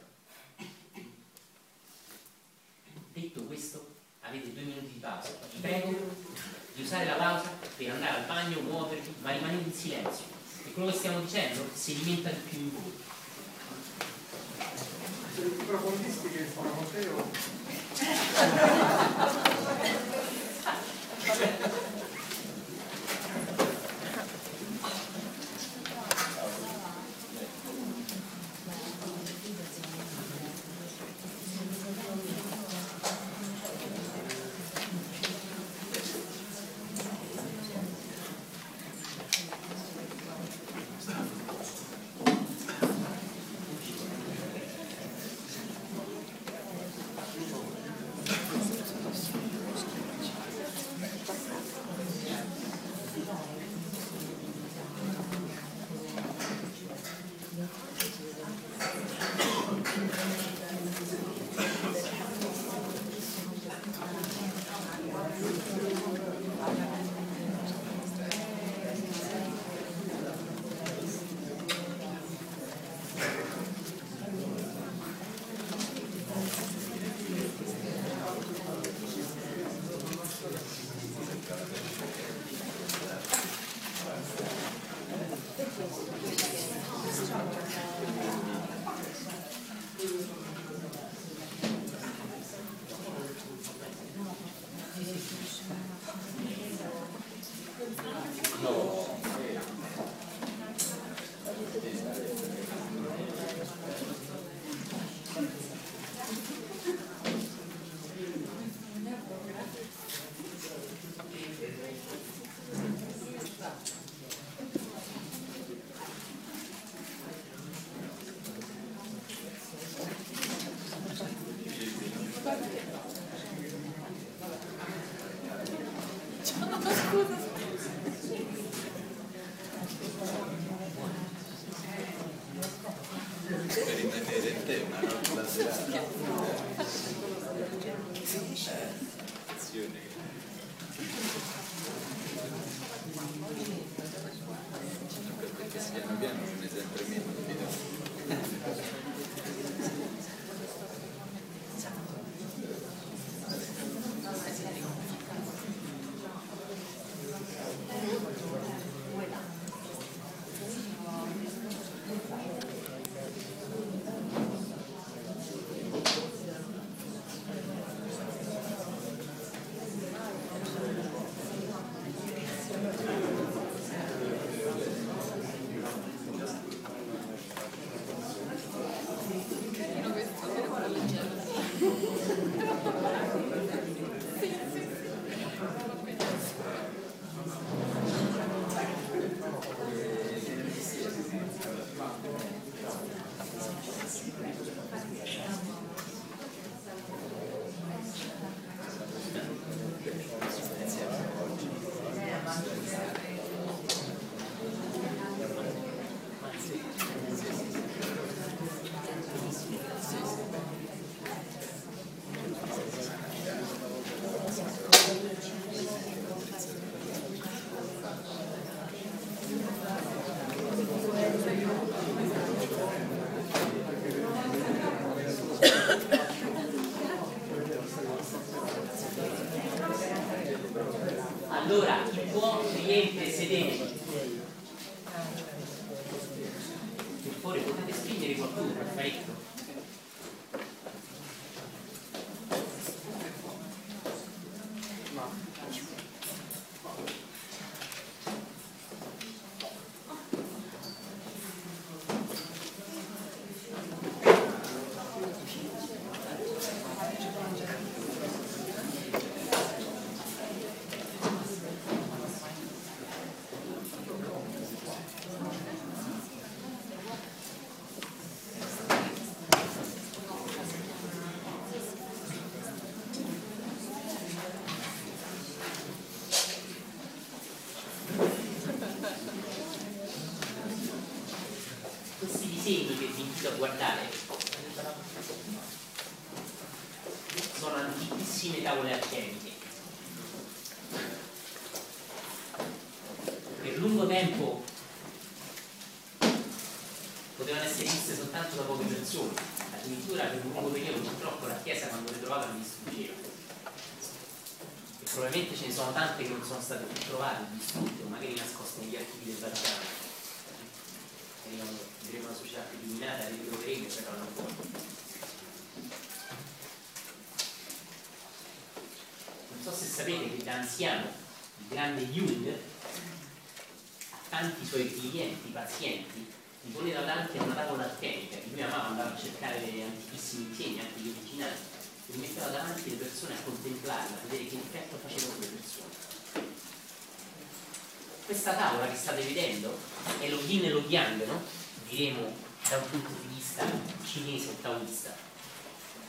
Detto questo, avete due minuti di pausa. Prego di usare la pausa per andare al bagno, muovervi, ma rimanete in silenzio. E quello che stiamo dicendo si alimenta di più in voi. Se i profondisti che sono Matteo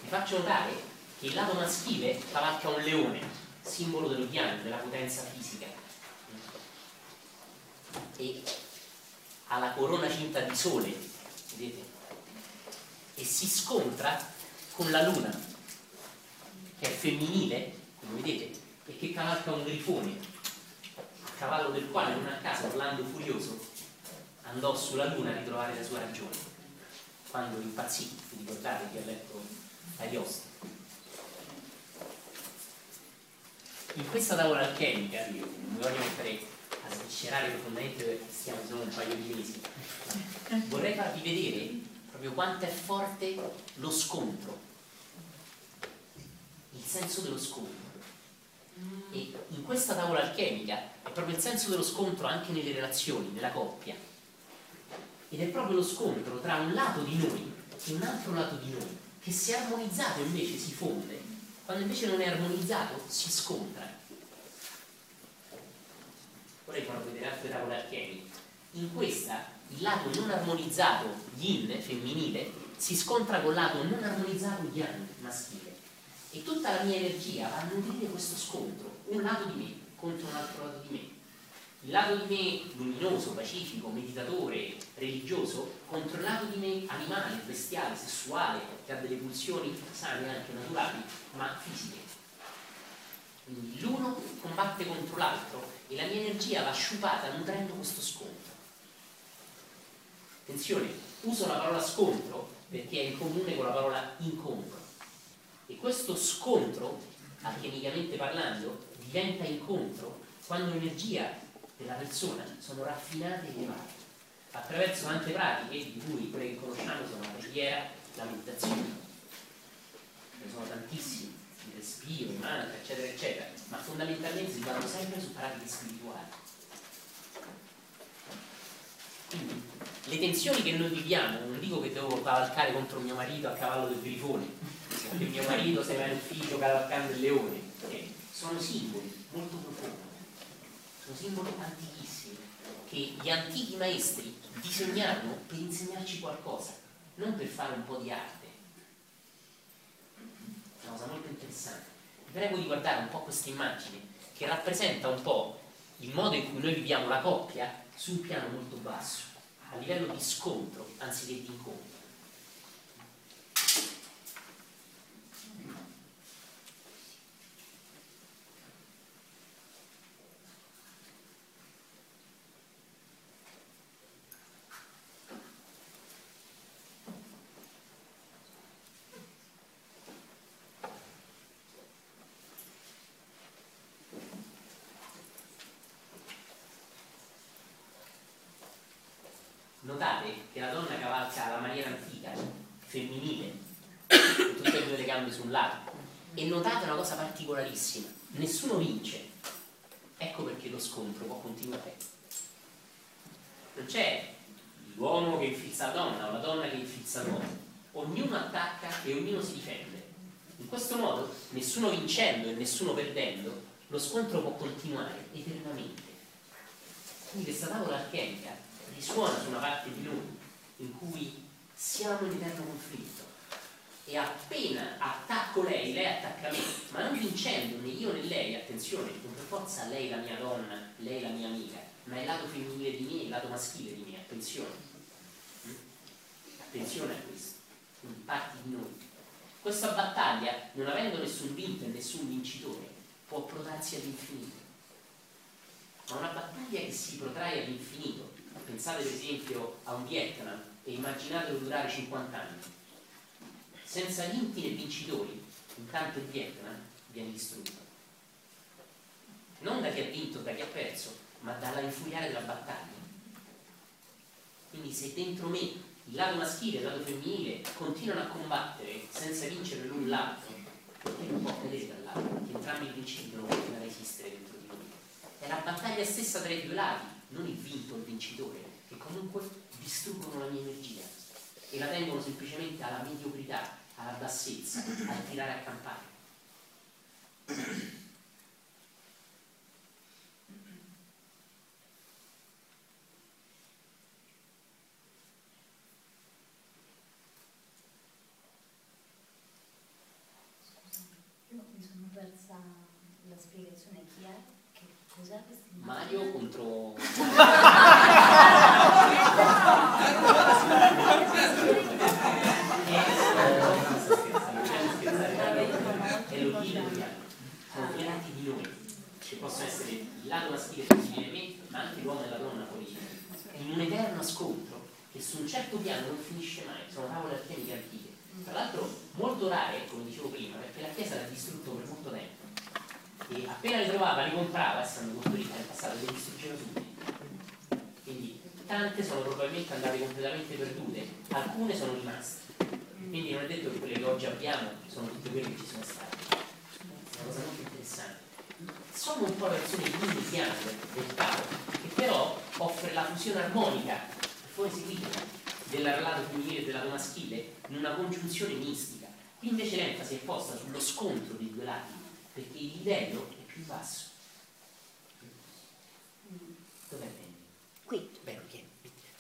Faccio notare che il lato maschile cavalca un leone, simbolo dello yang, della potenza fisica, e ha la corona cinta di sole, vedete? E si scontra con la luna, che è femminile, come vedete, e che cavalca un grifone, a cavallo del quale non a caso Orlando Furioso andò sulla luna a ritrovare la sua ragione quando impazzì, vi ricordate che ha letto Ariosto in questa tavola alchemica io non mi voglio mettere a sviscerare profondamente perché stiamo solo un paio di mesi vorrei farvi vedere proprio quanto è forte lo scontro il senso dello scontro. E in questa tavola alchemica è proprio il senso dello scontro anche nelle relazioni, nella coppia. Ed è proprio lo scontro tra un lato di noi e un altro lato di noi, che se armonizzato invece si fonde, quando invece non è armonizzato si scontra. Vorrei farvi vedere altre tavole alchemiche. In questa il lato non armonizzato yin femminile si scontra col lato non armonizzato yang maschile e tutta la mia energia va a nutrire questo scontro, un lato di me contro un altro lato di me. Il lato di me luminoso, pacifico, meditatore, religioso, contro il lato di me animale, bestiale, sessuale, che ha delle pulsioni sane anche naturali, ma fisiche. Quindi l'uno combatte contro l'altro e la mia energia va sciupata nutrendo questo scontro. Attenzione, uso la parola scontro perché è in comune con la parola incontro. E questo scontro, alchemicamente parlando, diventa incontro quando l'energia della persona sono raffinate e elevate, attraverso tante pratiche, di cui quelle che conosciamo sono la preghiera, la meditazione. Ne sono tantissimi, il respiro, il mantra, eccetera, eccetera, ma fondamentalmente si basano sempre su pratiche spirituali. Quindi le tensioni che noi viviamo, non dico che devo cavalcare contro mio marito a cavallo del grifone, che mio marito se va in ufficio cavalcando il leone, eh, sono simboli molto profondi, sono simboli antichissimi, che gli antichi maestri disegnarono per insegnarci qualcosa, non per fare un po' di arte. È una cosa molto interessante. Vi prego di guardare un po' questa immagine che rappresenta un po' il modo in cui noi viviamo la coppia su un piano molto basso, a livello di scontro anziché di incontro. Notate che la donna cavalca alla maniera antica, femminile, con tutte e due le gambe sul. E notate una cosa particolarissima, nessuno vince. Ecco perché lo scontro può continuare. Non c'è l'uomo che infilza la donna o la donna che infilza l'uomo. Ognuno attacca e ognuno si difende. In questo modo, nessuno vincendo e nessuno perdendo, lo scontro può continuare eternamente. Quindi questa tavola alchemica risuona su una parte di noi in cui siamo in eterno conflitto e appena attacco lei, lei attacca me, ma non vincendo né io né lei, attenzione, non per forza lei la mia donna, lei la mia amica, ma è il lato femminile di me, il lato maschile di me, attenzione. Mm? Attenzione a questo, quindi parti di noi. Questa battaglia, non avendo nessun vinto e nessun vincitore, può protrarsi all'infinito. Ma una battaglia che si protrae all'infinito pensate per esempio a un Vietnam e immaginatelo durare 50 anni. Senza vinti né vincitori, intanto il Vietnam viene distrutto. Non da chi ha vinto o da chi ha perso, ma dalla infuriare della battaglia. Quindi se dentro me il lato maschile e il lato femminile continuano a combattere senza vincere l'un l'altro, non può cadere dall'altro, perché entrambi i principi devono continuare a esistere dentro di noi. È la battaglia stessa tra i due lati, non il vinto o il vincitore, che comunque distruggono la mia energia e la tengono semplicemente alla mediocrità, alla bassezza, al tirare a campare. Io mi sono persa la spiegazione chi è, che cos'è? Mario contro... è l'odino sono due lati di noi che possono essere il lato maschile e femminile me ma anche l'uomo e la donna politica in un eterno scontro che su un certo piano non finisce mai sono tavole alchemiche antiche. Tra l'altro molto rare come dicevo prima perché la chiesa l'ha distrutto per molto tempo. E appena le trovava le comprava essendo costruite nel passato le distruggeva subito quindi tante sono probabilmente andate completamente perdute. Alcune sono rimaste. Quindi non è detto che quelle che oggi abbiamo sono tutte quelle che ci sono state. È una cosa molto interessante sono un po' la versione keynesiana del capo, che però offre la fusione armonica, eseguita, della relato femminile e del lato maschile in una congiunzione mistica. Qui invece l'enfasi è posta sullo scontro dei due lati, perché il livello è più basso. Dov'è Benny? Qui. Beh, perché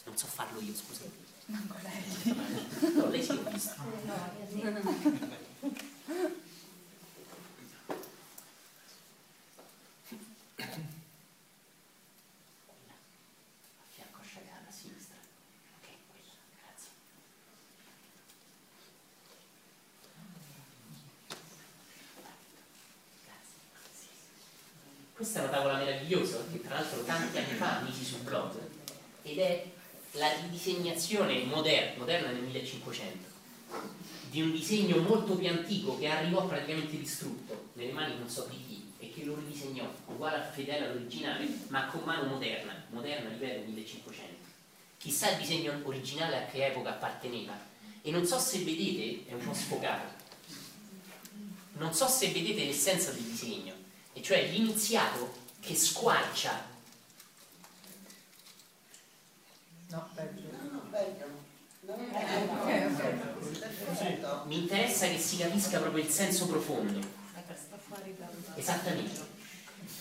non so farlo io, scusate. Manco lei. No, lei sì l'ho visto. No, io sì. A fianco a Chagall, a sinistra. Ok, quella, grazie. Questa è una tavola meravigliosa che tra l'altro tanti anni fa misi sul blog ed è la ridisegnazione moderna, moderna nel 1500 di un disegno molto più antico che arrivò praticamente distrutto nelle mani non so di chi e che lo ridisegnò uguale fedele all'originale ma con mano moderna, moderna ripeto 1500 chissà il disegno originale a che epoca apparteneva e non so se vedete, è un po' sfocato non so se vedete l'essenza del disegno e cioè l'iniziato che squarcia No, peggio. No, no, bello. Mi interessa che si capisca proprio il senso profondo. Esattamente.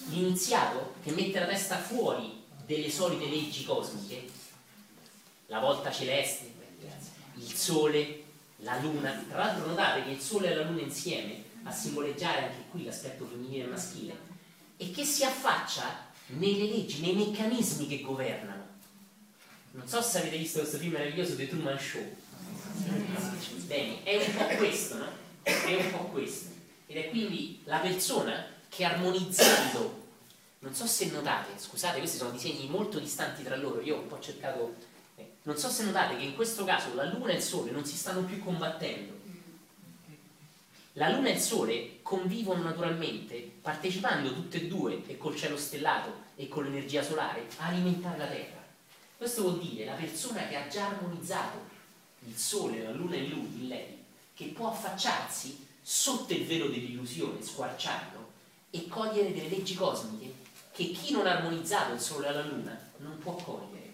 L'iniziato che mette la testa fuori delle solite leggi cosmiche, la volta celeste, il sole, la luna. Tra l'altro notate che il sole e la luna insieme a simboleggiare anche qui l'aspetto femminile e maschile e che si affaccia nelle leggi, nei meccanismi che governano. Non so se avete visto questo film meraviglioso The Truman Show. Bene, è un po' questo, no? È un po' questo. Ed è quindi la persona che armonizzando, non so se notate, scusate, questi sono disegni molto distanti tra loro, io ho un po' cercato, eh, non so se notate che in questo caso la Luna e il Sole non si stanno più combattendo. La Luna e il Sole convivono naturalmente, partecipando tutte e due, e col cielo stellato e con l'energia solare, a alimentare la Terra. Questo vuol dire la persona che ha già armonizzato il Sole, la Luna e lui, in lei, che può affacciarsi sotto il velo dell'illusione, squarciarlo, e cogliere delle leggi cosmiche che chi non ha armonizzato il Sole e la Luna non può cogliere.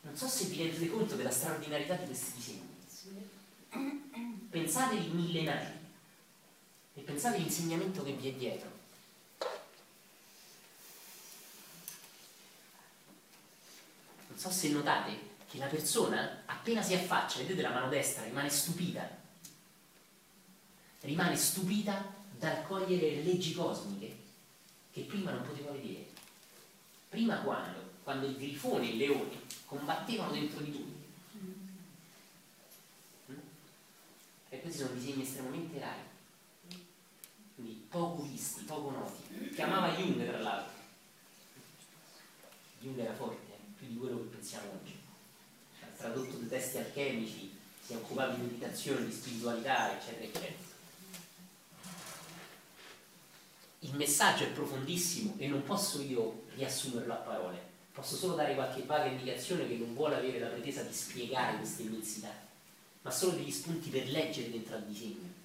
Non so se vi rendete conto della straordinarietà di questi disegni. Pensateli millenari e pensate all'insegnamento che vi è dietro. Non so se notate che la persona appena si affaccia, vedete la mano destra, rimane stupita. Rimane stupita dal cogliere le leggi cosmiche che prima non poteva vedere. Prima quando? Quando il grifone e il leone combattevano dentro di tutti. Mm? E questi sono disegni estremamente rari, quindi poco visti, poco noti. Chiamava Jung tra l'altro. Jung era forte, più di quello che pensiamo oggi. Ha tradotto dei testi alchemici, si è occupato di meditazione, di spiritualità, eccetera, eccetera. Il messaggio è profondissimo e non posso io riassumerlo a parole, posso solo dare qualche vaga indicazione che non vuole avere la pretesa di spiegare queste immensità, ma solo degli spunti per leggere dentro al disegno.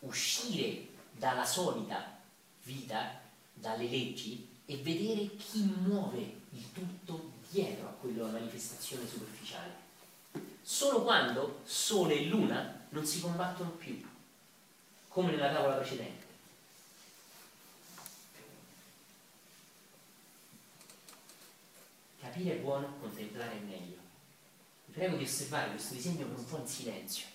Uscire dalla solita vita, dalle leggi e vedere chi muove il tutto dietro a quella manifestazione superficiale. Solo quando Sole e Luna non si combattono più, come nella tavola precedente. Capire è buono, contemplare è meglio. Vi prego di osservare questo disegno per un po' in silenzio.